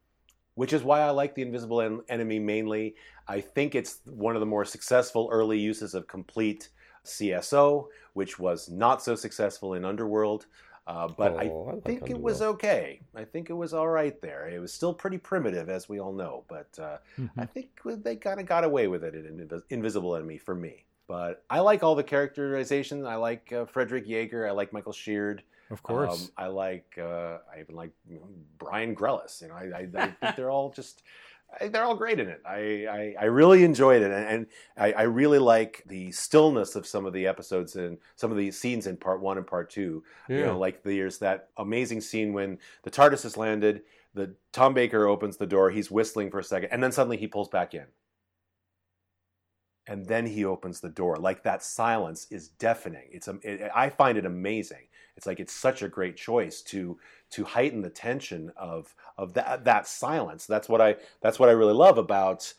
S3: which is why I like the Invisible en- Enemy mainly. I think it's one of the more successful early uses of complete CSO, which was not so successful in Underworld. Uh, but oh, I, I like think Underworld. it was okay. I think it was all right there. It was still pretty primitive, as we all know, but uh, mm-hmm. I think they kind of got away with it in Invisible Enemy for me. But I like all the characterizations. I like uh, Frederick Jaeger. I like Michael Sheard.
S2: Of course. Um,
S3: I like. Uh, I even like Brian Grellis. You know, I, I, I think they're all just they're all great in it. I, I, I really enjoyed it, and, and I, I, really like the stillness of some of the episodes and some of the scenes in part one and part two. Yeah. You know, like there's that amazing scene when the TARDIS has landed, the Tom Baker opens the door, he's whistling for a second, and then suddenly he pulls back in, and then he opens the door. Like that silence is deafening. It's it, I find it amazing. It's like it's such a great choice to to heighten the tension of of that that silence. That's what I that's what I really love about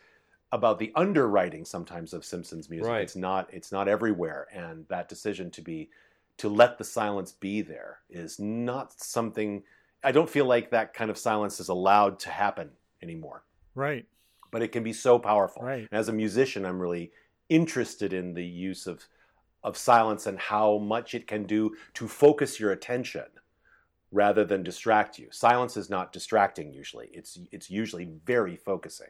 S3: about the underwriting sometimes of Simpsons music. Right. It's not it's not everywhere, and that decision to be to let the silence be there is not something. I don't feel like that kind of silence is allowed to happen anymore.
S2: Right.
S3: But it can be so powerful.
S2: Right.
S3: And as a musician, I'm really interested in the use of of silence and how much it can do to focus your attention rather than distract you. Silence is not distracting usually. It's it's usually very focusing.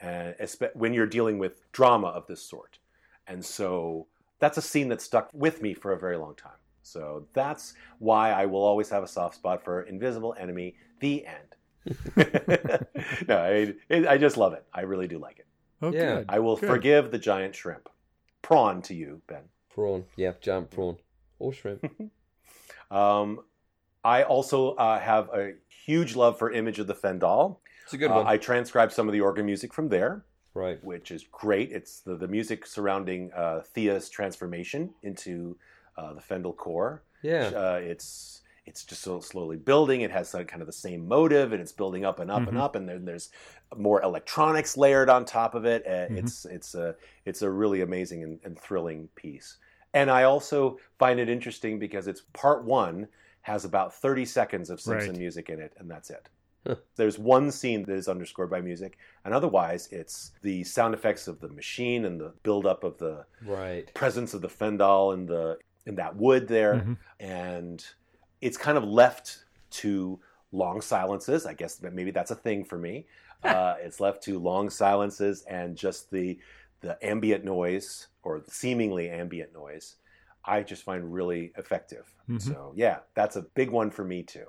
S3: And when you're dealing with drama of this sort. And so that's a scene that stuck with me for a very long time. So that's why I will always have a soft spot for Invisible Enemy, the end. no, I, I, just love it. I really do like it.
S2: Oh, yeah.
S3: I will
S2: good.
S3: forgive the giant shrimp. Prawn to you, Ben.
S1: Prawn, yeah, giant prawn or shrimp.
S3: um, I also uh, have a huge love for Image of the Fendahl.
S1: It's a good one.
S3: Uh, I transcribed some of the organ music from there.
S1: Right.
S3: Which is great. It's the, the music surrounding uh, Thea's transformation into uh, the Fendahl core.
S1: Yeah.
S3: Uh, it's it's just so slowly building. It has kind of the same motive, and it's building up and up mm-hmm. and up. And then there's more electronics layered on top of it. Uh, mm-hmm. It's it's a it's a really amazing and, and, thrilling piece. And I also find it interesting because it's part one has about 30 seconds of Simpson right. music in it, and that's it. There's one scene that is underscored by music, and otherwise it's the sound effects of the machine and the buildup of the
S1: right.
S3: presence of the Fendahl in the in that wood there, mm-hmm. and it's kind of left to long silences. I guess maybe that's a thing for me. uh, it's left to long silences and just the the ambient noise or seemingly ambient noise I just find really effective. Mm-hmm. So yeah, that's a big one for me too.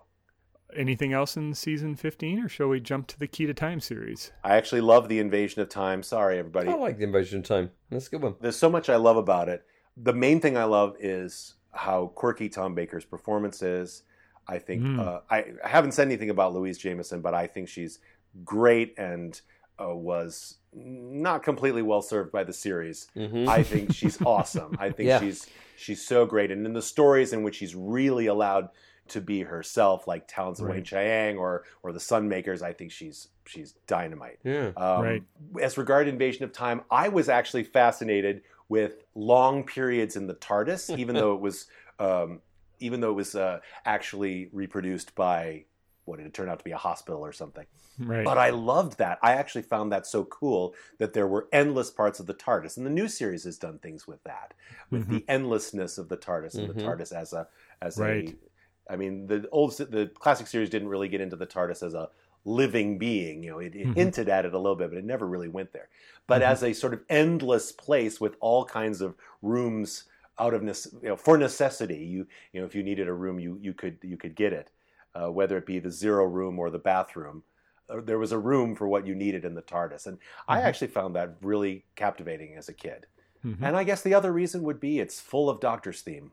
S2: Anything else in season 15 or shall we jump to the Key to Time series?
S3: I actually love the Invasion of Time. Sorry everybody.
S1: I like the Invasion of Time. That's a good one.
S3: There's so much I love about it. The main thing I love is how quirky Tom Baker's performance is. I think
S2: Mm.
S3: uh, I, I haven't said anything about Louise Jameson, but I think she's great and uh, was not completely well served by the series.
S1: Mhm.
S3: I think she's awesome. I think
S1: Yeah.
S3: she's she's so great, and in the stories in which she's really allowed to be herself, like Talons of
S2: Right.
S3: Weng-Chiang or or the Sunmakers, I think she's she's dynamite.
S1: yeah.
S3: Um,
S2: Right.
S3: As regard Invasion of Time, I was actually fascinated with long periods in the TARDIS, even though it was um, even though it was uh, actually reproduced by what did it turn out to be a hospital or something.
S2: Right.
S3: But I loved that. I actually found that so cool that there were endless parts of the TARDIS, and the new series has done things with that, with the endlessness of the TARDIS and the
S1: Mhm.
S3: TARDIS as a as
S2: Right.
S3: a. I mean, the old the classic series didn't really get into the TARDIS as a living being. You know, it, it
S2: Mhm.
S3: hinted at it a little bit, but it never really went there. But
S2: Mhm.
S3: as a sort of endless place with all kinds of rooms out of you know for necessity, you you know if you needed a room, you you could you could get it, uh, whether it be the zero room or the bathroom. Uh, There was a room for what you needed in the TARDIS, and I
S2: Mhm.
S3: actually found that really captivating as a kid.
S2: Mhm.
S3: And I guess the other reason would be it's full of Doctor's theme.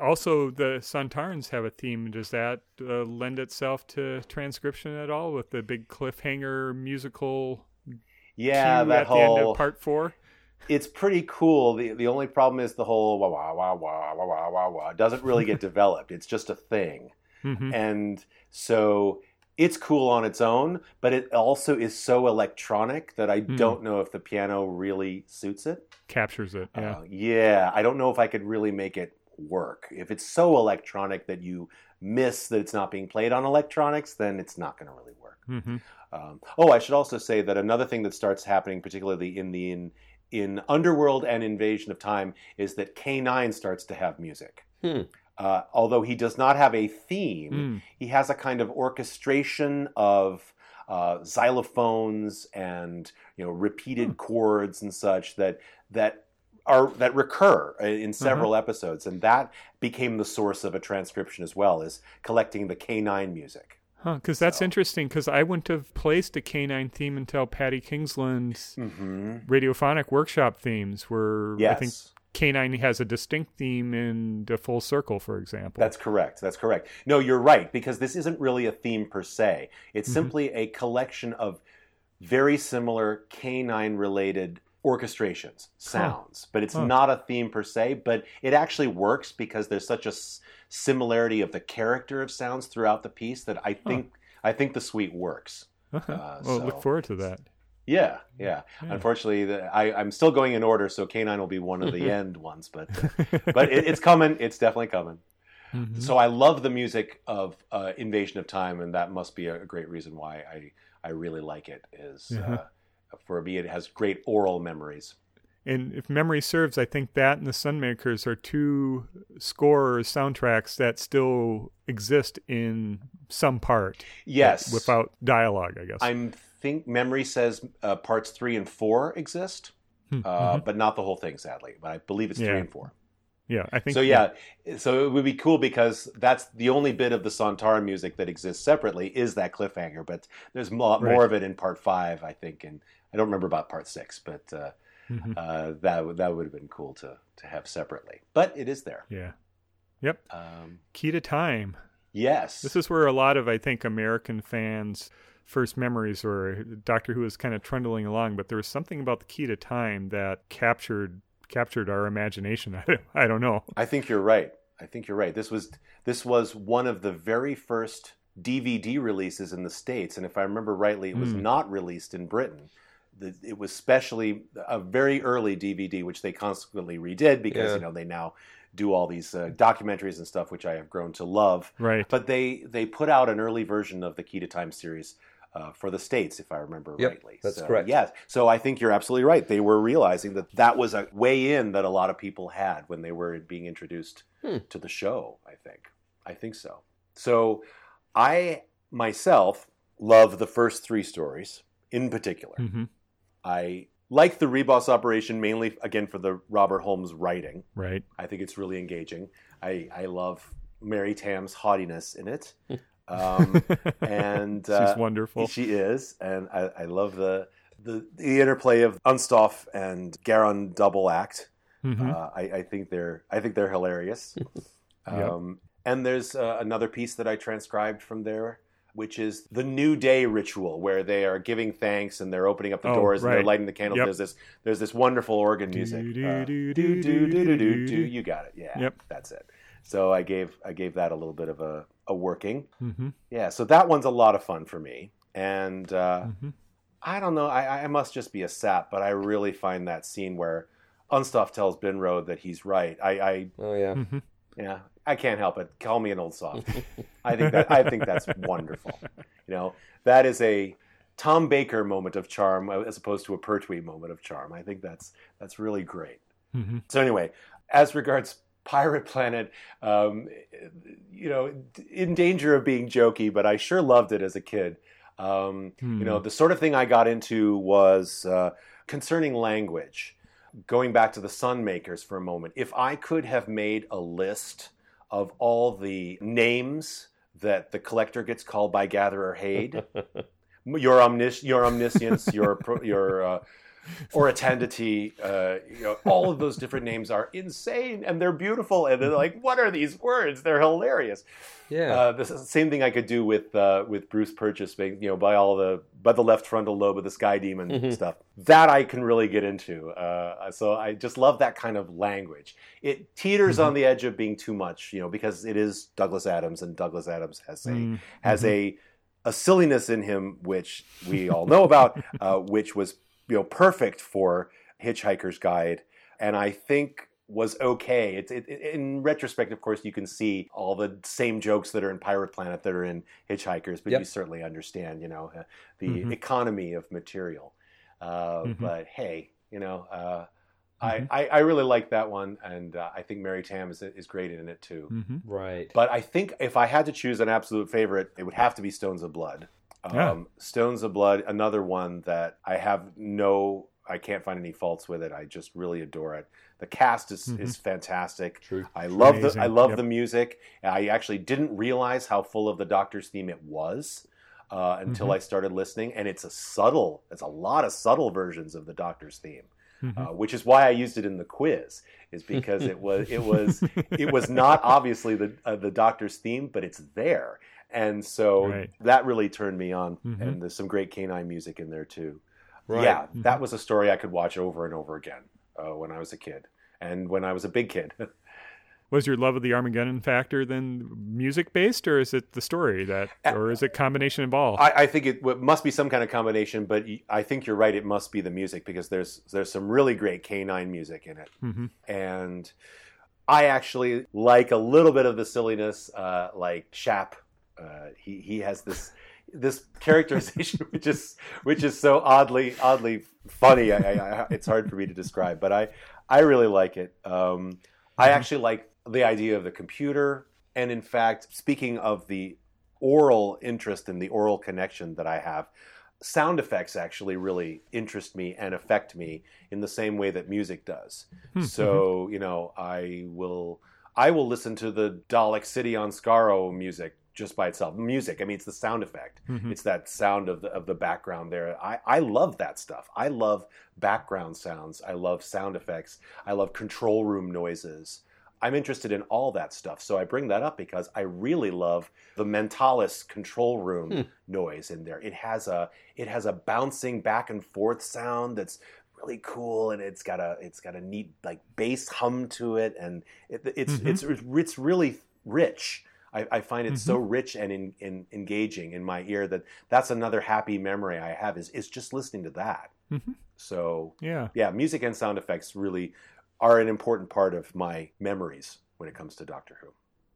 S2: Also, the Sontarans have a theme. Does that uh, lend itself to transcription at all with the big cliffhanger musical
S3: Yeah, that
S2: at the end
S3: whole
S2: of part four?
S3: it's pretty cool. The the only problem is the whole wah wah wah wah wah wah wah wah doesn't really get developed. It's just a thing.
S2: hmm
S3: And so it's cool on its own, but it also is so electronic that I
S2: Hmm.
S3: don't know if the piano really suits it.
S2: Captures it. Yeah.
S3: Uh, yeah, I don't know if I could really make it work. If it's so electronic that you miss that it's not being played on electronics, then it's not going to really work.
S2: hmm
S3: Um, oh, I should also say that another thing that starts happening, particularly in the in, in Underworld and Invasion of Time, is that K9 starts to have music.
S1: Hmm.
S3: Uh, although he does not have a theme,
S2: Mm.
S3: he has a kind of orchestration of uh, xylophones and you know repeated
S2: Hmm.
S3: chords and such that that are that recur uh, in several episodes, and that became the source of a transcription as well as collecting the K9 music.
S2: Huh, because that's
S3: So-
S2: interesting. Because I wouldn't have placed a K9 theme until Paddy Kingsland's
S3: Mm-hmm.
S2: radiophonic workshop themes, were.
S3: Yes.
S2: I think K9 has a distinct theme in the Full Circle, for example.
S3: That's correct. That's correct. No, you're right because this isn't really a theme per se. It's
S2: Mhm.
S3: simply a collection of very similar K9 related orchestrations, sounds. But it's
S2: Huh.
S3: not a theme per se, but it actually works because there's such a s- similarity of the character of sounds throughout the piece that I think I think the suite works.
S2: Uh-huh.
S3: uh,
S2: well,
S3: so-
S2: look forward to that.
S3: Yeah, yeah.
S2: Yeah.
S3: Unfortunately, the, I, I'm still going in order, so K9 will be one of the end ones, but but it, it's coming. It's definitely coming.
S2: Mhm.
S3: So I love the music of uh, Invasion of Time, and that must be a great reason why I I really like it. Is
S2: Uh-huh.
S3: Uh, for me, it has great aural memories.
S2: And if memory serves, I think that and the Sunmakers are two score soundtracks that still exist in some part.
S3: Yes,
S2: Without dialogue, I guess.
S3: I think memory says uh, parts three and four exist,
S2: Hmm,
S3: uh,
S2: mhm.
S3: but not the whole thing, sadly. But I believe it's
S2: Yeah.
S3: three and four.
S2: Yeah, I think
S3: So yeah, so it would be cool because that's the only bit of the Santara music that exists separately is that cliffhanger. But there's a lot
S2: Right.
S3: more of it in part five, I think, and I don't remember about part six, but uh,
S2: Mhm.
S3: uh, that would- that would have been cool to to have separately. But it is there.
S2: Yeah. Yep.
S3: Um,
S2: Key to Time.
S3: yes,
S2: This is where a lot of, I think, American fans' first memories were. Doctor Who was kind of trundling along, but there was something about the Key to Time that captured captured our imagination. I don't, know.
S3: I think you're right. I think you're right. This was this was one of the very first DVD releases in the states, and if I remember rightly, it was
S2: Hmm.
S3: not released in Britain. The, it was specially a very early DVD, which they consequently redid because
S1: Yeah.
S3: you know they now do all these uh, documentaries and stuff, which I have grown to love.
S2: Right.
S3: But they they put out an early version of the Key to Time series uh, for the states, if I remember
S1: Yep,
S3: rightly.
S1: that's
S3: so,
S1: correct.
S3: Yes. So I think you're absolutely right. They were realizing that that was a way in that a lot of people had when they were being introduced
S1: Hmm.
S3: to the show. I think. I think so. So I myself love the first three stories in particular.
S2: hmm
S3: I like the Ribos operation mainly again for the Robert Holmes writing.
S2: Right.
S3: I think it's really engaging. I, I love Mary Tamm's haughtiness in it. Um, and
S2: She's
S3: uh,
S2: wonderful.
S3: she is, and I, I love the, the the interplay of Unstoffe and Garron double act.
S2: Mhm.
S3: Uh, I, I think they're I think they're hilarious.
S2: Yep.
S3: um, And there's uh, another piece that I transcribed from there, which is the New Day ritual, where they are giving thanks and they're opening up the
S2: oh,
S3: doors right. and they're lighting the candles.
S2: Yep.
S3: There's this there's this wonderful organ music. You got it. Yeah.
S2: Yep.
S3: That's it. So I gave I gave that a little bit of a, a working.
S2: Mm-hmm.
S3: Yeah. So that one's a lot of fun for me. And uh,
S2: mm-hmm.
S3: I don't know. I, I must just be a sap, but I really find that scene where Unstoffe tells Binro that he's right. I, I
S1: oh yeah.
S2: Mm-hmm.
S3: Yeah, I can't help it. Call me an old soft. I think that I think that's wonderful. You know, that is a Tom Baker moment of charm as opposed to a Pertwee moment of charm. I think that's that's really great.
S2: Mm-hmm.
S3: So anyway, as regards Pirate Planet, um, you know, in danger of being jokey, but I sure loved it as a kid. Um, You know, the sort of thing I got into was uh, concerning language. Going back to the Sun Makers for a moment, if I could have made a list of all the names that the collector gets called by Gatherer Hade, your omnis- your omniscience, your pro- your uh, or attendity, uh, you know, all of those different names are insane and they're beautiful and they're like, what are these words? They're hilarious.
S1: Yeah.
S3: Uh, the same thing I could do with uh, with Bruce Purchase, being, you know, by all the by the left frontal lobe of the Sky Demon
S1: Mhm.
S3: stuff. That I can really get into. Uh, so I just love that kind of language. It teeters on the edge of being too much, you know, because it is Douglas Adams, and Douglas Adams has a
S2: Mm-hmm.
S3: has a a silliness in him which we all know about, uh, which was you know perfect for Hitchhiker's Guide, and I think was okay. It, it, it- in retrospect, of course, you can see all the same jokes that are in Pirate Planet that are in Hitchhikers, but
S1: Yep.
S3: you certainly understand, you know, uh, the
S2: Mhm.
S3: economy of material. Uh,
S2: Mhm.
S3: But hey, you know. Uh,
S2: Mhm.
S3: I, I, I really like that one, and uh, I think Mary Tamm is, is great in it too.
S2: Mm-hmm.
S1: right.
S3: But I think if I had to choose an absolute favorite, it would have to be Stones of Blood. Um, Stones of Blood, another one that I have no, I can't find any faults with it. I just really adore it. The cast is,
S2: Mhm.
S3: is fantastic.
S1: True.
S3: I love the I love
S2: Yep.
S3: the music. I actually didn't realize how full of the Doctor's theme it was uh, until
S2: Mhm.
S3: I started listening, and it's a subtle. It's a lot of subtle versions of the Doctor's theme,
S2: Mm-hmm.
S3: uh, which is why I used it in the quiz. Is because it was it was it was not obviously the uh, the Doctor's theme, but it's there, and so
S2: Right.
S3: that really turned me on.
S2: Mhm.
S3: And there's some great K9 music in there too.
S1: Right.
S3: Yeah,
S2: Mm-hmm.
S3: that was a story I could watch over and over again uh, when I was a kid, and when I was a big kid.
S2: Was your love of the Armageddon factor then music based, or is it the story that, or is it combination of all?
S3: I, I think it w- must be some kind of combination, but I think you're right. It must be the music because there's there's some really great K9 music in it,
S2: hmm
S3: and I actually like a little bit of the silliness, uh, like Shapp. Uh, he he has this this characterization which is which is so oddly oddly funny. I, I, I, it's hard for me to describe, but I I really like it. Um, I actually like the idea of the computer, and in fact, speaking of the aural interest and the aural connection that I have, sound effects actually really interest me and affect me in the same way that music does.
S2: Hmm,
S3: So you know, I will I will listen to the Dalek City on Skaro music just by itself. Music, I mean, it's the sound effect.
S2: Mhm.
S3: It's that sound of the of the background there. I I love that stuff. I love background sounds. I love sound effects. I love control room noises. I'm interested in all that stuff. So I bring that up because I really love the Mentalis control room
S1: Hmm.
S3: noise in there. It has a it has a bouncing back and forth sound that's really cool and it's got a it's got a neat like bass hum to it and it, it's,
S2: Mhm.
S3: it's it's really rich. I, I find it so
S2: Mm-hmm.
S3: rich and in, in, engaging in my ear that that's another happy memory I have is is just listening to that.
S2: Mhm.
S3: So
S2: Yeah.
S3: yeah, music and sound effects really are an important part of my memories when it comes to Doctor Who.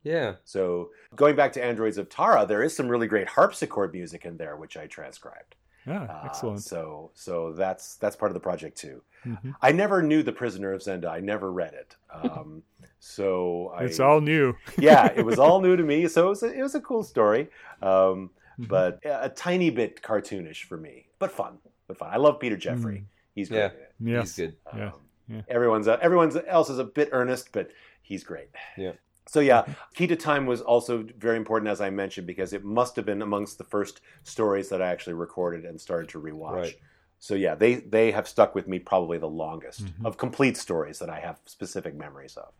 S1: Yeah.
S3: So going back to Androids of Tara, there is some really great harpsichord music in there, which I transcribed.
S2: Yeah.
S3: Uh,
S2: Excellent.
S3: so so that's that's part of the project too.
S2: Mhm.
S3: I never knew The Prisoner of Zenda. I never read it. Um, so I,
S2: It's all new.
S3: yeah, it was all new to me. So it was a, it was a cool story, um,
S2: Mhm.
S3: but a, a tiny bit cartoonish for me, but fun. But fun. I love Peter Jeffrey.
S2: Mm.
S3: He's great.
S1: Yeah.
S3: in.
S2: Yes.
S1: He's good.
S2: Yeah,
S3: Um,
S2: yeah.
S3: Everyone's uh, everyone's else is a bit earnest, but he's great.
S1: Yeah.
S3: So yeah, Key to Time was also very important, as I mentioned, because it must have been amongst the first stories that I actually recorded and started to rewatch.
S1: Right.
S3: So yeah, they they have stuck with me probably the longest
S2: Mhm.
S3: of complete stories that I have specific memories of.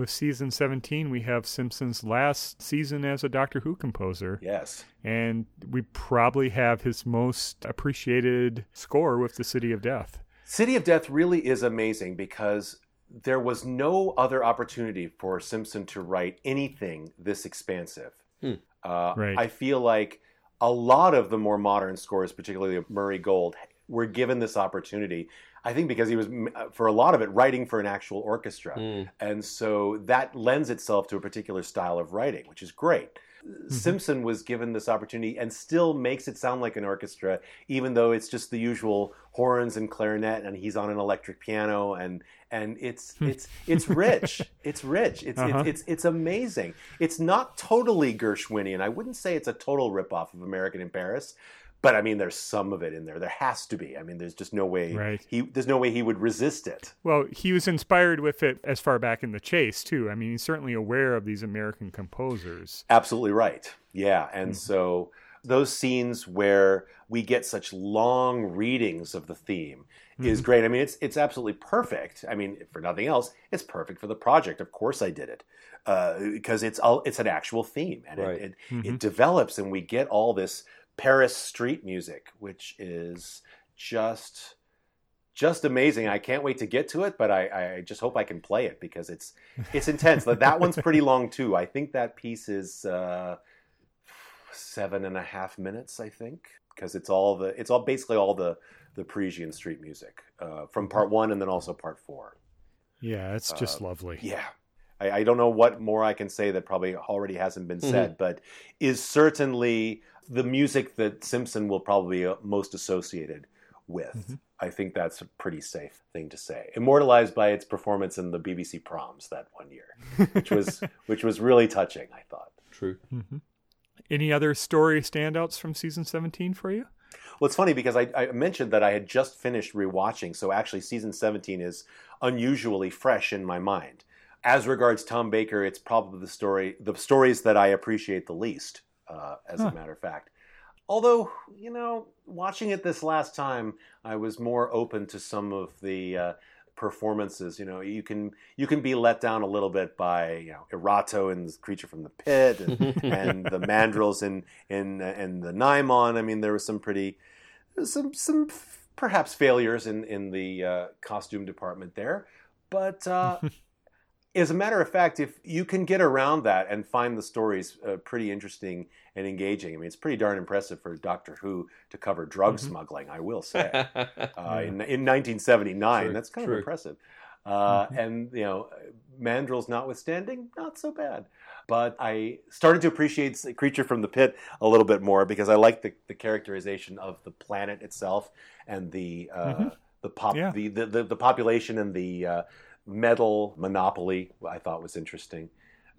S2: With season 17, we have Simpson's last season as a Doctor Who composer.
S3: Yes.
S2: And we probably have his most appreciated score with The City of Death.
S3: City of Death really is amazing because there was no other opportunity for Simpson to write anything this expansive.
S1: Hmm.
S3: Uh,
S2: Right.
S3: I feel like a lot of the more modern scores, particularly of Murray Gold, were given this opportunity. I think because he was, uh, for a lot of it, writing for an actual orchestra.
S1: Mm.
S3: And so that lends itself to a particular style of writing, which is great. Simpson was given this opportunity and still makes it sound like an orchestra, even though it's just the usual horns and clarinet, and he's on an electric piano, and and it's it's it's rich. It's rich. It's,
S2: Uh-huh.
S3: it's it's it's amazing. It's not totally Gershwinian. I wouldn't say it's a total ripoff of American in Paris, but I mean, there's some of it in there. There has to be. I mean, there's just no way
S2: Right.
S3: he there's no way he would resist it.
S2: Well, he was inspired with it as far back in the chase, too. I mean, he's certainly aware of these American composers.
S3: Absolutely right. Yeah. And mm. so those scenes where we get such long readings of the theme is mm-hmm. great. I mean, it's it's absolutely perfect. I mean, for nothing else, it's perfect for the project. Of course, I did it uh, because it's all it's an actual theme, and
S1: Right.
S3: it, it, it develops, and we get all this Paris street music, which is just just amazing. I can't wait to get to it, but I, I just hope I can play it because it's it's intense. that that one's pretty long too. I think that piece is uh, seven and a half minutes. I think because it's all the it's all basically all the the Parisian street music uh, from part one and then also part four.
S2: Yeah, it's just lovely.
S3: Yeah. I, I don't know what more I can say that probably already hasn't been said, but is certainly the music that Simpson will probably be uh, most associated with. I think that's a pretty safe thing to say. Immortalized by its performance in the BBC Proms that one year, which was which was really touching. I thought.
S1: True.
S2: Any other story standouts from season 17 for you?
S3: Well, it's funny because I, I mentioned that I had just finished rewatching, so actually season 17 is unusually fresh in my mind. As regards Tom Baker, it's probably the story, the stories that I appreciate the least, uh, as a matter of fact. Although, you know, watching it this last time, I was more open to some of the uh, performances. You know, you can you can be let down a little bit by you know Erato and the Creature from the Pit and, and the Mandrills in in and the Nimon. I mean, there was some pretty some some perhaps failures in in the uh, costume department there, but uh, as a matter of fact, if you can get around that and find the stories uh, pretty interesting and engaging, I mean, it's pretty darn impressive for Doctor Who to cover drug smuggling. I will say, uh, in in 1979,
S1: True,
S3: that's kind
S1: true.
S3: of impressive. Uh, And you know, mandrills notwithstanding, not so bad. But I started to appreciate Creature from the Pit a little bit more because I like the, the characterization of the planet itself and the uh, the pop
S2: Yeah.
S3: the, the, the the population and the uh, metal monopoly. I thought was interesting.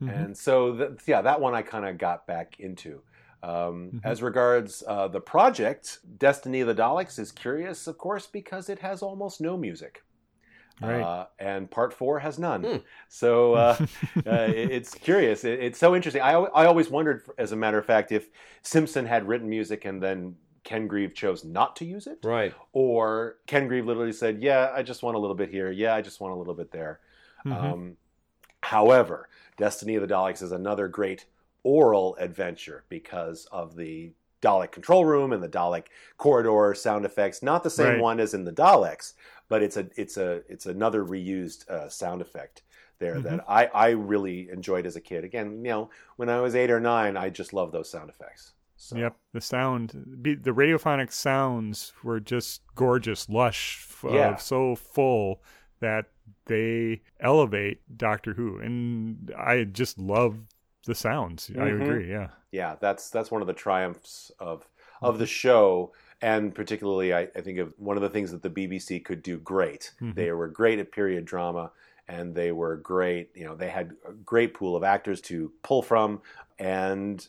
S3: And so, th- yeah, that one I kind of got back into. Um, As regards uh, the project, Destiny of the Daleks is curious, of course, because it has almost no music.
S2: Right.
S3: Uh, and part four has none. So uh, uh, it- it's curious. It- it's so interesting. I, I always wondered, as a matter of fact, if Simpson had written music and then Ken Grieve chose not to use it,
S1: right.
S3: or Ken Grieve literally said, "Yeah, I just want a little bit here. Yeah, I just want a little bit there." Um, however, Destiny of the Daleks is another great aural adventure because of the Dalek control room and the Dalek corridor sound effects. Not the same
S2: Right.
S3: one as in the Daleks, but it's a it's a it's another reused uh, sound effect there that I I really enjoyed as a kid. Again, you know, when I was eight or nine, I just loved those sound effects. So.
S2: Yep, the sound, the radiophonic sounds were just gorgeous, lush, uh,
S3: Yeah.
S2: so full that they elevate Doctor Who, and I just love the sounds. I
S3: Mhm.
S2: agree. Yeah.
S3: yeah, that's that's one of the triumphs of of the show, and particularly, I, I think of one of the things that the BBC could do great. They were great at period drama, and they were great. You know, they had a great pool of actors to pull from, and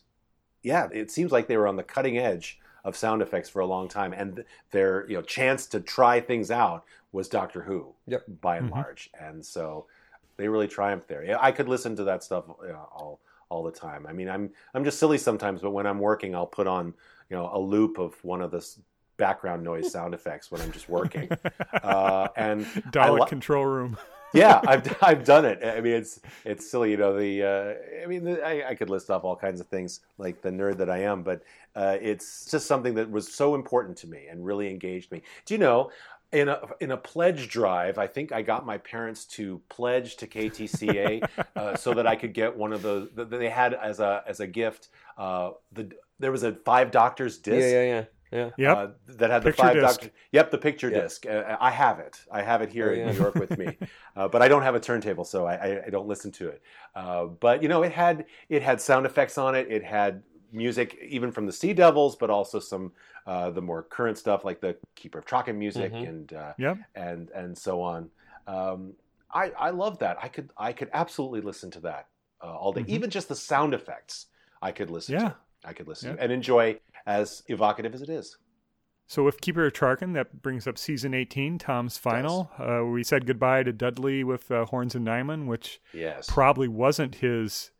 S3: yeah, it seems like they were on the cutting edge of sound effects for a long time, and their you know chance to try things out was Doctor Who,
S1: Yep.
S3: by and large, and so they really triumphed there. I could listen to that stuff you know, all all the time. I mean, I'm I'm just silly sometimes, but when I'm working, I'll put on you know a loop of one of the background noise sound effects when I'm just working, uh, and I
S2: Dalek
S3: li-
S2: control room.
S3: yeah, I've I've done it. I mean, it's it's silly, you know. The uh, I mean, the, I, I, could list off all kinds of things like the nerd that I am, but uh, it's just something that was so important to me and really engaged me. Do you know? In a in a pledge drive, I think I got my parents to pledge to KTCA uh, so that I could get one of those. They had as a as a gift. Uh, the there was a Five Doctors disc.
S1: Yeah, yeah, yeah. Yeah.
S2: Yep.
S3: Uh, that had
S2: Picture
S3: the five
S2: disc.
S3: doctors. Yep, the picture
S1: Yep.
S3: disc. Uh, I have it. I have it here
S1: Oh,
S3: in. New York with me, uh, but I don't have a turntable, so I, I, I don't listen to it. Uh, but you know, it had it had sound effects on it. It had music, even from the Sea Devils, but also some uh, the more current stuff like the Keeper of Traken music
S1: Mhm.
S3: and uh,
S2: Yep.
S3: and and so on. Um, I I love that. I could I could absolutely listen to that uh, all day.
S2: Mhm.
S3: Even just the sound effects, I could listen
S2: Yeah.
S3: to. I could listen
S2: Yeah.
S3: to and enjoy as evocative as it is.
S2: So with Keeper of Traken, that brings up season 18, Tom's final. Uh, we said goodbye to Dudley with uh, Horns and Nimon, which
S3: Yes.
S2: probably wasn't his.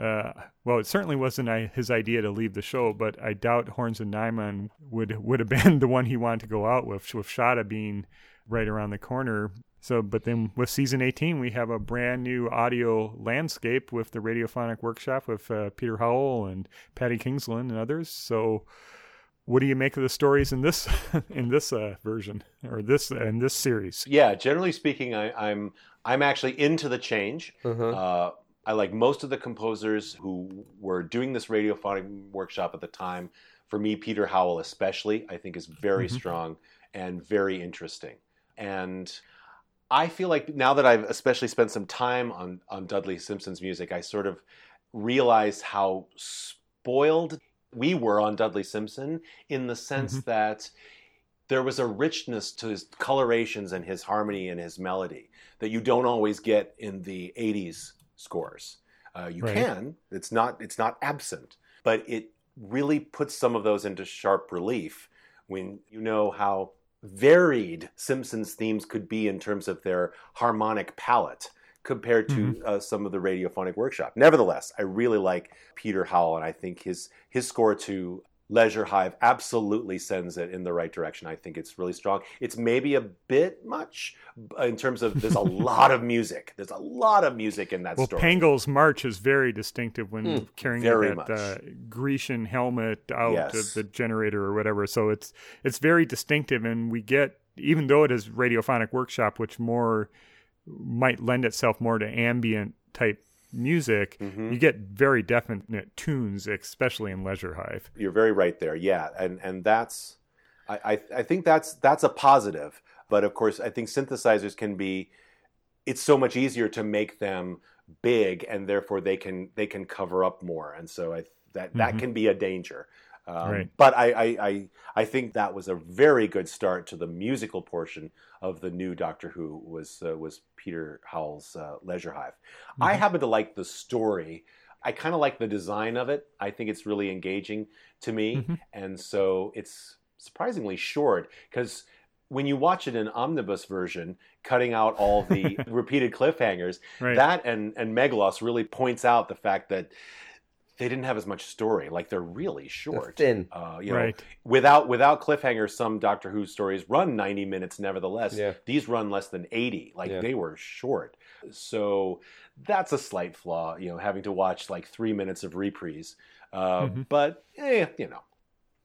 S2: Uh, well, it certainly wasn't his idea to leave the show, but I doubt Horns and Nimon would would have been the one he wanted to go out with, with Shada being right around the corner. So, but then with season 18, we have a brand new audio landscape with the Radiophonic Workshop with uh, Peter Howell and Paddy Kingsland and others. So, what do you make of the stories in this in this uh, version or this in this series?
S3: Yeah, generally speaking, I, I'm I'm actually into the change.
S1: Uh-huh.
S3: Uh, I like most of the composers who were doing this radiophonic workshop at the time. For me, Peter Howell especially, I think is very
S2: Mhm.
S3: strong and very interesting. And I feel like now that I've especially spent some time on on Dudley Simpson's music, I sort of realized how spoiled we were on Dudley Simpson in the sense
S2: Mhm.
S3: that there was a richness to his colorations and his harmony and his melody that you don't always get in the 80s scores. Uh, you
S2: Right.
S3: can. It's not it's not absent, but it really puts some of those into sharp relief when you know how varied Simpsons themes could be in terms of their harmonic palette compared to uh, some of the radiophonic workshop. Nevertheless, I really like Peter Howell, and I think his his score to Leisure Hive absolutely sends it in the right direction. I think it's really strong. It's maybe a bit much in terms of there's a lot of music. There's a lot of music in that
S2: Well,
S3: story.
S2: Pangol's march is very distinctive when
S1: Hmm,
S2: carrying that uh, Grecian helmet out
S3: Yes.
S2: of the generator or whatever. So it's it's very distinctive, and we get even though it is radiophonic workshop, which more might lend itself more to ambient type music.
S3: Mhm.
S2: You get very definite tunes, especially in Leisure Hive.
S3: You're very right there. Yeah, and and that's I, I I think that's that's a positive. But of course, I think synthesizers can be. It's so much easier to make them big, and therefore they can they can cover up more, and so I that that
S2: Mhm.
S3: can be a danger. Um,
S2: Right.
S3: But I, I, I I think that was a very good start to the musical portion of the new Doctor Who was uh, was Peter Howell's uh, Leisure Hive. I
S2: Mhm.
S3: happen to like the story. I kind of like the design of it. I think it's really engaging to me,
S2: Mhm.
S3: and so it's surprisingly short because when you watch it in omnibus version, cutting out all the repeated cliffhangers,
S2: Right.
S3: that and and Meglos really points out the fact that they didn't have as much story. Like they're really
S1: They're
S3: short.
S1: thin.
S3: Uh, you know,
S2: right.
S3: without without cliffhangers, some Doctor Who stories run ninety minutes. Nevertheless,
S1: Yeah.
S3: these run less than eighty. Like
S1: Yeah.
S3: they were short. So that's a slight flaw. You know, having to watch like three minutes of reprise. Uh,
S2: Mhm.
S3: But eh, you know,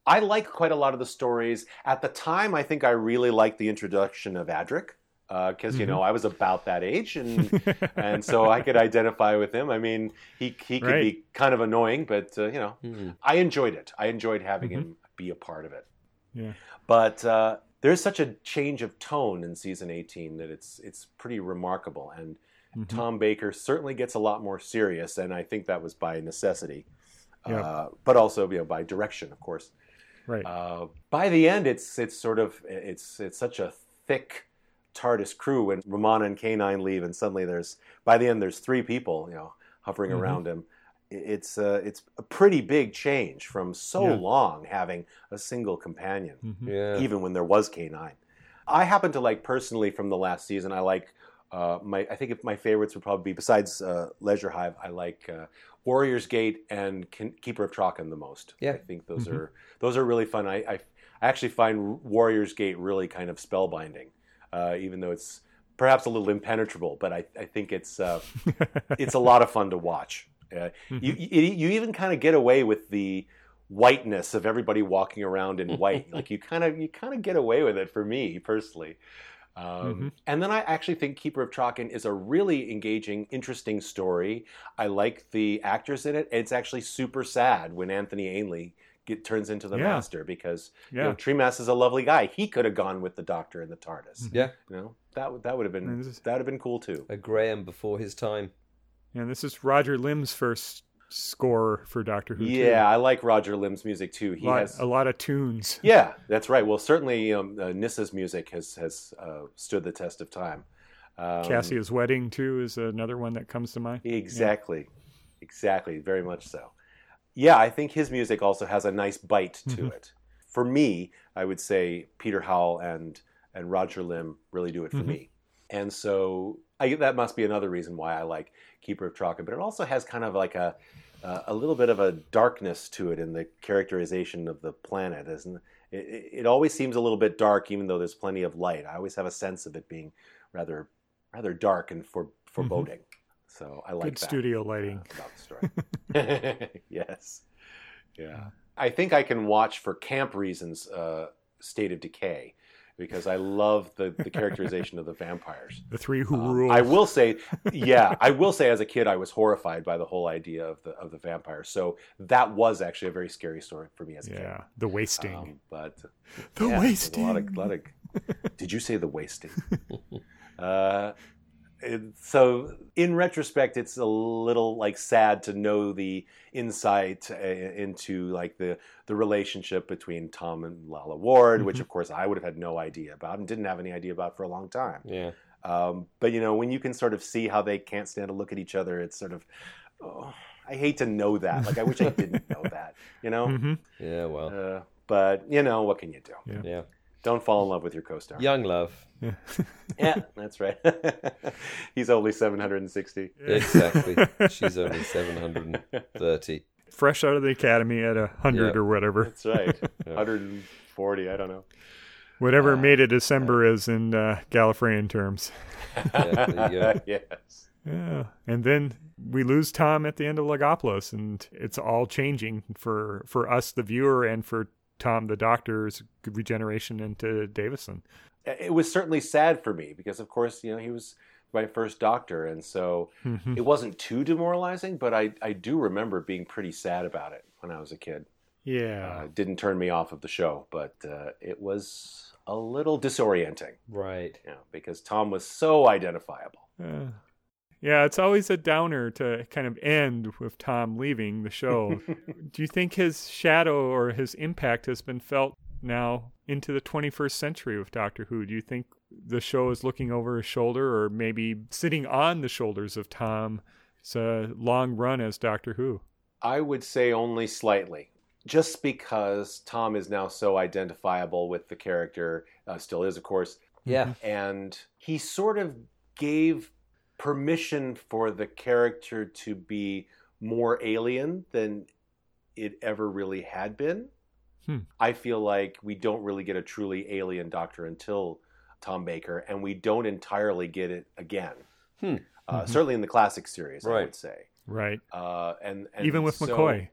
S3: I like quite a lot of the stories. At the time, I think I really liked the introduction of Adric because you
S2: Mhm.
S3: know I was about that age and and so I could identify with him. I mean, he he could
S2: Right.
S3: be kind of annoying, but uh, you know,
S1: Hmm.
S3: I enjoyed it. I enjoyed having
S2: Mhm.
S3: him be a part of it.
S2: Yeah.
S3: But uh, there's such a change of tone in season 18 that it's it's pretty remarkable. And
S2: Mhm.
S3: Tom Baker certainly gets a lot more serious, and I think that was by necessity,
S2: Yeah.
S3: uh, but also you know by direction, of course.
S2: Right.
S3: Uh, by the end, it's it's sort of it's it's such a thick TARDIS crew when Romana and K9 leave, and suddenly there's by the end there's three people you know hovering
S2: Mhm.
S3: around him. It's uh, it's a pretty big change from so
S2: Yeah.
S3: long having a single companion,
S2: Mhm.
S1: Yeah.
S3: even when there was K9. I happen to like personally from the last season. I like uh, my I think if my favorites would probably be besides uh, Leisure Hive. I like uh, Warriors Gate and Kin- Keeper of Traken the most.
S1: Yeah.
S3: I think those
S2: Mhm.
S3: are those are really fun. I, I I actually find Warriors Gate really kind of spellbinding, uh, even though it's perhaps a little impenetrable, but I, I think it's uh, it's a lot of fun to watch. Uh, you, you you even kind of get away with the whiteness of everybody walking around in white. like you kind of you kind of get away with it for me personally. Um,
S2: Mhm.
S3: And then I actually think Keeper of Traken is a really engaging, interesting story. I like the actors in it. It's actually super sad when Anthony Ainley get, turns into the
S2: Yeah.
S3: master because you know,
S2: Yeah.
S3: Tremas is a lovely guy. He could have gone with the Doctor and the TARDIS.
S1: Yeah,
S3: You know that would- that would have been
S2: And this is-
S3: that would have been cool too.
S1: a Graham before his time.
S2: And this is Roger Limb's first score for Doctor Who. too.
S3: Yeah, I like Roger Limb's music too. He
S2: a lot,
S3: has
S2: a lot of tunes.
S3: Yeah, that's right. Well, certainly um, uh, Nyssa's music has has uh, stood the test of time. Um,
S2: Kassia's Wedding too is another one that comes to mind.
S3: Exactly, exactly, very much so. Yeah, I think his music also has a nice bite to
S2: Mhm.
S3: it. For me, I would say Peter Howell and and Roger Limb really do it for
S2: Mhm.
S3: me, and so I, that must be another reason why I like Keeper of Traken. But it also has kind of like a uh, a little bit of a darkness to it in the characterization of the planet, isn't it? It, it always seems a little bit dark, even though there's plenty of light. I always have a sense of it being rather rather dark and for, foreboding. So I like
S2: Good
S3: that
S2: studio lighting.
S3: uh, about the story. yes. Yeah. I think I can watch for camp reasons uh, State of Decay because I love the, the characterization of the vampires.
S2: The three who
S3: Um,
S2: rule.
S3: I will say, yeah, I will say as a kid I was horrified by the whole idea of the of the vampires. So that was actually a very scary story for me as a kid.
S2: Yeah, the wasting.
S3: Um, but
S2: the
S3: yeah,
S2: wasting.
S3: A lot of, lot of, did you say the wasting? uh, so, in retrospect, it's a little like sad to know the insight uh, into like the the relationship between Tom and Lalla Ward, which
S2: Mhm.
S3: of course I would have had no idea about and didn't have any idea about for a long time.
S1: Yeah,
S3: Um, but you know, when you can sort of see how they can't stand to look at each other, it's sort of, oh, I hate to know that. Like I wish I didn't know that. You know.
S2: hmm
S1: yeah. Well,
S3: Uh, but you know, what can you do?
S2: Yeah.
S1: yeah.
S3: Don't fall in love with your co-star.
S1: Young love.
S2: Yeah.
S3: Yeah, that's right. He's only 760.
S1: Exactly. She's only seven hundred and thirty.
S2: Fresh out of the academy at a hundred
S1: Yeah.
S2: or whatever.
S3: That's right.
S1: Yeah.
S3: 140, I don't know.
S2: Whatever
S3: Uh,
S2: made a December is in uh, Gallifreyan terms.
S1: Yeah, there
S3: yes.
S2: Yeah. And then we lose Tom at the end of Logopolis, and it's all changing for, for us, the viewer, and for Tom, the doctor's regeneration into Davison.
S3: It was certainly sad for me because, of course, you know, he was my first doctor. And so
S2: Mhm.
S3: it wasn't too demoralizing, but I, I do remember being pretty sad about it when I was a kid.
S2: Yeah.
S3: Uh, didn't turn me off of the show, but uh, it was a little disorienting,
S1: Right.
S3: you know, because Tom was so identifiable.
S2: Uh, yeah, it's always a downer to kind of end with Tom leaving the show. Do you think his shadow or his impact has been felt now into the 21st century with Doctor Who? Do you think the show is looking over his shoulder or maybe sitting on the shoulders of Tom? It's a long run as Doctor Who.
S3: I would say only slightly. Just because Tom is now so identifiable with the character, uh, still is, of course,
S1: Yeah.
S3: and he sort of gave permission for the character to be more alien than it ever really had been.
S2: Hmm.
S3: I feel like we don't really get a truly alien Doctor until Tom Baker, and we don't entirely get it again.
S1: Hmm.
S3: Uh,
S2: Mhm.
S3: Certainly in the classic series, I would say.
S2: Right.
S3: Uh, and, and
S2: Even with
S3: so-
S2: McCoy.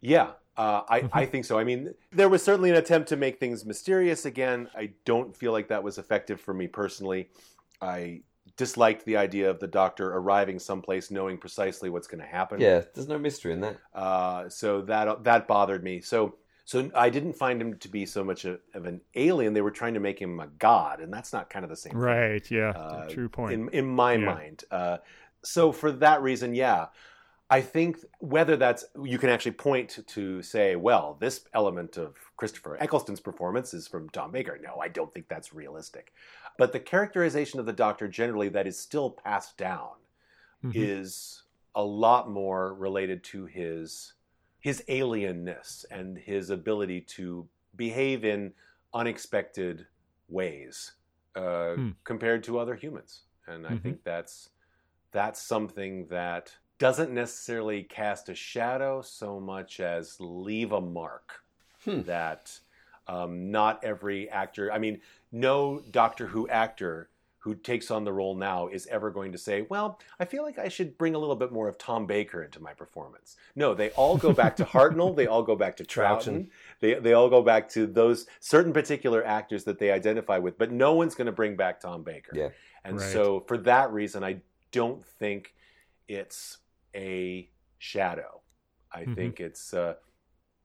S3: yeah, uh, I,
S2: Mhm.
S3: I think so. I mean, there was certainly an attempt to make things mysterious again. I don't feel like that was effective for me personally. I disliked the idea of the doctor arriving someplace knowing precisely what's going to happen.
S1: Yeah. There's no mystery in that.
S3: Uh, so that that bothered me. So so I didn't find him to be so much a, of an alien. They were trying to make him a god, and that's not kind of the same. thing
S2: Right. Yeah.
S3: uh,
S2: True point.
S3: in in my
S2: Yeah.
S3: mind. Uh, so for that reason, yeah, I think whether that's you can actually point to, say, well, this element of Christopher Eccleston's performance is from Tom Baker. No, I don't think that's realistic. But the characterization of the Doctor generally that is still passed down
S2: Mhm.
S3: is a lot more related to his his alienness and his ability to behave in unexpected ways uh,
S2: Hmm.
S3: compared to other humans. And I
S2: Mhm.
S3: think that's that's something that doesn't necessarily cast a shadow so much as leave a mark.
S1: Hmm.
S3: That um, not every actor, I mean, no Doctor Who actor who takes on the role now is ever going to say, "Well, I feel like I should bring a little bit more of Tom Baker into my performance." No, they all go back to Hartnell. They all go back to Troughton. They they all go back to those certain particular actors that they identify with. But no one's going to bring back Tom Baker.
S1: Yeah.
S3: And
S2: Right.
S3: so for that reason, I don't think it's a shadow. I
S2: Mhm.
S3: think it's uh,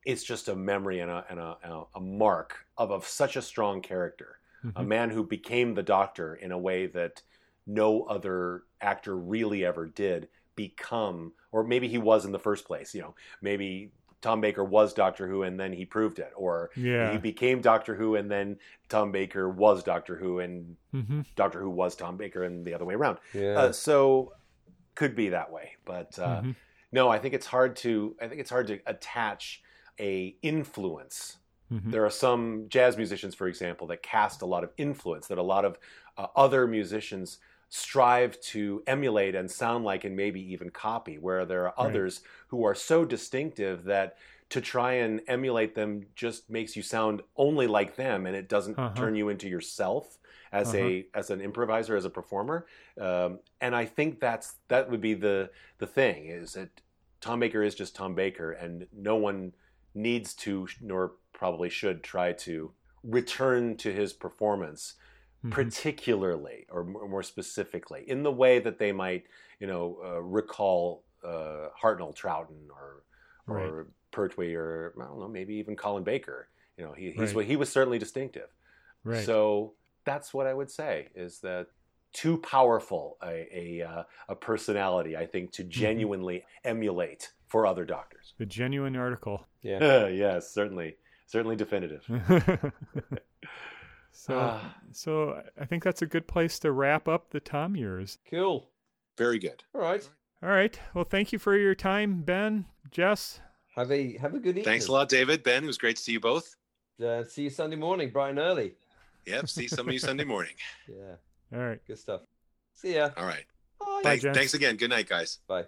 S3: it's just a memory and a and a, a, a mark of, of such a strong character, a
S2: Mhm.
S3: man who became the Doctor in a way that no other actor really ever did become, or maybe he was in the first place. You know, maybe Tom Baker was Doctor Who and then he proved it, or
S2: Yeah.
S3: he became Doctor Who and then Tom Baker was Doctor Who and
S2: hmm
S3: Doctor Who was Tom Baker and the other way around.
S1: Yeah.
S3: Uh, so could be that way, but uh,
S2: Mhm.
S3: no, I think it's hard to. I think it's hard to attach a influence.
S2: Mhm.
S3: There are some jazz musicians, for example, that cast a lot of influence that a lot of uh, other musicians strive to emulate and sound like, and maybe even copy. Where there are
S2: Right.
S3: others who are so distinctive that to try and emulate them just makes you sound only like them, and it doesn't
S2: Uh-huh.
S3: turn you into yourself as a as an improviser, as a performer. Um, and I think that's that would be the the thing is that Tom Baker is just Tom Baker, and no one needs to nor probably should try to return to his performance
S2: Mhm.
S3: particularly or more specifically in the way that they might you know uh, recall uh, Hartnell Troughton or or Pertwee or I don't know maybe even Colin Baker you know he he's
S2: Right.
S3: he was certainly distinctive
S2: Right.
S3: so that's what I would say is that too powerful a a, uh, a personality I think
S2: Mm-hmm.
S3: to genuinely emulate for other doctors
S2: the genuine article.
S1: yeah.
S3: yes certainly certainly definitive
S2: so,
S3: Ah.
S2: so I think that's a good place to wrap up the Tom years.
S1: Cool.
S3: very good
S1: All right.
S2: All right. Well, thank you for your time, Ben, Jess.
S1: Have a have a good evening.
S4: Thanks a lot, David. Ben, it was great to see you both.
S1: Uh, see you Sunday morning, bright and early.
S4: Yep, see some of you Sunday morning.
S1: Yeah.
S2: All right.
S1: Good stuff. See ya.
S4: All right.
S1: Bye.
S2: Bye,
S4: Thanks,
S2: gents.
S4: thanks again. Good night, guys.
S1: Bye.